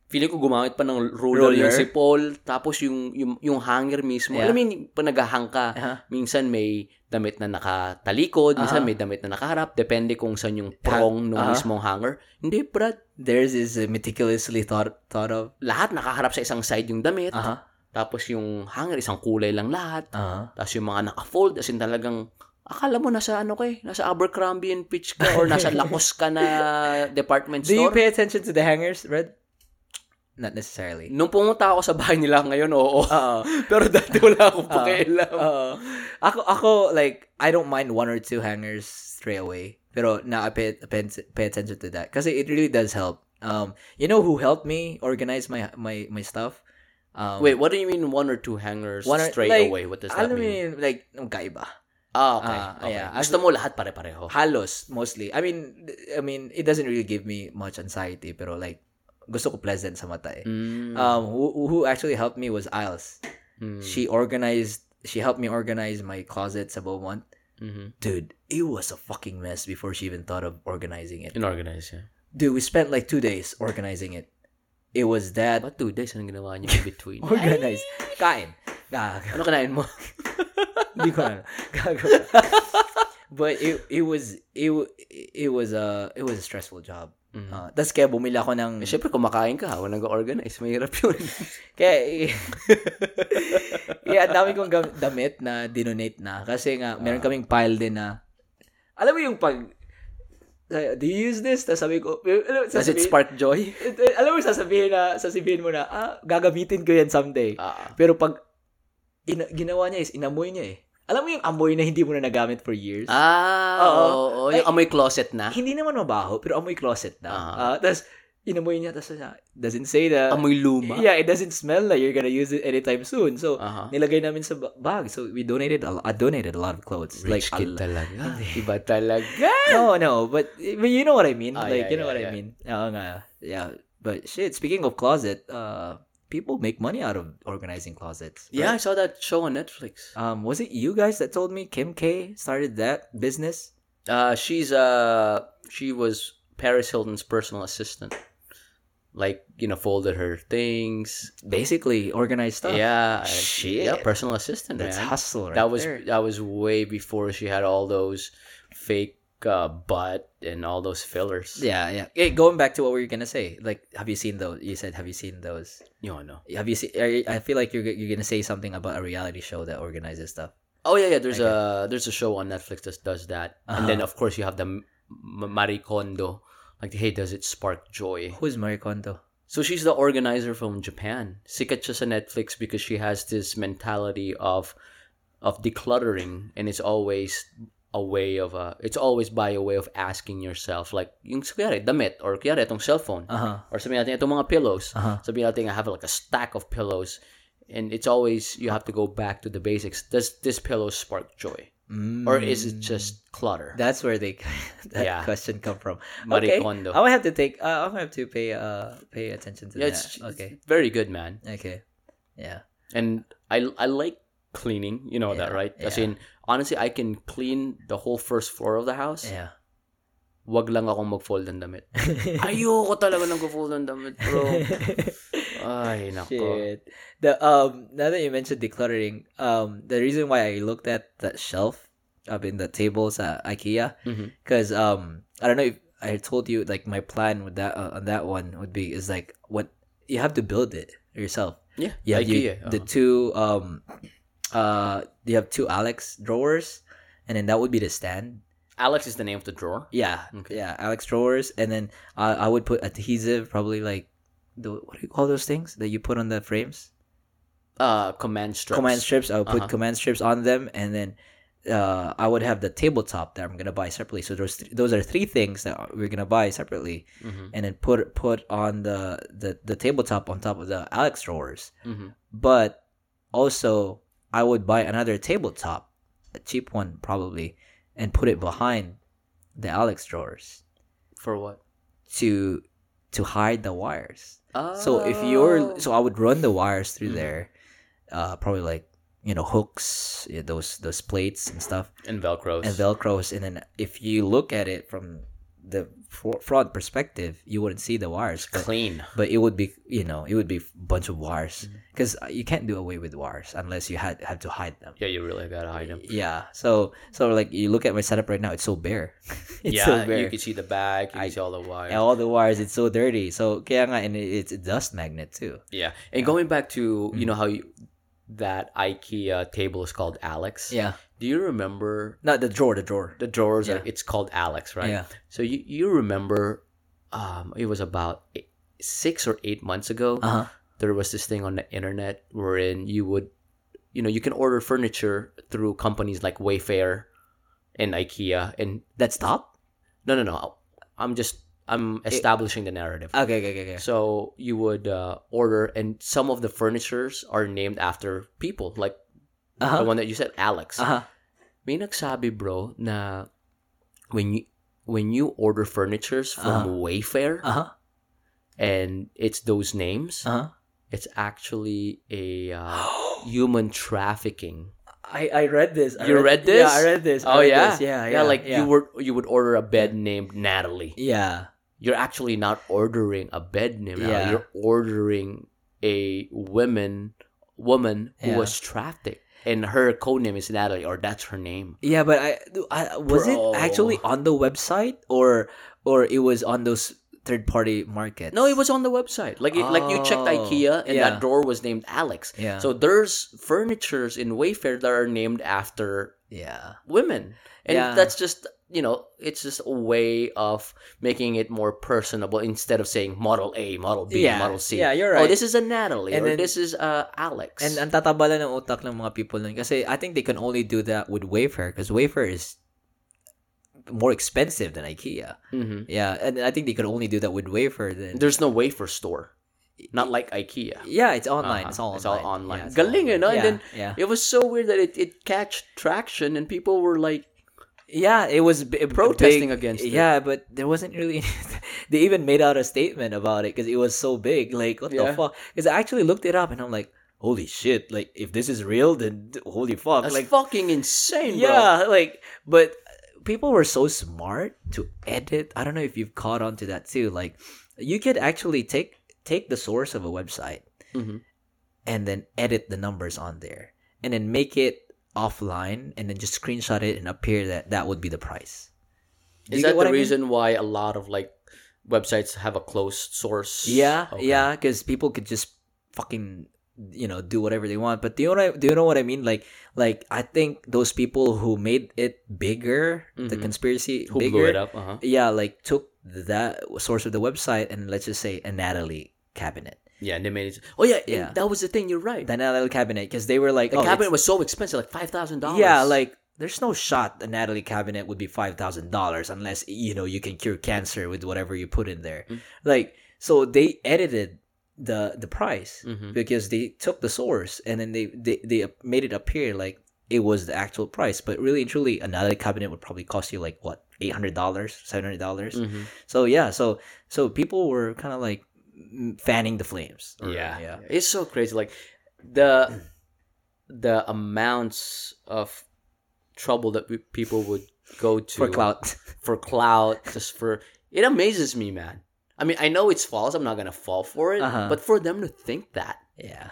Feeling ko gumamit pa ng ruler, Roller? yung si Paul. Tapos yung, yung, yung hanger mismo. Yeah. Alam mo yun, pag naghahang ka, Uh-huh. minsan may damit na nakatalikod, minsan Aha. may damit na nakaharap. Depende kung saan yung prong ng Aha. mismong hanger. Hindi, Brad. Theirs is meticulously thought thought of. Lahat nakaharap sa isang side yung damit. Uh-huh. Tapos yung hanger, isang kulay lang lahat. Uh-huh. Tapos yung mga naka-fold, as in talagang, akala mo nasa ano kay, nasa Abercrombie and Fitch ka or nasa Lacoste ka na department Do you store. pay attention to the hangers, Red? Not necessarily. Nung pumunta ako sa bahay nila ngayon, oo. Oo. Pero dati wala akong pakialam. Oo. ako, ako, like, I don't mind one or two hangers straight away. Pero now I pay, pay, pay attention to that. Kasi it really does help. Um, you know who helped me organize my my my stuff? Um, Wait, what do you mean one or two hangers one or- straight like, away? What does that alam mean? yun, like, kaiba. Ah, okay. Ah, okay. yeah. Gusto mo lahat pare-pareho. Halos, mostly. I mean, I mean, it doesn't really give me much anxiety, pero like, gusto ko pleasant sa mata eh. Mm. Um, who, who actually helped me was Isles. Mm. She organized, she helped me organize my closet sa Beaumont. Mhm. Dude, it was a fucking mess before she even thought of organizing it. Inorganize, yeah. Dude, we spent like two days organizing it. It was that What two days anong ginawa niyo in between? organized. Kain. Gag. ano kanain mo? Hindi ko alam. Gago. But it it was it it was a it was a stressful job. Mhm. Uh, Tapos kaya bumili ako ng Eh, syempre, kumakain ka. Huwag nag-organize. Mahirap yun. kaya yeah, ang dami kong damit na dinonate na kasi nga meron kaming pile din na alam mo yung pag do you use this? Tapos sabi ko, alam Does it spark joy? alam mo, sasabihin na, sasabihin mo na, ah, gagamitin ko yan someday. Ah. Pero pag ina- ginawa niya is, inamoy niya eh. Alam mo yung amoy na hindi mo na nagamit for years? Ah, Oo. oo. oo. Yung Ay, amoy closet na. Hindi naman mabaho, pero amoy closet na. Ah. Ah, Tapos, inamoy niya, tapos na, doesn't say na, Amoy luma. yeah, it doesn't smell like you're gonna use it anytime soon. So, Aha. nilagay namin sa bag. So, we donated, a, I donated a lot of clothes. Rich like, kid a- talaga. Iba talaga. no, no, but, but you know what I mean. Ah, like, yeah, you know yeah, what yeah. I mean. Oo nga. Yeah. But shit, speaking of closet, uh, people make money out of organizing closets. right? Yeah, I saw that show on Netflix. Um, was it you guys that told me Kim K started that business? Uh, she's uh, she was Paris Hilton's personal assistant. Like you know, folded her things. Basically, organized stuff. Yeah, Shit. yeah, personal assistant. That's man. hustle right that was there. that was way before she had all those fake uh, butt and all those fillers. Yeah, yeah. Hey, going back to what we were gonna say, like, have you seen those? You said, have you seen those? You know. Have you seen? you- I feel like you're you're gonna say something about a reality show that organizes stuff. Oh yeah, yeah. There's a there's a show on Netflix that does that, and then Uh-huh. of course you have the M- Marie Kondo. Like, hey, does it spark joy? Who's Marie Kondo? So she's the organizer from Japan. Sikat siya sa Netflix because she has this mentality of of decluttering, and it's always a way of uh, it's always by a way of asking yourself like yung kuyari damit or kuyari itong cellphone Uh huh. or sabihin natin itong mga pillows. Uh-huh. Sabihin natin I have like a stack of pillows and it's always you have to go back to the basics. Does this pillow spark joy or is it just clutter? Mm. That's where they that Yeah. question come from. Marie okay. Kondo. I will have to take. Uh, I will have to pay. Uh, pay attention to yeah, that. it's, okay. it's very good, man. Okay. Yeah. And I I like cleaning. You know that, Yeah, right? As yeah. in, honestly, I can clean the whole first floor of the house. Yeah. Wag lang akong mag-fold ng damit. Ayoko talaga ng fold ng damit, bro. Ay, nako. Shit. The um now that you mentioned decluttering, um the reason why I looked at that shelf up in the tables at IKEA because um I don't know if I told you like my plan with that uh, on that one would be is like what you have to build it yourself. Yeah, have you- IKEA. the uh-huh. two um uh you have two Alex drawers and then that would be the stand. Alex is the name of the drawer. Yeah, Okay. yeah, Alex drawers, and then uh, I would put adhesive, probably like the what do you call those things that you put on the frames? Uh, command strips. Command strips. I would put Uh-huh. command strips on them, and then uh, I would have the tabletop that I'm gonna buy separately. So those th- those are three things that we're gonna buy separately, Mhm. and then put put on the, the the tabletop on top of the Alex drawers. Mhm. But also, I would buy another tabletop, a cheap one probably, and put it behind the Alex drawers For what? to to hide the wires. So if you're Oh. so I would run the wires through Mhm. there, uh, probably like you know hooks, those those plates and stuff, and Velcros. and velcros, and then if you look at it from the fraud perspective, you wouldn't see the wires, but, clean. but it would be you know it would be a bunch of wires Mm-hmm. because you can't do away with wires unless you had have to hide them. Yeah, you really gotta hide them. Yeah, so so like you look at my setup right now, it's so bare. it's yeah, so bare. you can see the bag. You I- can see all the wires. all the wires, it's so dirty. So kaya nga, and it's a dust magnet too. Yeah, and going back to you know how you, that IKEA table is called Alex. Yeah, Do you remember not the drawer, the drawer. the drawers? Yeah. Are, it's called Alex, right? Yeah. So you you remember, um, it was about eight, six or eight months ago. Uh huh. There was this thing on the internet wherein you would, you know, you can order furniture through companies like Wayfair and IKEA, and That stop? no, no, no. I'm just I'm establishing the narrative. Okay, okay, okay, okay. So you would uh, order, and some of the furnitures are named after people, like the Uh-huh. one that you said, Alex. Uh-huh. May nagsabi, bro, na when you when you order furnitures from Wayfair Uh-huh. and it's those names, Uh-huh. it's actually a uh, human trafficking. I I read this. I You read this? Yeah, I read this. Oh read yeah, this. yeah, yeah. Like yeah. you were you would order a bed named Natalie. Yeah. You're actually not ordering a bed Natalie. Yeah. You're ordering a woman woman who Yeah. was trafficked, and her code name is Natalie, or that's her name. Yeah, but I, I was Bro. it actually on the website or or it was on those third party markets? No, it was on the website. Like it, like you checked Oh, IKEA, and yeah. that drawer was named Alex. Yeah. So there's furnitures in Wayfair that are named after Yeah. women, and Yeah. that's just you know it's just a way of making it more personable instead of saying model A, model B, Yeah. model C. Yeah, you're right. Oh, this is a Natalie, And or then- this is uh Alex. And ang tataba lang ng utak ng mga people nun. Kasi I think they can only do that with Wayfair because Wayfair is more expensive than IKEA. Mhm. Yeah, and I think they could only do that with Wayfair. Then there's no Wayfair store, not like IKEA. yeah, it's online. Uh-huh. It's all online. It's all online. Yeah, it's all Galing, eh, no? And then yeah, It was so weird that it it catch traction and people were like, yeah. It was b- Protesting big. against it. Yeah, but there wasn't really. they even made out a statement about it because it was so big. Like what the fuck? Because I actually looked it up and I'm like, holy shit! Like if this is real, then holy fuck! "That's like fucking insane, bro." yeah, like but people were so smart to edit. I don't know if you've caught on to that too. Like you could actually take take the source of a website Mhm. and then edit the numbers on there and then make it offline and then just screenshot it and appear that that would be the price. Do Is that the I mean? reason why a lot of like websites have a closed source? Yeah, Okay. yeah, because people could just fucking you know do whatever they want. But do you know what I, do you know what I mean? Like like I think those people who made it bigger, the Mhm. conspiracy Who bigger, blew it up? Uh-huh. yeah, like took that source of the website and let's just say a Natalie cabinet, Yeah, and they made it. Oh yeah, Yeah. that was the thing. You're right. the Natalie cabinet, because they were like, the oh, cabinet was so expensive, like five thousand dollars. yeah, like there's no shot the Natalie cabinet would be five thousand dollars unless you know you can cure cancer with whatever you put in there. Mm. Like so, they edited the the price Mhm. because they took the source and then they, they they made it appear like it was the actual price, but really and truly, a Natalie cabinet would probably cost you like what eight hundred dollars, seven hundred dollars. Mhm. So yeah, so so people were kind of like fanning the flames. Or- yeah, yeah, It's so crazy. Like the the amounts of trouble that we, people would go to for clout. for clout, just for it amazes me, man. I mean, I know it's false. I'm not gonna fall for it, Uh-huh. but for them to think that. yeah,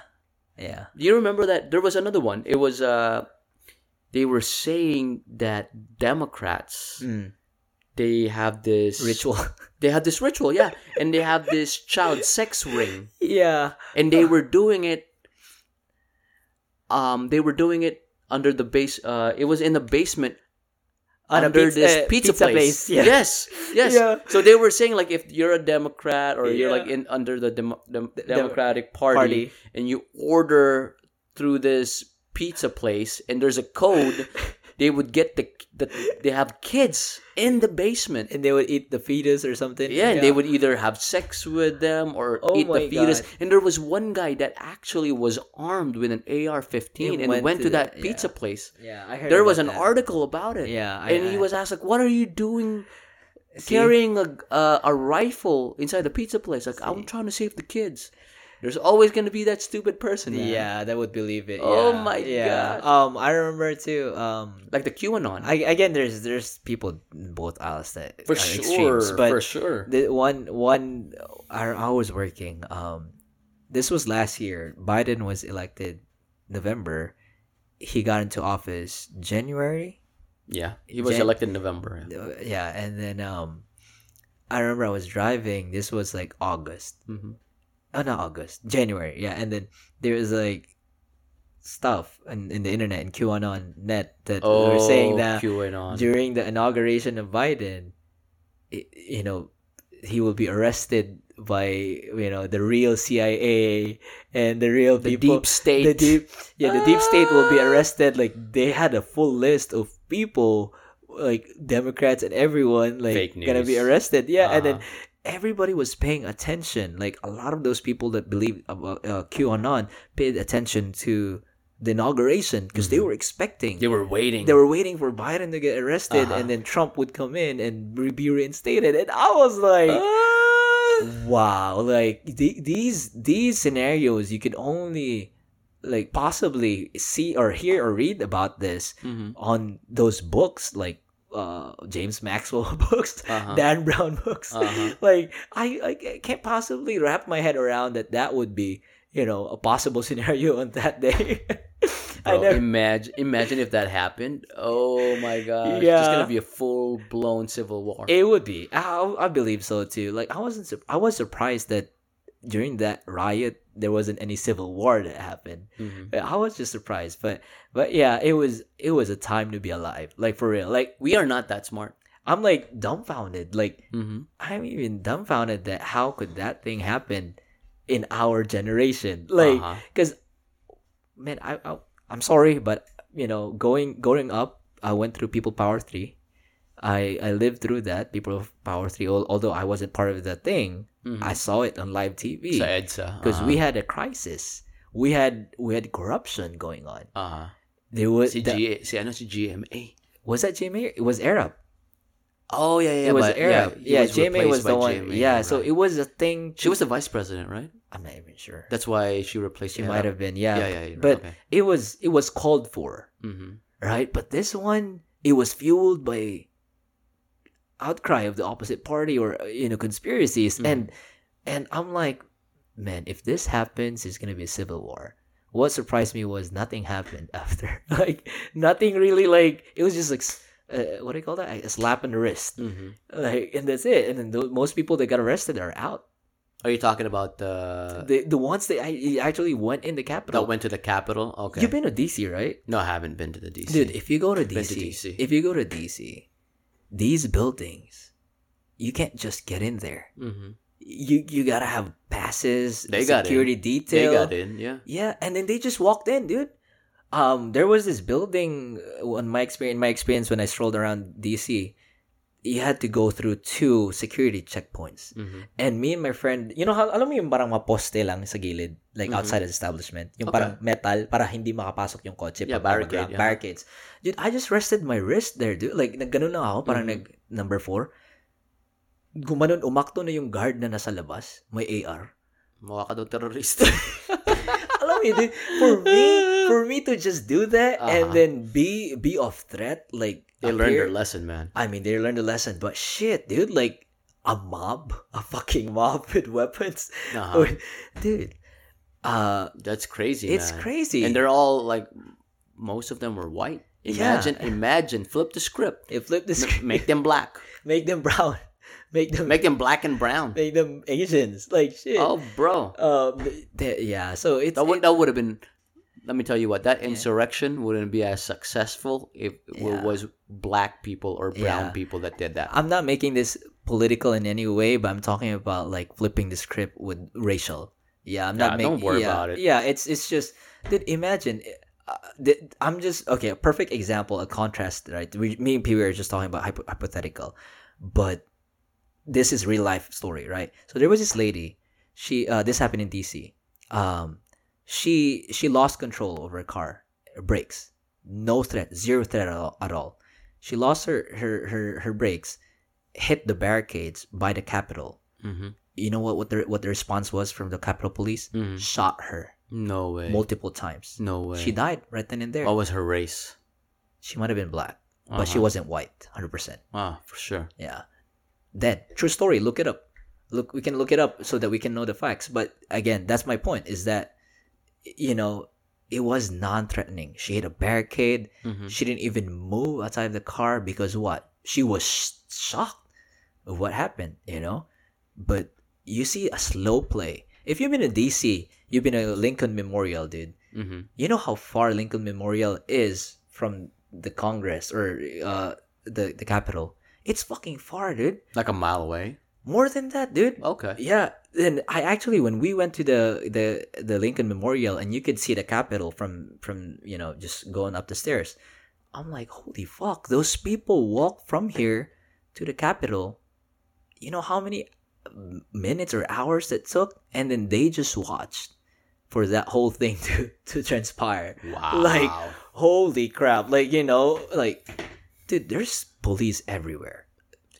yeah. Do you remember that there was another one? It was uh, they were saying that Democrats Mm. They have this Ritual. They have this ritual, yeah, and they have this child sex ring, yeah. and they were doing it. Um, they were doing it under the base. Uh, it was in the basement On under pizza- this uh, pizza, pizza place. place, yeah. Yes, yes. Yeah. So they were saying like if you're a Democrat or you're like in under the Demo- Dem- Democratic Party, Party. and you order through this pizza place and there's a code, they would get the the they have kids in the basement. and they would eat the fetus or something. Yeah, and they would either have sex with them or Oh eat the fetus. God. And there was one guy that actually was armed with an AR-15 He and went went, to to that that- pizza yeah. place. Yeah, I heard. There was an that. article about it. Yeah, I, and he was asked like, "What are you doing See? carrying a uh, a rifle inside the pizza place?" Like, "I'm trying to save the kids." There's always going to be that stupid person. man. Yeah, that would believe it. Oh yeah. my yeah. God. Um, I remember too. Um, like the QAnon. I, again, there's there's people in both aisles that for are sure, extremes, but for sure. the one one I, I was working. Um, this was last year. Biden was elected November. He got into office January. yeah, he was Jan- elected in November. Uh, Yeah, and then um, I remember I was driving. This was like August. hmm Oh, not August, January. Yeah, and then there was like stuff in, in the internet and QAnon net that Oh, were saying that QAnon. during the inauguration of Biden, i you know, he will be arrested by you know the real CIA and the real the people. deep state. The deep, yeah, the deep state will be Ah. arrested. Like they had a full list of people like Democrats and everyone like gonna be arrested. Yeah, and then Uh-huh. Everybody was paying attention. Like a lot of those people that believe about uh, QAnon paid attention to the inauguration because they were expecting. They were waiting. They were waiting for Biden to get arrested, Uh-huh. and then Trump would come in and re- be reinstated. And I was like, wow, like the, these these scenarios you could only like possibly see or hear or read about this Mhm. on those books like uh James Maxwell books, Uh-huh. Dan Brown books. Uh-huh. Like I, I can't possibly wrap my head around that that would be, you know, a possible scenario on that day. I never imagine imagine if that happened. Oh my gosh. It's Yeah. gonna be a full blown civil war. It would be. I, I believe so too. Like I wasn't. I was surprised that during that riot there wasn't any civil war that happened. Mhm. I was just surprised, but but yeah, it was it was a time to be alive. Like for real. Like We are not that smart. I'm like dumbfounded. Like Mm-hmm. I'm even dumbfounded that how could that thing happen in our generation? Like Uh-huh. because man, I, I I'm sorry, but you know, going growing up, I went through People Power Three. I I lived through that People Power Three. Although I wasn't part of that thing, Mhm. I saw it on live TV Sa EDSA. because uh-huh. we had a crisis. We had we had corruption going on. Uh-huh. There was Si, the- G- si ano si GMA. was that JMA? It was Erap. Oh yeah, yeah. it was Erap. he Yeah, was JMA was the one. GMA, yeah, right. so it was a thing. she was the vice president, right? I'm not even sure. That's why she replaced She might have been. Yeah. Yeah, yeah, you're but okay. it was it was called for. Mhm. right? But this one, it was fueled by outcry of the opposite party or uh, you know conspiracies, Mhm. and and I'm like, man, if this happens, it's gonna be a civil war. What surprised me was nothing happened after. like nothing really. Like it was just like uh, what do you call that? A slap on the wrist. Mhm. Like and that's it. And then most people that got arrested are out. Are you talking about the The the ones that I, actually went in the capital? that went to the capital. Okay. You've been to DC, right? no, I haven't been to the DC. Dude, if you go to Been to DC, DC. if you go to DC, these buildings, you can't just get in there. Mhm. You you gotta have passes, They got security They detail. got in, yeah. Yeah, and then they just walked in, dude. Um, there was this building. uh, On my experience, in my experience when I strolled around DC, you had to go through two security checkpoints. Mhm. And me and my friend, you know, alam mo yung parang mga poste lang sa gilid, like Mhm. outside the establishment. Yung Okay. parang metal para hindi makapasok yung kotse. Yeah, barricade, yeah. Barricades. Dude, I just rested my wrist there, dude. Like, nagganon lang ako, parang Mhm. nag, number four. Gumanon, umakto na yung guard na nasa labas. May AR. Mukha ka daw terrorist. alam mo yun, dude, for me, for me to just do that and Uh-huh. then be, be of threat, like, they learned their lesson, man. I mean, they learned the lesson, but shit, dude, like, a mob, a fucking mob with weapons, Uh-huh. dude. Uh, That's crazy, it's man. crazy. And they're all like, most of them were white. Yeah. Imagine, imagine, flip the script. They flip the M- script, Make them black. make them brown, make them Make them black and brown. make them Asians. Like shit. Oh, bro. Um, they- yeah. So it's That would, it- that would have been, let me tell you what, that insurrection wouldn't be as successful if it was black people or brown Yeah. people that did that. I'm not making this political in any way, but I'm talking about like flipping the script with racial. Yeah, I'm not Yeah, making. don't worry yeah, about it. Yeah, it's it's just, dude. Imagine, uh, th- I'm just okay. A perfect example, a contrast, right? We, me and Pee are just talking about hypo- hypothetical, but this is real life story, right? So there was this lady. She uh, this happened in DC. Um, she she lost control over a car, her brakes, no threat, zero threat at all. At all. She lost her her her her brakes, hit the barricades by the Capitol. hmm You know what what the what the response was from the Capitol Police? Mhm. Shot her No way. multiple times. no way. She died right then and there. What was her race? She might have been black, but she Uh-huh. wasn't white, hundred percent. Ah, for sure. Yeah. Then true story. Look it up. Look, we can look it up so that we can know the facts. But again, that's my point. Is that you know it was non-threatening. She hit a barricade. Mhm. She didn't even move outside of the car because what? She was sh- shocked of what happened. You know, but you see a slow play. If you've been in DC, you've been at Lincoln Memorial, dude. Mhm. You know how far Lincoln Memorial is from the Congress or uh, the the Capitol. It's fucking far, dude. Like a mile away. More than that, dude. Okay. Yeah. Then I actually when we went to the the the Lincoln Memorial and you could see the Capitol from from you know just going up the stairs. I'm like, holy fuck, those people walk from here to the Capitol. You know how many minutes or hours it took? And then they just watched for that whole thing to, to transpire. Wow. Like, holy crap. Like, you know, like, dude, there's police everywhere.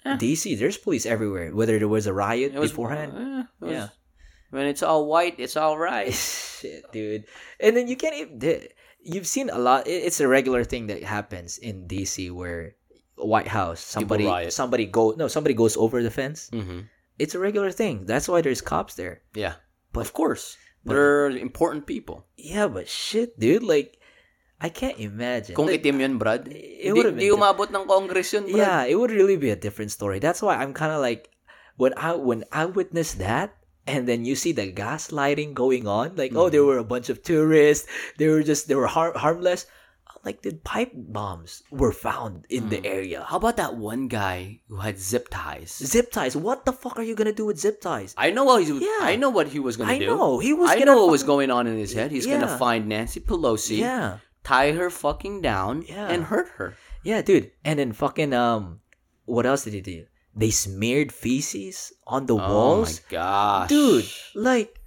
DC, there's police everywhere. Whether there was a riot was beforehand. eh, it was- Yeah. When it's all white, it's all right. Shit, dude. And then you can't even. You've seen a lot. It's a regular thing that happens in DC where White House somebody somebody go no somebody goes over the fence. hmm It's a regular thing. That's why there's cops there. Yeah. But- of course. but- They're important people. Yeah, but shit, dude. Like, I can't imagine. Kung Like, itim yun, Brad, it di, umabot ng Congress yun, Brad. yeah, it would really be a different story. That's why I'm kind of like when I when I witnessed that. And then you see the gaslighting going on, like, oh, there mm-hmm. were a bunch of tourists. They were just, they were har- harmless. Like, the pipe bombs were found in the mm. area. How about that one guy who had zip ties? Zip ties. What the fuck are you gonna do with zip ties? I know what he, Yeah. I know what he was gonna do. I know. He was I know what was going on in his head. He's Yeah. gonna find Nancy Pelosi, Yeah, tie her fucking down, Yeah. and hurt her. yeah, dude. And then fucking um, what else did he do? They smeared feces on the walls? Oh my gosh, dude. Like,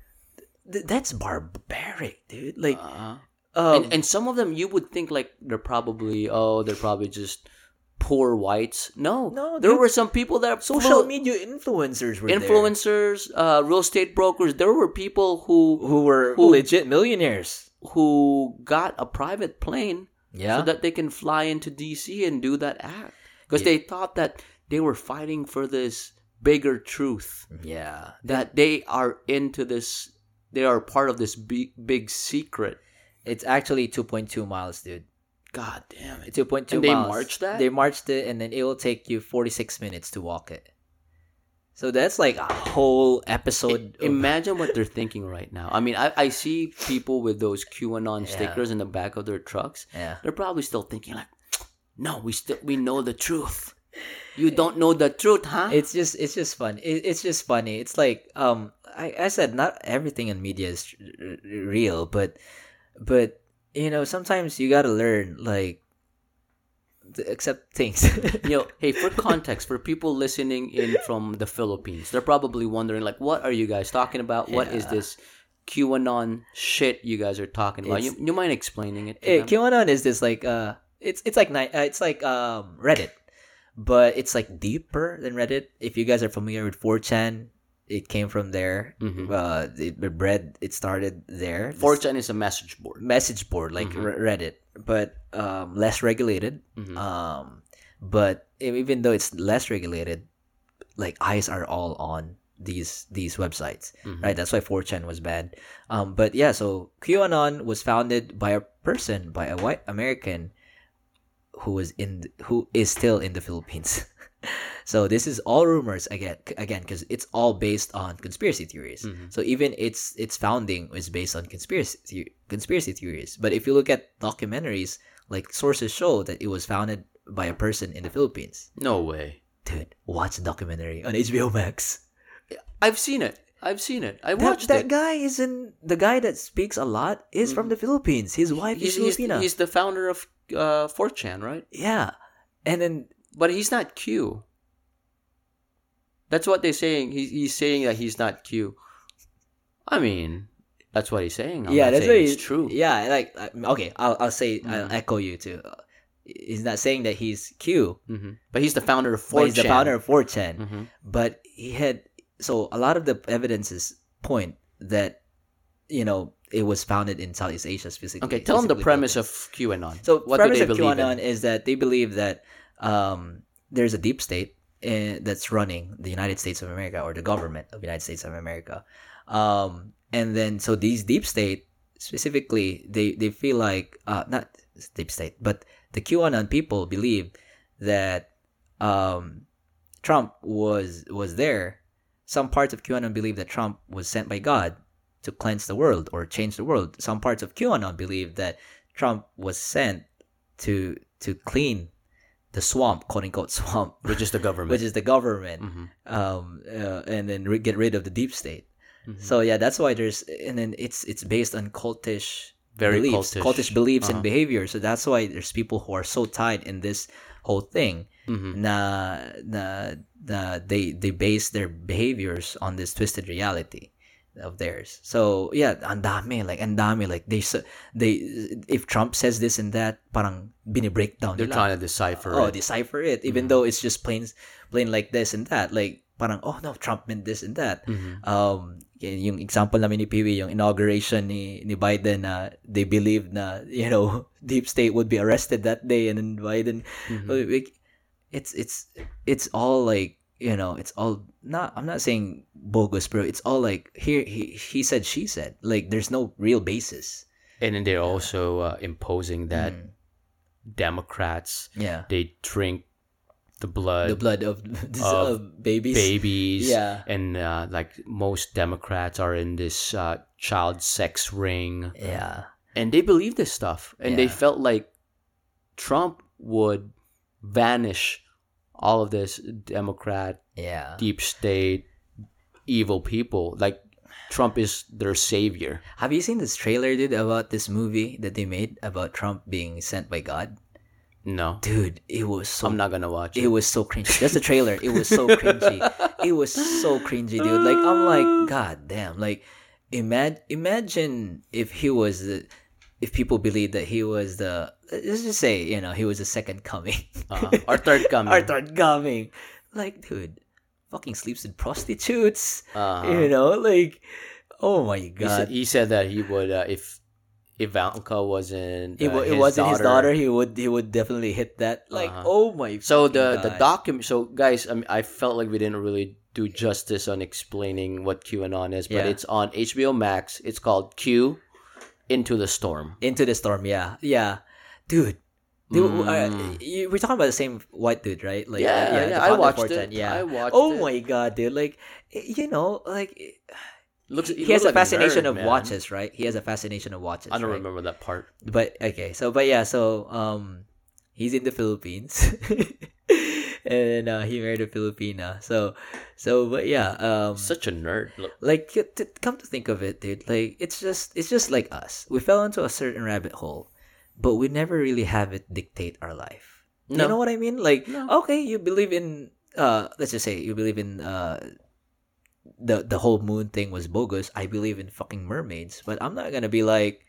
th- that's barbaric, dude. Like, Uh-huh. um, and and some of them you would think like they're probably oh they're probably just poor whites. No, No, there dude. were some people that social full- media influencers were there. influencers, uh, real estate brokers. There were people who who were Who- legit millionaires. Who got a private plane Yeah. so that they can fly into DC and do that act because Yeah. they thought that they were fighting for this bigger truth yeah. that they are into this they are part of this big big secret It's actually 2.2 miles, dude. god damn it 2.2 And they marched that? They marched it, and then it will take you 46 minutes to walk it. So that's like a whole episode. of- imagine what they're thinking right now i mean i, I see people with those qanon Yeah. stickers in the back of their trucks yeah. they're probably still thinking like no we still we know the truth you don't know the truth huh It's just it's just fun. It, it's just funny. It's like um I, I said not everything in media is r- r- real, but but you know sometimes you gotta learn like to accept things. you know, hey, for context, for people listening in from the Philippines, they're probably wondering, like, what are you guys talking about? What is Yeah. this QAnon shit you guys are talking about? You, It's- you mind explaining it? Them? QAnon is this like uh it's it's like uh, it's like um Reddit, but it's like deeper than Reddit. If you guys are familiar with 4chan, it came from there. Mhm. Uh, it bred it started there. 4chan is a message board. message board like Mhm. Re- Reddit, but um less regulated. Mhm. Um, but even though it's less regulated, like eyes are all on these these websites Mhm. right? That's why 4chan was banned. Um, but yeah, so QAnon was founded by a person, by a white American who was in, who is still in the Philippines. so this is all rumors again, again, because it's all based on conspiracy theories. Mhm. So even its its founding is based on conspiracy conspiracy theories. But if you look at documentaries, like sources show that it was founded by a person in the Philippines. No way. Dude, watch the documentary on HBO Max. I've seen it. I've seen it. I That, watched that it. guy is in the guy that speaks a lot is from the Philippines. His wife He's, is he's, he's the founder of uh, 4chan, right? yeah, and then But he's not Q. That's what they're saying. He's, he's saying that he's not Q. I mean, that's what he's saying. I'm yeah, that's saying what it's he- true. Yeah, like okay, I'll I'll say I'll Mhm. echo you too. He's not saying that he's Q, hmm But he's the founder of 4chan. but he's the founder of 4chan. hmm But he had so a lot of the evidences point that you know it was founded in Southeast Asia specifically. Okay, tell them the premise of QAnon. So what premise do they of believe QAnon is that they believe that um, there's a deep state in, that's running the United States of America or the government of the United States of America, um, and then so these deep state specifically they they feel like uh, not deep state but the QAnon people believe that um, Trump was was there. Some parts of QAnon believe that Trump was sent by God to cleanse the world or change the world. Some parts of QAnon believe that Trump was sent to to clean the swamp, quote unquote swamp, which is the government. which is the government, Mhm. um, uh, and then re- get rid of the deep state. Mhm. So yeah, that's why there's and then it's it's based on cultish Very beliefs, cultish. cultish beliefs and Uh-huh. behavior. So that's why there's people who are so tied in this whole thing Mhm. na, na, na they they base their behaviors on this twisted reality of theirs. So yeah, ang dami like ang dami like they they if Trump says this and that, parang binibreak down They're nila. trying to decipher oh, it. decipher it even though it's just plain plain like this and that. Like parang oh no, Trump meant this and that. Mhm. Um yung example namin ni Piwi, yung inauguration ni ni Biden na they believed na you know deep state would be arrested that day and then Biden Mhm. like, it's it's it's all like you know it's all not I'm not saying bogus bro. It's all like here he he said she said. Like there's no real basis. And then they're also uh, imposing that Mm. Democrats yeah. they drink the blood the blood of, this, of of babies. babies. Yeah. and uh, like most democrats are in this uh, child sex ring. Yeah. And they believe this stuff. And they felt like trump would vanish all of this democrat yeah deep state evil people like trump is their savior have you seen this trailer dude about this movie that they made about Trump being sent by God no dude it was so i'm not gonna watch It it was so cringy. That's the trailer. It was so cringy. It was so cringy, dude. Like I'm like, uh. god damn. Like, imagine imagine if he was the, if people believe that he was the let's just say you know he was the second coming, uh, our third coming our third coming. Like, dude, fucking sleeps with prostitutes. uh, You know, like, oh my he, said, god. he said that he would uh, if Ivanka wasn't It, uh, it his wasn't his daughter. daughter He would he would definitely hit that. Like, Uh-huh. oh my. So the the document. So guys, I, mean, I felt like we didn't really do justice on explaining what QAnon is, but Yeah. it's on HBO Max. It's called Q Into the Storm. Into the storm, yeah, yeah, dude. Dude, uh, Mm. you, we're talking about the same white dude, right? Like, Yeah, uh, yeah, I watched it. Yeah. I watched oh it. my god, dude! Like, you know, like Looks, he, he has a like fascination nerd, of man. watches, right? He has a fascination of watches. I don't right? remember that part. But okay, so but yeah, so um, he's in the Philippines, and uh, he married a Filipina. So, so but yeah, um, Such a nerd. Look, like y- t- come to think of it dude like it's just it's just like us we fell into a certain rabbit hole but we never really have it dictate our life No. you know what i mean like No. okay you believe in uh let's just say you believe in uh the the whole moon thing was bogus i believe in fucking mermaids but i'm not gonna be like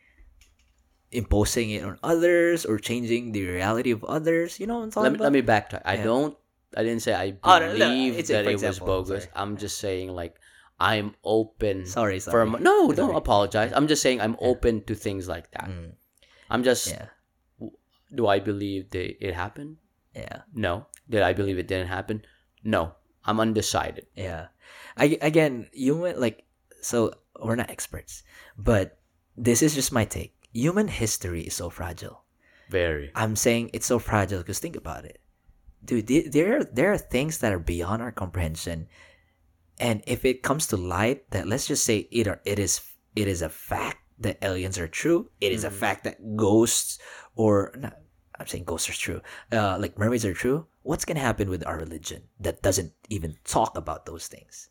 imposing it on others or changing the reality of others you know what i'm let talking me, about let me backtrack. I don't. I didn't say I Oh, no, no, believe it's that for it was example, bogus. sorry. I'm just saying like I'm open sorry for sorry a mo- no. Don't Sorry. apologize. I'm just saying I'm open to things like that. Mm, I'm just. yeah Do I believe that it happened? yeah No. Did I believe it didn't happen? No. I'm undecided. Yeah. I again, human like so we're not experts, but this is just my take. Human history is so fragile. Very. I'm saying it's so fragile because think about it, dude. There are, there are things that are beyond our comprehension, and if it comes to light, that let's just say it are it is it is a fact that aliens are true. It is a Mhm. fact that ghosts or not, I'm saying ghosts are true. Uh, like mermaids are true. What's gonna happen with our religion that doesn't even talk about those things?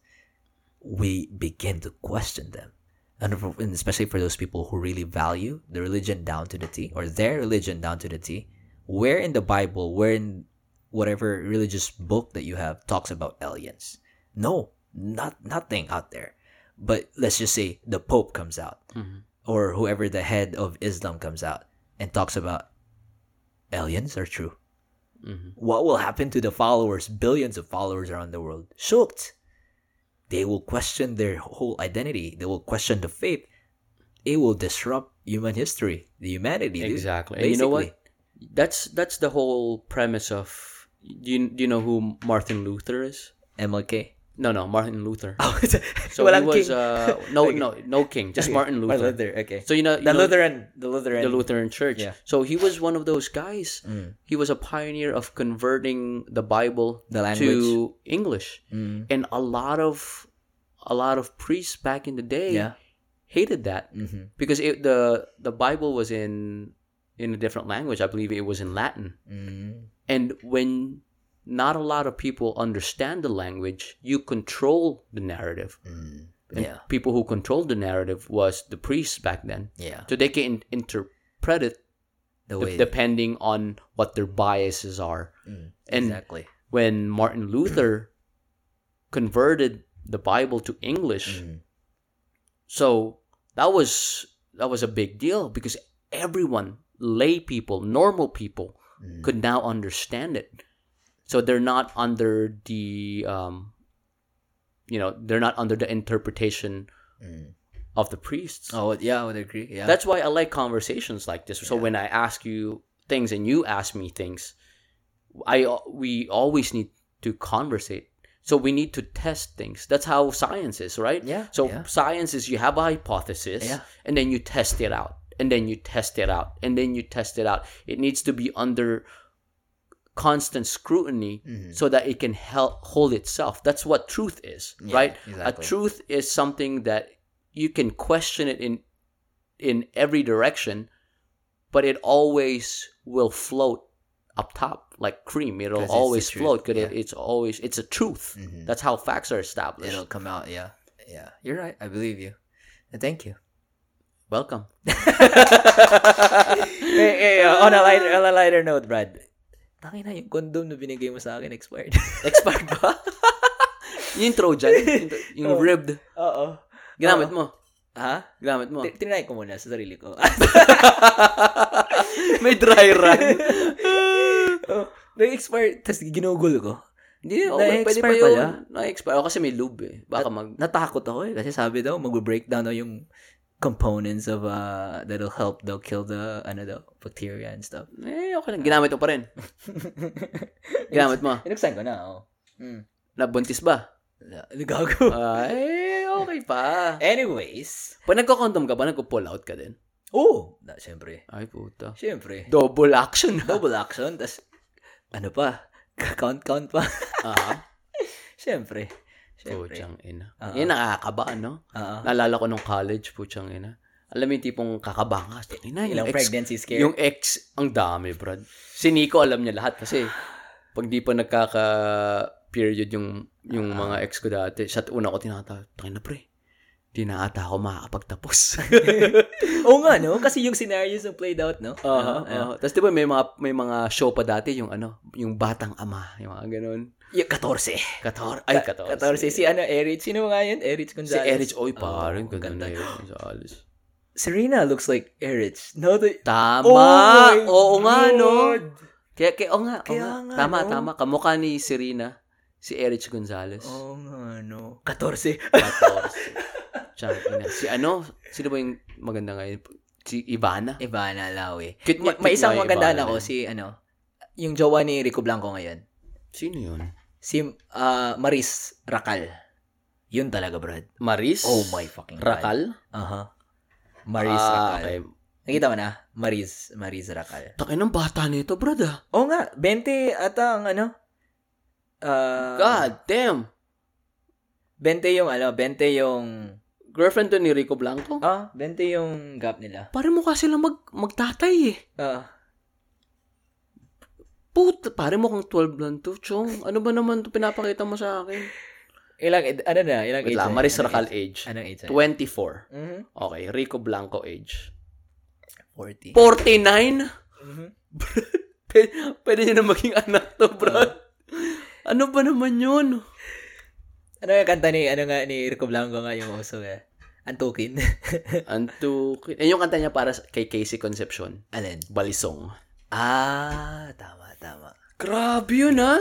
We begin to question them, and, for, and especially for those people who really value the religion down to the T or their religion down to the T. Where in the Bible, where in whatever religious book that you have talks about aliens? No, not nothing out there. But let's just say the Pope comes out Mhm. or whoever the head of Islam comes out and talks about aliens are true. Mhm. What will happen to the followers, billions of followers around the world? Shocked. They will question their whole identity. They will question the faith. It will disrupt human history, the humanity. dude. Exactly. And you know what? That's that's the whole premise of. Do you do you know who Martin Luther is? MLK. No, no, Martin Luther. Oh, So he was king. uh no Okay. no no king, just Okay. Martin Luther. Luther. Okay. So you know, you the know Lutheran. The Lutheran. the Lutheran Church. Yeah. So he was one of those guys. Mm. He was a pioneer of converting the Bible The language. to English, Mm. and a lot of a lot of priests back in the day Yeah. hated that Mm-hmm. because it, the the Bible was in in a different language. I believe it was in Latin. Mm. And when not a lot of people understand the language, you control the narrative. Mm. And Yeah. people who controlled the narrative was the priests back then. Yeah. So they can interpret it The way. depending on what their biases are. Mm, And exactly. when Martin Luther converted the Bible to English, Mm. so that was that was a big deal because everyone, lay people, normal people, Mm. could now understand it. So they're not under the um, you know, they're not under the interpretation Mm. of the priests. Oh yeah, I would agree. Yeah. That's why I like conversations like this. So Yeah. when I ask you things and you ask me things, I we always need to conversate. So we need to test things. That's how science is, right? Yeah, So yeah. science is you have a hypothesis Yeah. and then you test it out. And then you test it out. And then you test it out. It needs to be under constant scrutiny Mhm. so that it can help hold itself. That's what truth is, Yeah, right? A truth is something that you can question it in in every direction, but it always will float up top like cream. it'll always float because yeah. it, it's always it's a truth. Mhm. That's how facts are established. It'll come out. Yeah. Yeah. You're right. I believe you. And thank you. Welcome. hey, hey, uh, on a lighter, on a lighter note, Brad. Tangin na yung condom na binigay mo sa akin expired. Expired ba? yung Trojan, yung, yung Oh. ribbed. Oo. Ginamit mo. Ha? Ginamit mo. T- Tinry ko muna sa sarili ko. May dry run. oh, na-expire. Tapos ginugol ko. Hindi, Oo, pwede pa na-expire yun. Na-expire. O, kasi may lube eh. Baka mag... Natakot ako eh. Kasi sabi daw, mag-breakdown daw yung components of uh that'll help daw kill the ano daw bacteria and stuff. Eh, okay lang. Ginamit mo pa rin. Ginamit mo. Inuksan ko na, oh. Mm. Nabuntis ba? Gago. Ay, okay pa. Anyways. Pag nagko-condom ka ba, nagko-pull out ka din? Oh, na, syempre. Ay, puta. Syempre. Double action. Double action, tas ano pa? Count-count pa. Ah, syempre. Syempre. Putyang ina. Oo. Yan nakakaba, no? Oo. Naalala ko nung college, putyang ina. Alam mo yung tipong kakabanga. Ina, yung Ilang ex, pregnancy scare. yung ex, ang dami, brad. Si Nico, alam niya lahat kasi pag di pa nagkaka-period yung yung mga ex ko dati, sa una ko tinatawag, na pre, di na ata ako makakapagtapos. Oo nga, no? Kasi yung scenarios yung played out, no? Uh, Ano, Tapos di ba may mga may mga show pa dati yung ano, yung batang ama, yung mga ganun. Yung 14. Kator, ay 14. 14. Si ano, Erich. Sino nga yun? Erich Si Gonzalez. Erich Oy, parang Oo, ganun ganda. na yun. Gonzales. Serena looks like Erich. No, the... Tama! Oh Oo nga, no? Kaya, kaya, oo nga, Kaya nga. nga, Tama, no? tama. Kamukha ni Serena, si Erich Gonzalez. Oo nga, no. 14. 14. Tsaka, ina. Si ano, sino ba yung maganda ngayon? Si Ivana? Ivana Lawi. Cute Ma- may isang Ivana ako, na si ano, yung jowa ni Rico Blanco ngayon. Sino yun? Si ah, Maris Racal. Yun talaga, Brad. Maris? Oh my fucking God. Rakal? Aha. Maris ah, Racal. okay. Nakita mo na? Maris, Maris Racal. Takin ng bata nito, brad ah. Oo nga, 20 ata ang ano. Ah, God damn. 20 yung ano, 20 yung Girlfriend to ni Rico Blanco? ah, 20 yung gap nila. Pare mukha sila mag, magtatay eh. Ah, Puta, pare mo kang 12 lang to, chong. Ano ba naman to pinapakita mo sa akin? ilang ed- ano na, ilang Wait age? lang? Maris Racal age? age. Anong age? na? 24. Mhm. Okay, Rico Blanco age. 40. 49? Mhm. P- pwede niya na maging anak to, bro. ano ba naman yun? Ano nga kanta ni, ano nga, ni Rico Blanco nga yung uso eh. Antukin. Anto, eh, yung kanta niya para kay Casey Concepcion. Alin? Balisong. Ah, tama, tama. Grabe yun, ha?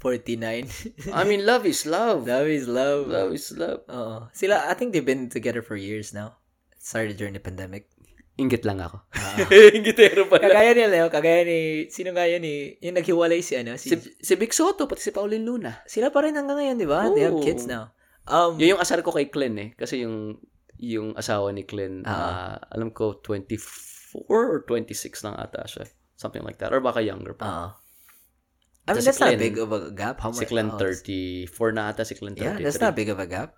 49. I mean, love is love. love is love. Love is love. Oo. Sila, I think they've been together for years now. It started during the pandemic. Ingit lang ako. Ah. Ingitero pala. kagaya ni Leo, kagaya ni, sino nga yun ni, yung naghiwalay si ano, si, Si, si Vic Soto, pati si Pauline Luna. sila pa rin hanggang ngayon, di ba? They have kids now. Um, Yun yung asar ko kay Glenn eh. Kasi yung yung asawa ni Glenn, Ah. ah, alam ko 24 or 26 lang ata siya. Something like that. Or baka younger pa. Oo. I mean, Si that's not big of a gap. How si much? Glenn oh, 34 na ata si Glenn 33. Yeah, that's not big of a gap.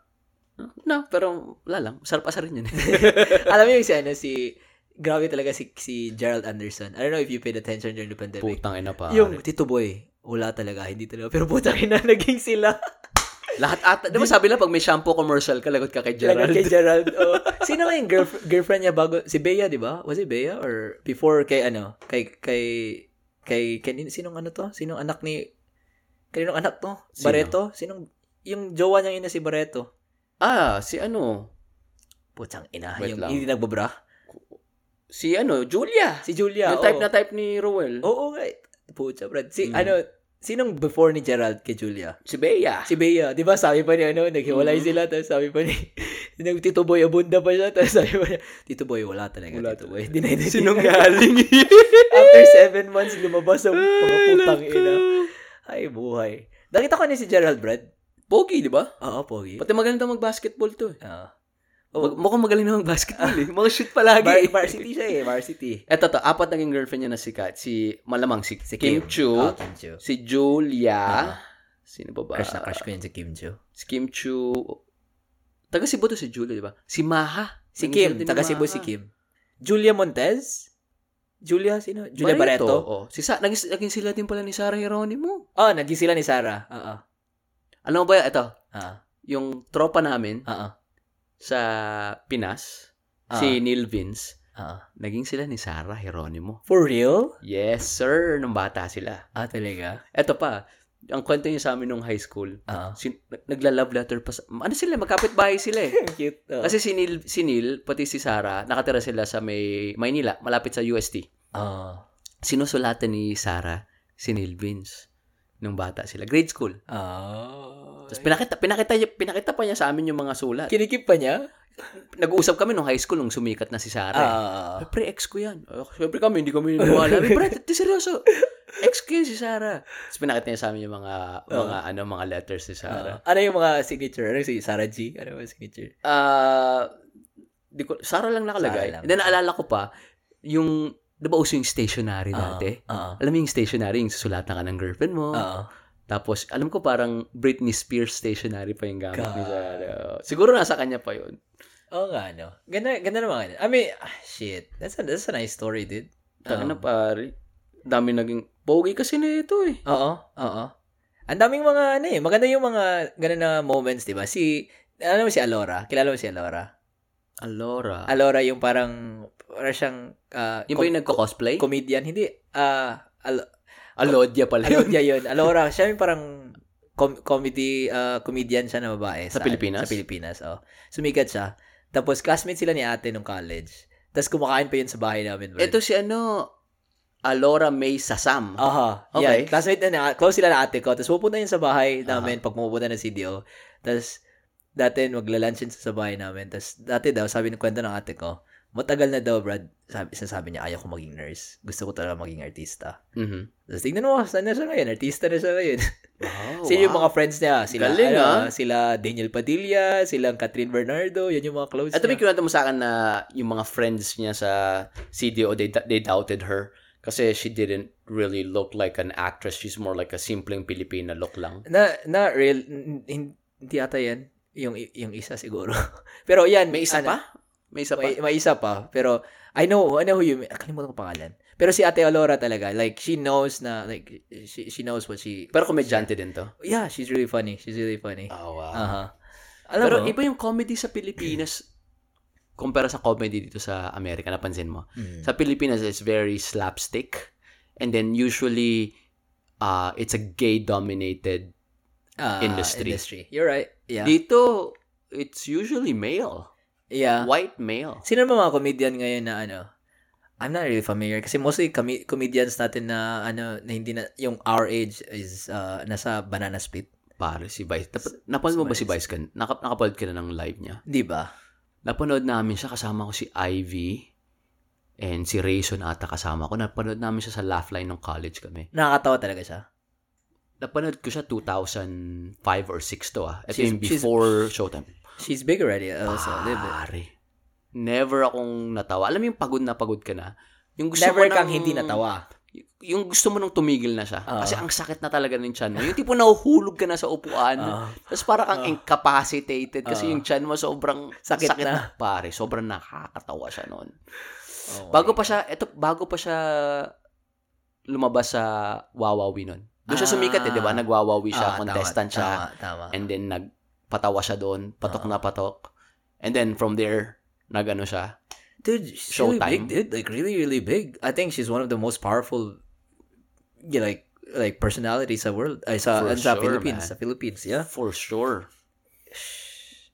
No, pero wala lang. Sarap asarin yun eh. Alam mo yung si, ano, si, grabe talaga si, si Gerald Anderson. I don't know if you paid attention during the pandemic. Putang ina pa. Yung Tito Boy, wala talaga, hindi talaga. Pero putang ina, naging sila. Lahat ata, di ba sabi lang, pag may shampoo commercial ka, lagot ka kay Gerald. Gerald. kay Gerald. Oh. Sino nga yung girlf- girlfriend niya bago? Si Bea, di ba? Was it Bea? Or before kay ano? Kay, kay, kay, kay sinong ano to? Sinong anak ni, kaninong anak to? Sino? Barreto? Sinong, yung jowa niyang ina si Barreto. Ah, si ano? Putsang ina. Wait yung lang. hindi nagbabra. Si ano? Julia. Si Julia. yung type oo. na type ni Rowell. Oo, nga. Putsa, Brad. Si, Mm. ano, sinong before ni Gerald kay Julia? Si Bea. Si Bea, di ba sabi pa niya, ano, naghiwalay Mm. sila, tapos sabi pa ni, Tito Boy, abunda pa siya, tapos sabi pa niya, Tito Boy, wala talaga, Wala Tito Boy. Dinay na Sinungaling. After seven months, lumabas ang mga putang ina. Ay, buhay. Nakita ko ni si Gerald, Brad. Pogi, di ba? Oo, pogi. Pati magaling daw mag-basketball to. eh. Oo. Mag- mukhang magaling na mag-basketball eh. Mga shoot palagi. Var- varsity siya eh, varsity. Eto to, apat naging girlfriend niya na sikat. Si, malamang si, Si Kim, Chu, Ah, Kim Chu. si Julia, Ah. sino pa ba? Crush na crush ko yun si Kim Chu. Si Kim Chu, taga Cebu to si Julia, di ba? Si Maha. Si Kim, taga Cebu si Kim. Julia Montez? Julia, sino? Julia Barreto? Oh. Si Sa, naging, naging sila din pala ni Sarah Geronimo. Oh, naging sila ni Sarah. Oo. Ano ba ito? Oo. Yung tropa namin Oo. Sa Pinas, Ah. si Neil Vince, Oo. naging sila ni Sarah Geronimo. For real? Yes, sir. Nung bata sila. Ah, talaga? Eto pa, ang kwento niya sa amin nung high school, sin- nag- nagla-love letter pa sa, ano sila, magkapit bahay sila eh. Cute. Oo. Kasi si Neil, si Neil, pati si Sarah, nakatira sila sa may Maynila, malapit sa UST. Oo. Sinusulatan ni Sarah si Neil Vince nung bata sila. Grade school. Oh. Tapos pinakita, pinakita, pinakita pa niya sa amin yung mga sulat. Kinikip pa niya? Nag-uusap kami nung high school nung sumikat na si Sarah. Ah. Eh, pre, ex ko yan. Uh, Siyempre kami, hindi kami niniwala. Pre, di seryoso. Ex ko yan si Sarah. Tapos pinakita niya sa amin yung mga, mga, ano, mga letters ni Sarah. ano yung mga signature? Ano si Sarah G? Ano yung signature? Ah, di ko, Sarah lang nakalagay. Sarah lang. And then naalala ko pa, yung, di ba uso yung stationery dati? Oo. Alam mo yung stationery, yung susulatan ka ng girlfriend mo. Oo. Tapos, alam ko parang Britney Spears stationery pa yung gamit God. Sarah. Siguro nasa kanya pa yun. Oo nga, no. Ganda, ganda naman. I mean, ah, shit. That's a, that's a nice story, dude. Taka na Um, pare. Dami naging, pogi kasi nito eh. Oo, oo. Ang daming mga, ano eh, maganda yung mga ganun na moments, di ba? Si, ano mo si Alora? Kilala mo si Alora? Alora. Alora yung parang, parang siyang, ah, yung ba yung nagko-cosplay? comedian? Hindi, ah, Al- Alodia pala yun. Alora yun. Alora, siya yung parang com- comedy, ah, comedian siya na babae. Sa Pilipinas? Sa Pilipinas, oh. Sumikat siya. Tapos, classmate sila ni ate nung college. Tapos, kumakain pa yun sa bahay namin. bro. Ito si ano, Alora May Sasam. Aha. Okay. Yan. Classmate na, na, close sila na ate ko. Tapos pupunta yun sa bahay namin pag pumupunta ng CDO. Tapos, dati magla-lunch yun sa bahay namin. Tapos, dati daw, sabi ng kwento ng ate ko, matagal na daw, Brad, sabi, sasabi niya, ayaw ko maging nurse. Gusto ko talaga maging artista. Mhm. Tapos, tignan mo, saan na siya ngayon? Artista na siya ngayon. Wow. sila yung mga friends niya. Sila, Galing, ano, ah. sila Daniel Padilla, sila Catherine Bernardo, yan yung mga close may niya. kinuwento mo sa akin na yung mga friends niya sa CDO, they, they doubted her. Kasi she didn't really look like an actress. She's more like a simpleng Pilipina look lang. Na, na real, hindi ata yan. Yung, yung isa siguro. Pero yan. May isa ano, pa? May isa pa? May, may isa pa. Pero, I know, I know who you, kalimutan ko pangalan. Pero si Ate Alora talaga, like, she knows na, like, she, she knows what she, Pero komedyante din to. yeah, she's really funny. She's really funny. Oh, wow. Aha. Alam Pero mo, iba yung comedy sa Pilipinas kumpara sa comedy dito sa Amerika, napansin mo. Mm. Sa Pilipinas, it's very slapstick. And then usually, uh, it's a gay-dominated. Ah, industry. industry. You're right. Yeah. Dito, it's usually male. Yeah. White male. Sino ba mga comedian ngayon na ano? I'm not really familiar kasi mostly com- comedians natin na ano na hindi na yung our age is uh, nasa banana split, Pare, si Vice. Nap- napanood mo ba si Vice. Kan? Naka- nakapanood ka na ng live niya? 'di ba? Napanood namin siya, kasama ko si Ivy and si Rayson ata kasama ko. Napanood namin siya sa laugh line ng college kami. Nakakatawa talaga siya. Napanood ko siya 2005 or 6 to ah. Ito She's- yung she's- before Showtime. She's big already also, a little bit. Pare. Never akong natawa. Alam mo yung pagod na pagod ka na? Yung gusto Never mo kang ng- hindi natawa. Yung gusto mo nang tumigil na siya. Oo. Kasi ang sakit na talaga ng tiyan mo. Yung tipo nahuhulog ka na sa upuan. Oo. Tapos para kang incapacitated kasi Oo. yung tiyan mo sobrang Sakit sakit, na. na. Pare, sobrang nakakatawa siya noon. Oh, Bago pa siya, eto, bago pa siya lumabas sa Wawawi noon. Doon siya sumikat eh, di ba? Nagwawawi siya, Ah, tama, contestant siya. Tama, tama. And then, nagpatawa siya doon. Patok na patok. And then, from there, nagano siya. dude, she's really Showtime. big, dude. Like really, really big. I think she's one of the most powerful, yeah, like like personalities sa world. Ay, sa, For sa sure, Philippines, man. sa Philippines, yeah. For sure.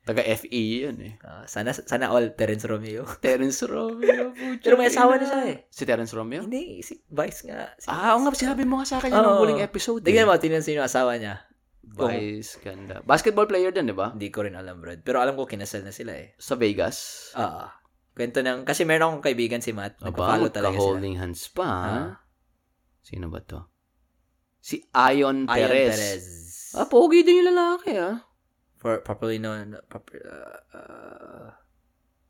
Taga FE yan eh. Ah, sana sana all Terence Romeo. Terence Romeo. Pero may asawa na siya eh. Si Terence Romeo? Hindi, si Vice nga. Si Ah, oo nga, sinabi mo nga sa akin yun Oo. ng huling episode. Tingnan eh. mo, tingnan sino yung asawa niya. Vice, ganda. Basketball player din, di ba? Hindi ko rin alam, Brad. Pero alam ko kinasal na sila eh. Sa Vegas. Ah. kwento ng, kasi meron akong kaibigan si Matt. Nagpa-follow talaga sila. holding hands pa. ha? Ah. Sino ba to? Si Ion Ayon Perez. Perez. Ah, pogi din yung lalaki, ah. For, properly known, proper, uh, uh,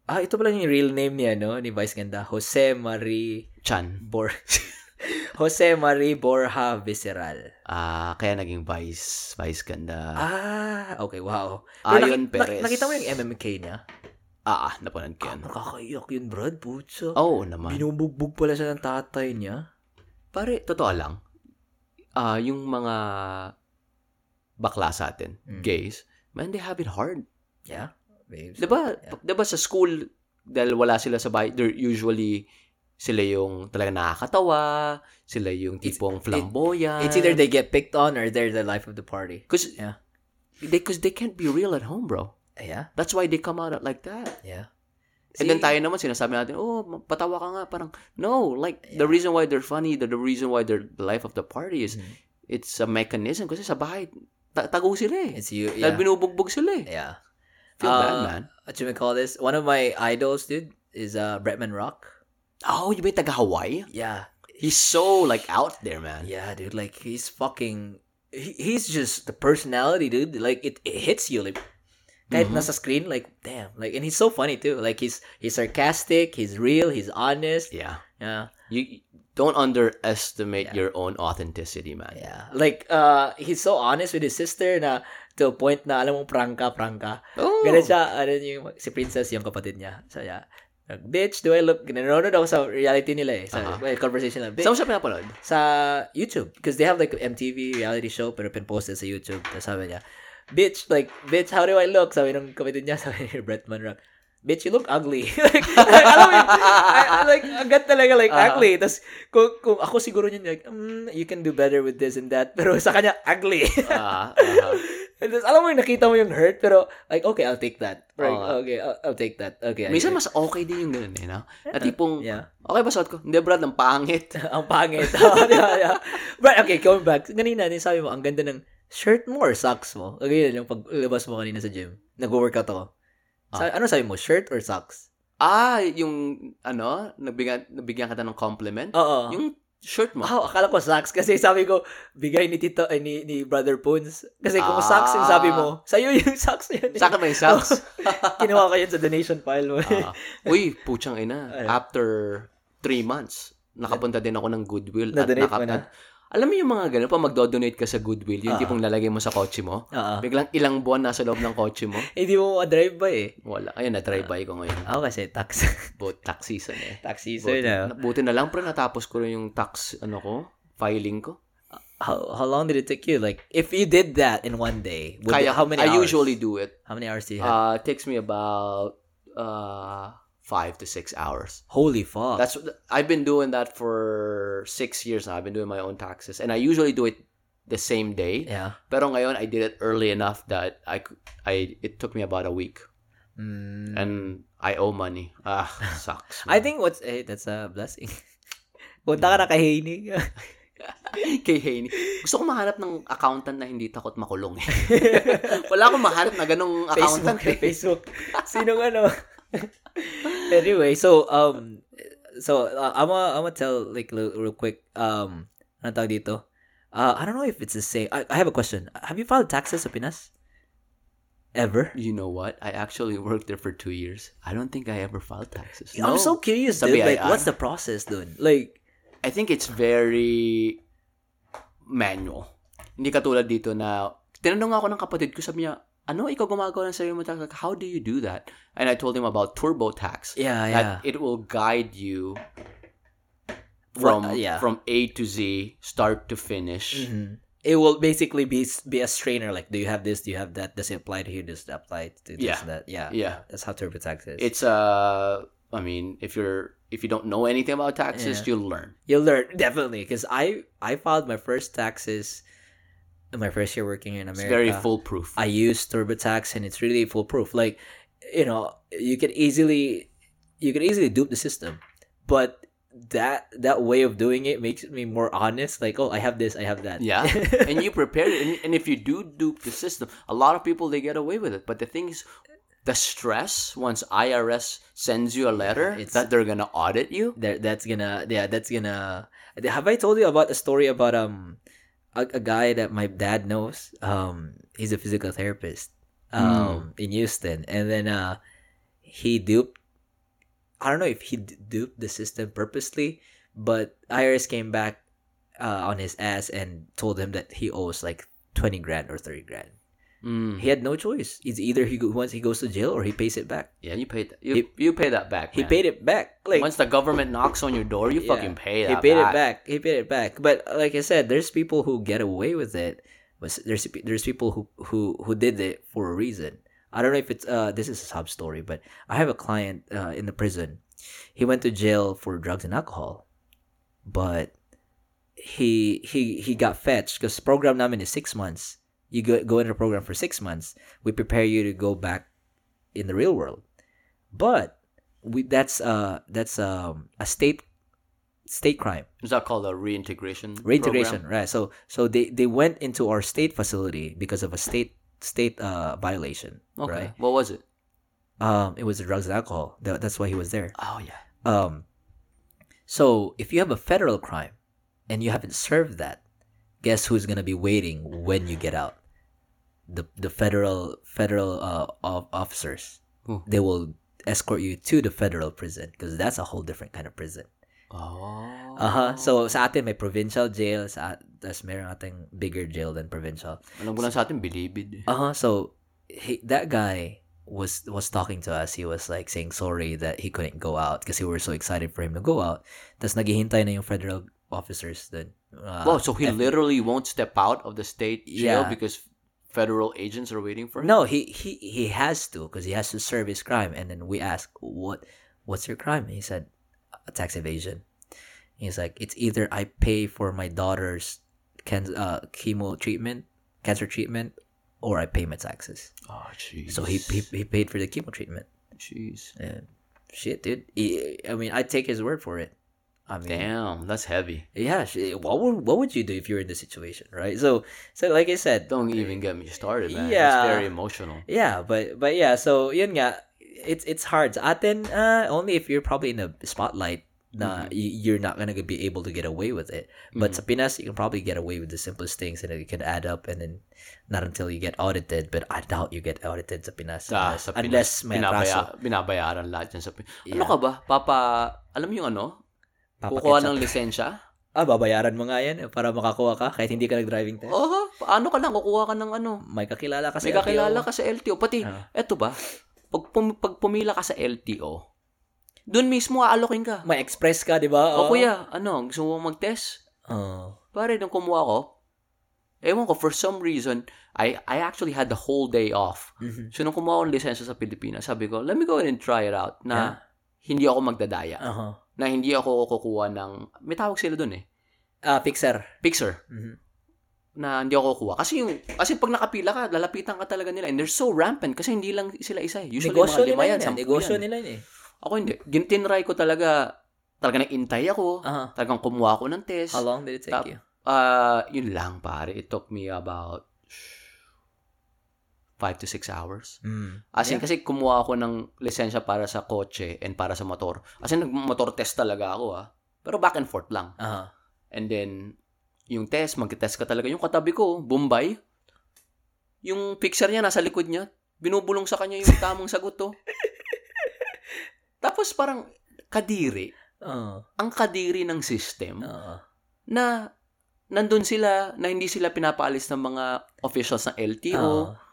ah, ito pala yung real name niya, no? Ni Vice Ganda. Jose Marie Chan. Bor... Jose Marie Borja Visceral. Ah, kaya naging Vice. Vice ganda. Ah, okay, wow. Pero Ion naki- Perez. nak- nakita mo yung MMK niya? Ah, ah, napanood ko Ah, yan. nakakaiyak yun, Brad. Putsa. Oo naman. Binubugbog pala siya ng tatay niya. Pare, totoo lang. Ah, yung mga bakla sa atin, Mm. gays, man, they have it hard. Yeah. Babes. 'Di ba? Yeah. 'Di ba sa school dahil wala sila sa bahay, they're usually sila yung talaga nakakatawa, sila yung It's- tipong flamboyant. It's either they get picked on or they're the life of the party. cuz Yeah. they cuz they can't be real at home, bro. Yeah. That's why they come out like that. Yeah. And then tayo naman sinasabi natin, "Oh, patawa ka nga." Parang no, like the reason why they're funny, the, the reason why they're the life of the party is Mhm. it's a mechanism kasi sa bahay ta- tago sila eh. It's you. Dahil Yeah. binubugbog sila eh. Yeah. Feel bad, Uh, man. What you may call this? One of my idols, dude, is uh Bretman Rock. Oh, you yung taga Hawaii? Yeah. He's so like out there, man. Yeah, dude. Like he's fucking. He, he's just the personality, dude. Like it, it hits you. Like kahit Mhm. nasa screen, like damn. Like and he's so funny too. Like he's he's sarcastic. He's real. He's honest. Yeah. Yeah. You don't underestimate your own authenticity, man. Yeah. Like uh, he's so honest with his sister na to a point na alam mo prangka prangka. Oh. Ganun siya, ano yung, si Princess, yung kapatid niya. So, yeah. Bitch, do I look, nanonood ako sa reality nila eh. Sa well, conversation. Bitch, Saan mo siya pinapanood? sa YouTube. Because they have like MTV reality show, pero pinposted sa YouTube. Tapos sabi niya, Bitch, like, bitch, how do I look? Sabi ng kapatid niya, sabi ni Bretman Rock, Bitch, you look ugly. like, alam mo yun, I, I, like, agad talaga, like, Aha. ugly. Tapos, kung, kung ako siguro niya, like, mm, you can do better with this and that. Pero sa kanya, ugly. Ah, aha. And then, alam mo yung nakita mo yung hurt, pero like, okay, I'll take that. Right, nga. okay, I'll, I'll take that. Okay. Minsan mas okay din yung ganun eh, no? Na tipong, Yeah. okay ba suot ko? Hindi, Brad, ang pangit. ang pangit. yeah, yeah. Right, okay, going back. Ganina din sabi mo, ang ganda ng shirt mo or socks mo? Okay, yung paglabas mo kanina sa gym. Nag-workout ako. Sa, Ano sabi mo, shirt or socks? Ah, yung, ano, nabigyan, nabigyan ka ng compliment? Oo. Yung shirt mo. Oh, akala ko socks kasi sabi ko, bigay ni Tito, ay, ni, ni Brother Poons. Kasi kung Ah. socks yung sabi mo, sa'yo yung socks na yun. eh. Sa akin yung socks? Kinuha ko yun sa donation pile mo. Ah. Uy, puchang ina. After three months, nakapunta din ako ng Goodwill. at Na-donate naka- mo na? at- alam mo yung mga ganun, pa magdo-donate ka sa Goodwill, yung Ah. tipong lalagay mo sa kotse mo, Oo. biglang ilang buwan nasa loob ng kotse mo, Hindi mo ma-drive ba eh. wala. Ayun, na-try by ko ngayon. Ako kasi tax. Both tax season eh. tax season na. buti na lang, pero natapos ko rin yung tax, ano ko, filing ko. How, how long did it take you? Like, if you did that in one day, would Kaya, how many I hours? usually do it. How many hours do you have? Uh, it takes me about uh, five to six hours. Holy fuck. That's I've been doing that for six years now. I've been doing my own taxes, and I usually do it the same day. yeah. Pero ngayon, I did it early enough that I, I it took me about a week, Mm. and I owe money. Ah, sucks. I think what's eh, that's a blessing. Punta ka na kay Haney. kay Haney. Gusto ko mahanap ng accountant na hindi takot makulong. eh. Wala akong mahanap na ganong accountant. Facebook. eh. Facebook. Sinong ano? anyway, so um so uh, I'm gonna I'm gonna tell like real, real quick um ano tawag dito? Uh, I don't know if it's the same. I, I have a question. Have you filed taxes sa Pinas? Ever? You know what? I actually worked there for two years. I don't think I ever filed taxes. I'm No. so curious, dude. Like, BIR? what's the process, dude? Like, I think it's very manual. Hindi katulad dito na, tinanong ako ng kapatid ko, sabi niya, ano, ikaw gumagawa ng sarili mo tax? Like, How do you do that? And I told him about TurboTax. yeah, That yeah. it will guide you from What- yeah. from A to Z, start to finish. Mhm. it will basically be be a strainer. Like, do you have this? Do you have that? Does it apply to you? Does it apply to this? Yeah. That? Yeah. Yeah. That's how TurboTax is. It's uh I mean, if you're if you don't know anything about taxes, Yeah. you'll learn. You'll learn definitely because I I filed my first taxes my first year working in It's America. very foolproof. I use TurboTax and it's really foolproof. Like, you know, you can easily you can easily dupe the system, but that that way of doing it makes me more honest. Like, oh, I have this, I have that. Yeah, and you prepare it, and, and if you do dupe the system, a lot of people they get away with it. But the thing is, the stress once IRS sends you a letter It's- that they're gonna audit you. There, that's gonna yeah, that's gonna. Have I told you about a story about um a, a guy that my dad knows? Um, he's a physical therapist um in Houston, and then uh he duped. I don't know if he duped the system purposely, but IRS came back uh, on his ass and told him that he owes like twenty grand or thirty grand. Mm. He had no choice. It's either he once he goes to jail or he pays it back. Yeah, you paid that. You, you pay that back. He paid it back. Like once the government knocks on your door, you Yeah. fucking pay he paid back. it back. He paid it back. But like I said, there's people who get away with it. But there's there's people who who who did it for a reason. I don't know if it's uh this is a sub story, but I have a client uh, in the prison. He went to jail for drugs and alcohol, but he he he got fetched because program namin is six months. You go go into the program for six months. We prepare you to go back in the real world, but we that's uh that's um a state state crime Is that called a reintegration? reintegration program? right so so they they went into our state facility because of a state state uh violation Okay. right What was it? um it was drugs and alcohol That- that's why he was there Oh yeah. um so if you have a federal crime and you haven't served that guess who's going to be waiting when you get out the the federal federal uh of officers Who? they will escort you to the federal prison because that's a whole different kind of prison Oh. Aha. So sa atin may provincial jail, sa tas meron ating bigger jail than provincial. Alam ko lang sa atin, bilibid. eh. Uh-huh. So he, that guy was was talking to us. He was like saying sorry that he couldn't go out because we were so excited for him to go out. Tas naghihintay na yung federal officers then. Uh, wow, so he F- literally won't step out of the state jail Yeah. because federal agents are waiting for him? No, he he he has to because he has to serve his crime. And then we ask, "What what's your crime?" And he said, "A tax evasion." He's like, "It's either I pay for my daughter's can uh, chemo treatment, cancer treatment, or I pay my taxes." Oh, jeez. So he he, he paid for the chemo treatment. Jeez. And shit, dude. He- I mean, I take his word for it. I mean, Damn, that's heavy. yeah. sh- What would what would you do if you were in this situation, right? So so like I said, Don't even get me started, man. Yeah. It's very emotional. Yeah, but but yeah, so yun nga, it's it's hard. Sa atin, uh, only if you're probably in the spotlight na y- you're not gonna be able to get away with it. But sa Pinas, you can probably get away with the simplest things and it can add up and then not until you get audited. But I doubt you get audited sa Pinas. Ah, unless, sa Pinas, unless may binabaya, raso. binabayaran lahat yan sa Pinas. Ano ka ba? Papa, alam yung ano? Kukuha ng lisensya? Ah, babayaran mo nga yan eh, para makakuha ka kahit hindi ka nag-driving test. Oo, paano ka lang? Kukuha ka ng ano? May kakilala kasi. May kakilala ka sa LTO. Pati, Ah. eto ba? Pag, pum- pag pumila ka sa LTO, doon mismo aalokin ka. May express ka, di ba? O kuya, ano, gusto mo mag-test? Oh. Pare, nung kumuha ko, ewan ko, for some reason, I I actually had the whole day off. Mhm. So, nung kumuha ko ng lisensya sa Pilipinas, sabi ko, let me go and try it out na hindi ako magdadaya. Uh-huh. Na hindi ako kukuha ng, may tawag sila doon eh, Ah, fixer. fixer. Mhm. Na hindi ako kukuha. Kasi yung, kasi pag nakapila ka, lalapitan ka talaga nila. And they're so rampant kasi hindi lang sila isa eh. Usually Negosyo mga lima nila yan, yan. sampu Negosyo yan. nila yun eh. Ako hindi. Gintinry ko talaga, talaga nag-intay ako. Uh-huh. Talagang kumuha ko ng test. How long did it take Tap- you? Uh, yun lang pare. It took me about five to six hours. Mm. As in, Yeah. kasi kumuha ako ng lisensya para sa kotse and para sa motor. As in, nag-motor test talaga ako ah. Pero back and forth lang. Uh-huh. And then, yung test, mag-test ka talaga. Yung katabi ko, Bombay, yung picture niya nasa likod niya, binubulong sa kanya yung tamang sagot to. Tapos parang, kadiri. Uh, Ang kadiri ng system uh, na nandun sila, na hindi sila pinapaalis ng mga officials ng LTO. uh,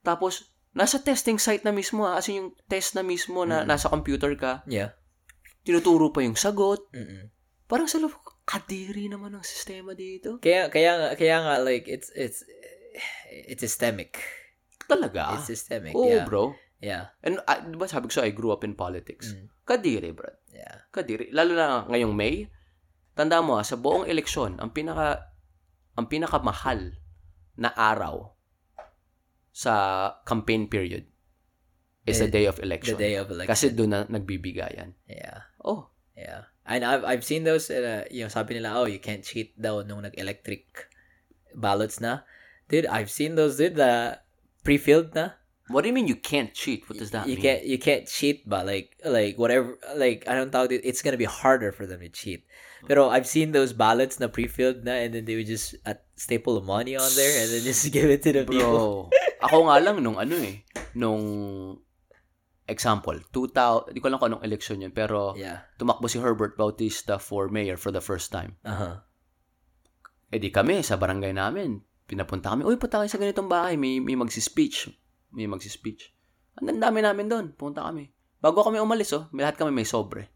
Tapos, nasa testing site na mismo, ah. as in yung test na mismo na Mm. nasa computer ka, yeah. tinuturo pa yung sagot. Mm-mm. Parang sa loob kadiri naman ang sistema dito. Kaya, kaya, kaya nga, like, it's, it's, it's systemic. Talaga? It's systemic, Oo, yeah. bro. Yeah. And, uh, di ba sabi ko sa I grew up in politics. Mm. Kadiri, bro. Yeah. Kadiri. Lalo na ngayong May, tanda mo ah, sa buong eleksyon, ang pinaka ang pinakamahal na araw sa campaign period is the Eh, day of The election. day of election. Kasi doon na nagbibigayan. yeah. Oh, Yeah. And I've, I've seen those, uh, yung sabi nila, oh, you can't cheat daw nung nag-electric ballots na. Dude, I've seen those, dude, the pre-filled na. What do you mean you can't cheat? What does that you mean? can't you can't cheat but like like whatever like I don't it, it's gonna be harder for them to cheat. Pero I've seen those ballots na pre-filled na and then they would just uh, staple the money on there and then just give it to the people. Bro, ako nga lang nung ano eh, nung example, 2000, di ko lang kung anong election yun, pero Yeah. tumakbo si Herbert Bautista for mayor for the first time. Uh-huh. Eh di kami, sa barangay namin, pinapunta kami, uy, punta kayo sa ganitong bahay, may, may magsi-speech. May magsi-speech. Ang dami namin doon, punta kami. Bago kami umalis, oh, may lahat kami may sobre.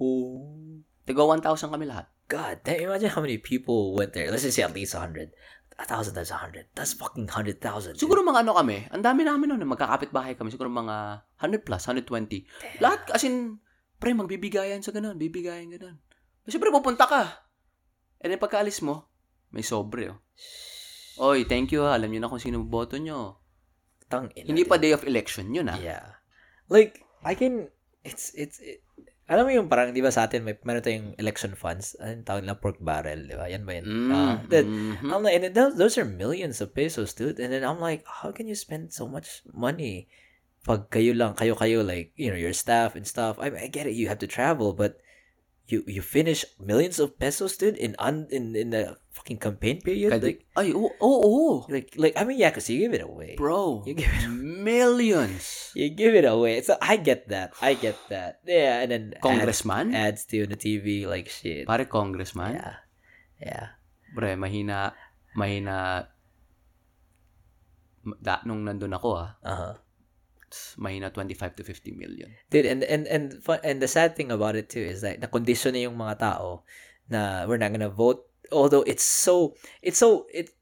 Oh. Tiga 1,000 kami lahat. God, damn, imagine how many people went there. Let's just say at least 100. A thousand times a hundred. That's fucking hundred thousand. Siguro mga ano kami, ang dami namin noon, magkakapit bahay kami, siguro mga 100 plus, 120. Lahat, as in, pre, magbibigayan sa ganun, bibigayan ganun. Kasi pre, pupunta ka. And then pagkaalis mo, may sobre, oh. Oy, thank you ha. Alam niyo na kung sino boto nyo. Tang ina, Hindi pa day of election yun, ah. Yeah. Like, I can, it's, it's, it, alam mo yung parang, di ba sa atin, may, meron tayong election funds, anong tawag nila, pork barrel, di ba? Yan ba yun? Mm, Ah, that, mhm. I'm like, and those are millions of pesos, dude. And then I'm like, how can you spend so much money? Pag kayo lang, kayo-kayo, like, you know, your staff and stuff. I, I get it, you have to travel, but you you finish millions of pesos, dude, in un, in in the fucking campaign period. Kadi- like, Ay, oo, oo, oo. like, like, I mean, yeah, because you give it away. Bro, You give it millions. You give it away. So I get that. I get that. Yeah, and then Congressman? ads, ads to the TV, like shit. Pare congressman? Yeah, yeah. Bre, mahina, mahina, da, nung nandun ako ah, Uh mahina 25 to 50 million. Dude, and and and and the sad thing about it too is that na condition na yung mga tao na we're not gonna vote. Although it's so it's so it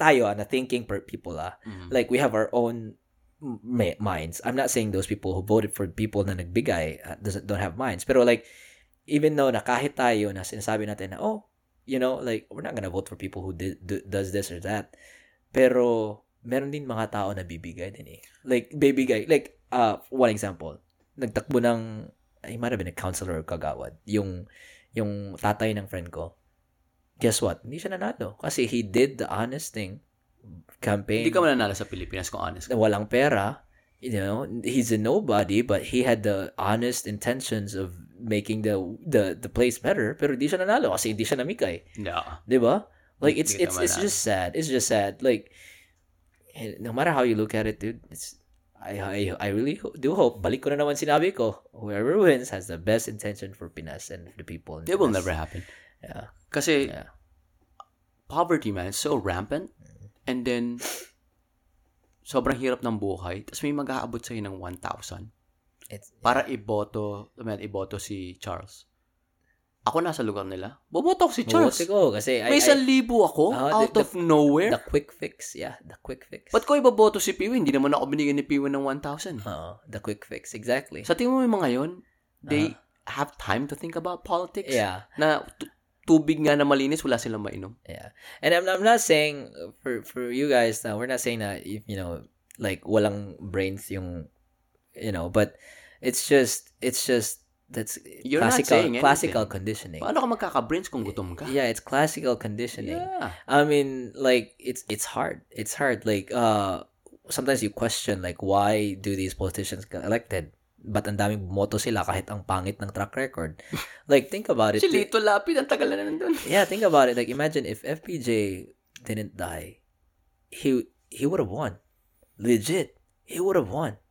tayo ah, na thinking per people ah. Mhm. Like we have our own m- minds. I'm not saying those people who voted for people na nagbigay uh, doesn't don't have minds. Pero like even though na kahit tayo na sinasabi natin na oh, you know, like we're not gonna vote for people who did do, does this or that. Pero meron din mga tao na bibigay din eh. Like bibigay like uh one example. Nagtakbo ng I might have been a counselor or kagawad. Yung yung tatay ng friend ko. Guess what? Hindi siya nanalo kasi he did the honest thing campaign Hindi ka mananalo sa Pilipinas kung honest ka. walang pera, you know, he's a nobody, but he had the honest intentions of making the the the place better, pero hindi siya nanalo kasi hindi siya namikay, Yeah. 'di ba? Like it's it's it's just sad. It's just sad. Like eh, no matter how you look at it, dude, it's I I I really do hope balik ko na naman sinabi ko, whoever wins has the best intention for Pinas and the people. in It will Pinas. never happen. Yeah. Kasi Yeah. poverty, man, is so rampant. And then, sobrang hirap ng buhay. Tapos may mag-aabot sa'yo ng 1,000 It's para iboto, I mean, iboto si Charles. Ako nasa lugar nila. Boboto ko si Charles. Buti ko kasi I, May isang libo ako Ah, out the- of nowhere. the quick fix. Yeah, the quick fix. Ba't ko iboboto si Piwi? Hindi naman ako binigyan ni Piwi ng 1,000. Oo, the quick fix. Exactly. Sa tingin mo yung mga yon, they have time to think about politics? Yeah. Na tu- tubig nga na malinis, wala silang mainom. Yeah. And I'm, I'm not saying for for you guys now, we're not saying that if you know like walang brains yung you know, but it's just it's just that's You're classical classical conditioning. Paano ka magkaka-brains kung gutom ka? Yeah, it's classical conditioning. Yeah. I mean, like it's it's hard. It's hard. Like uh sometimes you question like why do these politicians get elected? But ang daming bumoto sila kahit ang pangit ng track record. like think about it. Si Lito Lapid, ang tagal na nandun. Yeah, think about it. Like imagine if FPJ didn't die, he he would have won. Legit. He would have won.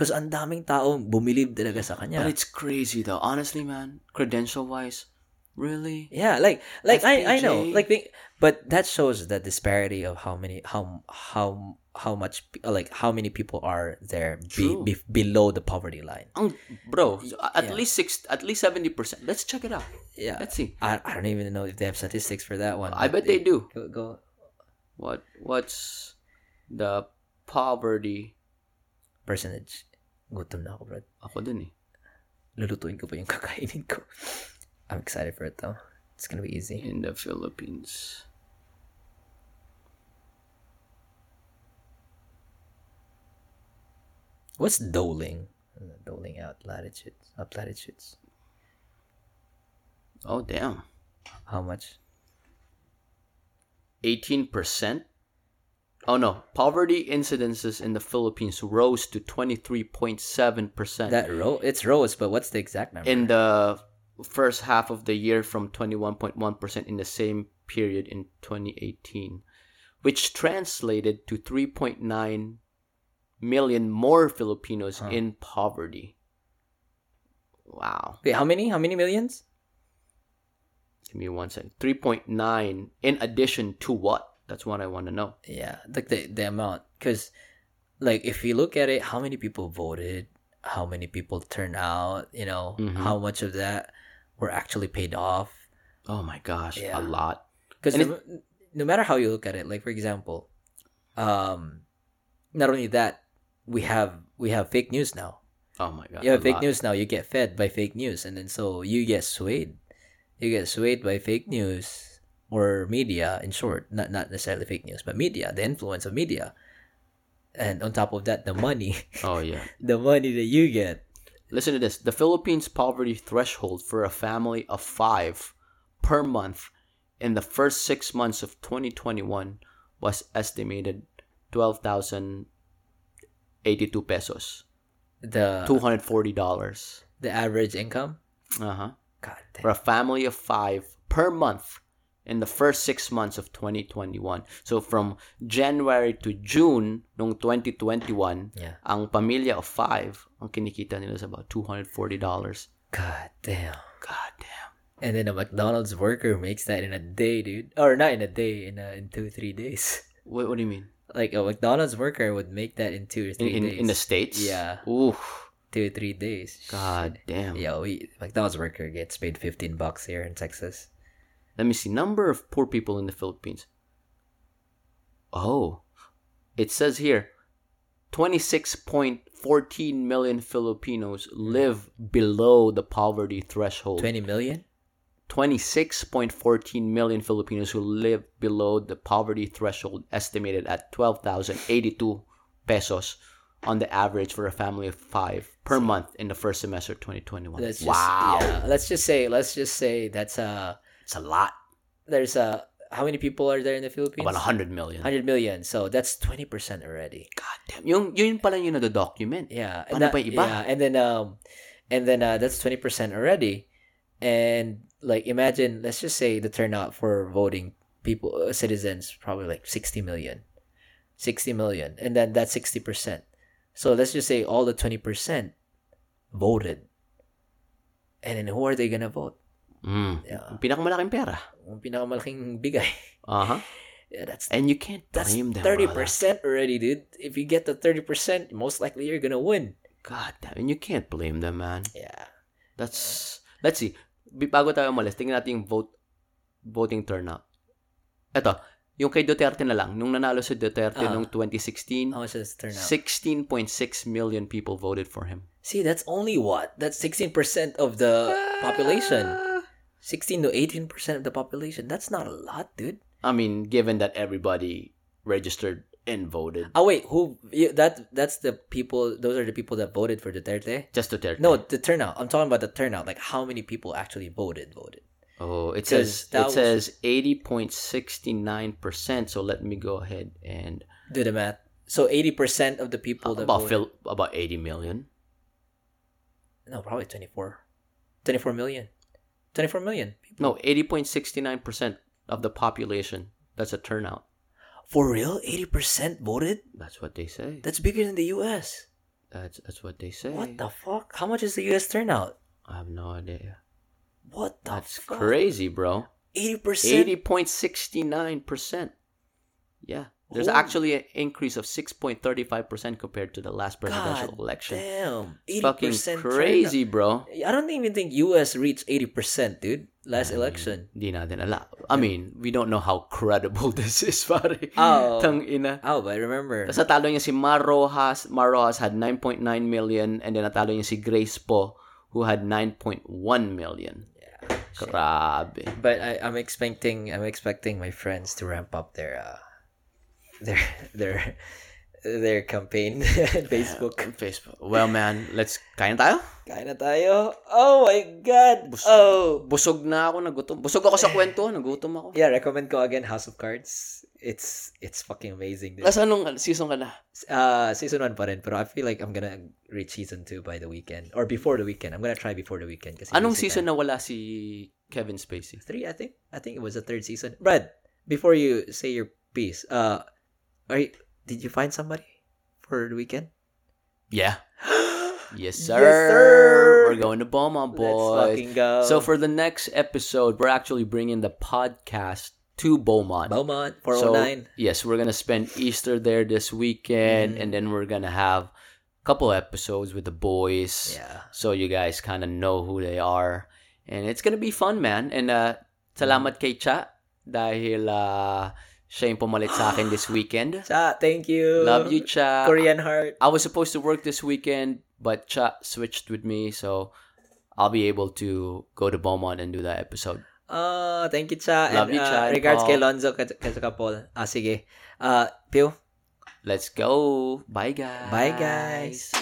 Because ang daming tao bumilib talaga sa kanya. But it's crazy though. Honestly, man, credential-wise, really? yeah, like like I I know. Like but that shows the disparity of how many how how how much like how many people are there be, be, below the poverty line. Ang, bro, at Yeah. least six, at least 70%. Let's check it out. Yeah. Let's see. I, I don't even know if they have statistics for that one. I bet they do. Go, go. What what's the poverty? Percentage. Gutom na ako, bro. Ako din eh. Lulutuin ko pa yung kakainin ko. I'm excited for it though. It's gonna be easy. In the Philippines. What's doling? Uh, Doling out latitudes, up latitudes. Oh damn. How much? 18%? Oh no, poverty incidences in the Philippines rose to 23.7% That row? It's rose, but what's the exact number? in the first half of the year from 21.1% in the same period in 2018, which translated to 3.9 million more Filipinos in poverty. Wow. Wait, how many? How many millions? Give me one second. 3.9 in addition to what? That's what I want to know. Yeah, like the the amount. Because, like, if you look at it, how many people voted? How many people turned out? You know, Mhm. how much of that were actually paid off? Oh my gosh, Yeah. a lot. Because no, no matter how you look at it, like for example, um, not only that, we have we have fake news now. Oh my god. You have fake lot. news now. You get fed by fake news, and then so you get swayed. You get swayed by fake news or media. In short, not not necessarily fake news, but media, the influence of media, and on top of that, the money, Oh yeah. the money that you get. Listen to this. The Philippines poverty threshold for a family of 5 per month in the first 6 months of 2021 was estimated 12,082 pesos. The $240. the average income. Uh-huh. For a family of 5 per month in the first 6 months of 2021. So from January to June ng 2021, Yeah. ang pamilya of 5, ang kinikita nila is about $240. God damn. God damn. And then a McDonald's worker makes that in a day, dude. Or not in a day, in a, in two three days. What, what do you mean? Like a McDonald's worker would make that in two or three in, days. in the States? Yeah. Ooh. two or three days. God damn. Yo, we McDonald's worker gets paid fifteen bucks here in Texas. Let me see. Number of poor people in the Philippines. Oh. It says here 26.14 million Filipinos live below the poverty threshold. Twenty million. 26.14 million Filipinos who live below the poverty threshold estimated at 12,082 pesos on the average for a family of 5 per month in the first semester 2021. Let's just, wow. Yeah, let's just say. Let's just say that's a. It's a lot. There's a. How many people are there in the Philippines? About 100 million. Hundred million. So that's twenty percent already. God damn. Yung, yun pala yung nado-document. Yeah. Paano that- pa iba? Yeah, and then um, and then uh, that's twenty percent already, and like imagine, let's just say the turnout for voting people, uh, citizens, probably like sixty million, sixty million, and then that's sixty percent. So let's just say all the twenty percent voted, and then who are they gonna vote? Mm. Yeah. Yung Pinakamalaking pera. Yung pinakamalaking bigay. Uh-huh. Yeah, that's And you can't that's blame them. thirty percent already, dude. If you get the thirty percent, most likely you're gonna win. God damn. And you can't blame them, man. Yeah. That's, let's see. Bago tayo umalis, tingnan natin yung vote, voting turnout. Ito, yung kay Duterte na lang. Nung nanalo si Duterte Ah. noong 2016, How much does it turn out? 16.6 million people voted for him. See, that's only what? That's 16% of the population. 16 to 18% of the population. That's not a lot, dude. I mean, given that everybody registered and voted. Oh wait, who you, that that's the people those are the people that voted for Duterte? Just Duterte. No, the turnout. I'm talking about the turnout. Like how many people actually voted voted. Oh, it says it was- says 80.69%. So let me go ahead and Do the math. So 80% of the people that about voted. about 80 million. No, probably 24. 24 million. 24 million. No, 80.69% of the population. That's a turnout. For real? 80% voted? That's what they say. That's bigger than the US. That's that's what they say. What the fuck? How much is the US turnout? I have no idea. What the That's fuck? crazy, bro. 80%? 80.69%. Yeah. There's Holy- actually an increase of 6.35% compared to the last presidential God election. Damn. It's 80% fucking crazy, bro. I don't even think US reached 80%, dude. last election. Hindi natin alam. I mean, we don't know how credible this is, pare. Oh. Tang ina. Oh, but I remember. Tapos natalo niya si Mar Rojas. Mar Rojas had 9.9 million and then natalo niya si Grace Po who had 9.1 million. Grabe. But I, I'm expecting I'm expecting my friends to ramp up their uh their their their campaign Facebook. Facebook. Well, man, let's kain tayo. Kain na tayo. Oh my god. Oh. Busog na ako, nagutom. Busog ako sa kwento, nagutom ako. Yeah, recommend ko again House of Cards. It's it's fucking amazing. Dude. Nasa anong season ka na? Uh season 1 pa rin, pero I feel like I'm gonna reach season 2 by the weekend or before the weekend. I'm gonna try before the weekend kasi Anong season na wala si Kevin Spacey? 3 I think. I think it was the third season. Brad, before you say your piece, uh are you, did you find somebody for the weekend? Yeah. Yes, sir. Yes, sir. We're going to Beaumont, Let's boys. fucking go. So for the next episode, we're actually bringing the podcast to Beaumont. Beaumont So, 409. yes, we're gonna spend Easter there this weekend, Mm-hmm. and then we're gonna have a couple episodes with the boys. yeah. So you guys kind of know who they are, and it's gonna be fun, man. And uh, salamat kay Cha dahil uh, siya yung pumalit sa akin this weekend. Cha, thank you. Love you, Cha. Korean heart. I was supposed to work this weekend, but Cha switched with me, so I'll be able to go to Beaumont and do that episode. Oh, thank you, Cha. Love and, you, uh, Cha and Regards Paul. kay Lonzo at saka Paul. Ah, sige. Uh, Pew, Let's go. Bye, guys. bye, guys.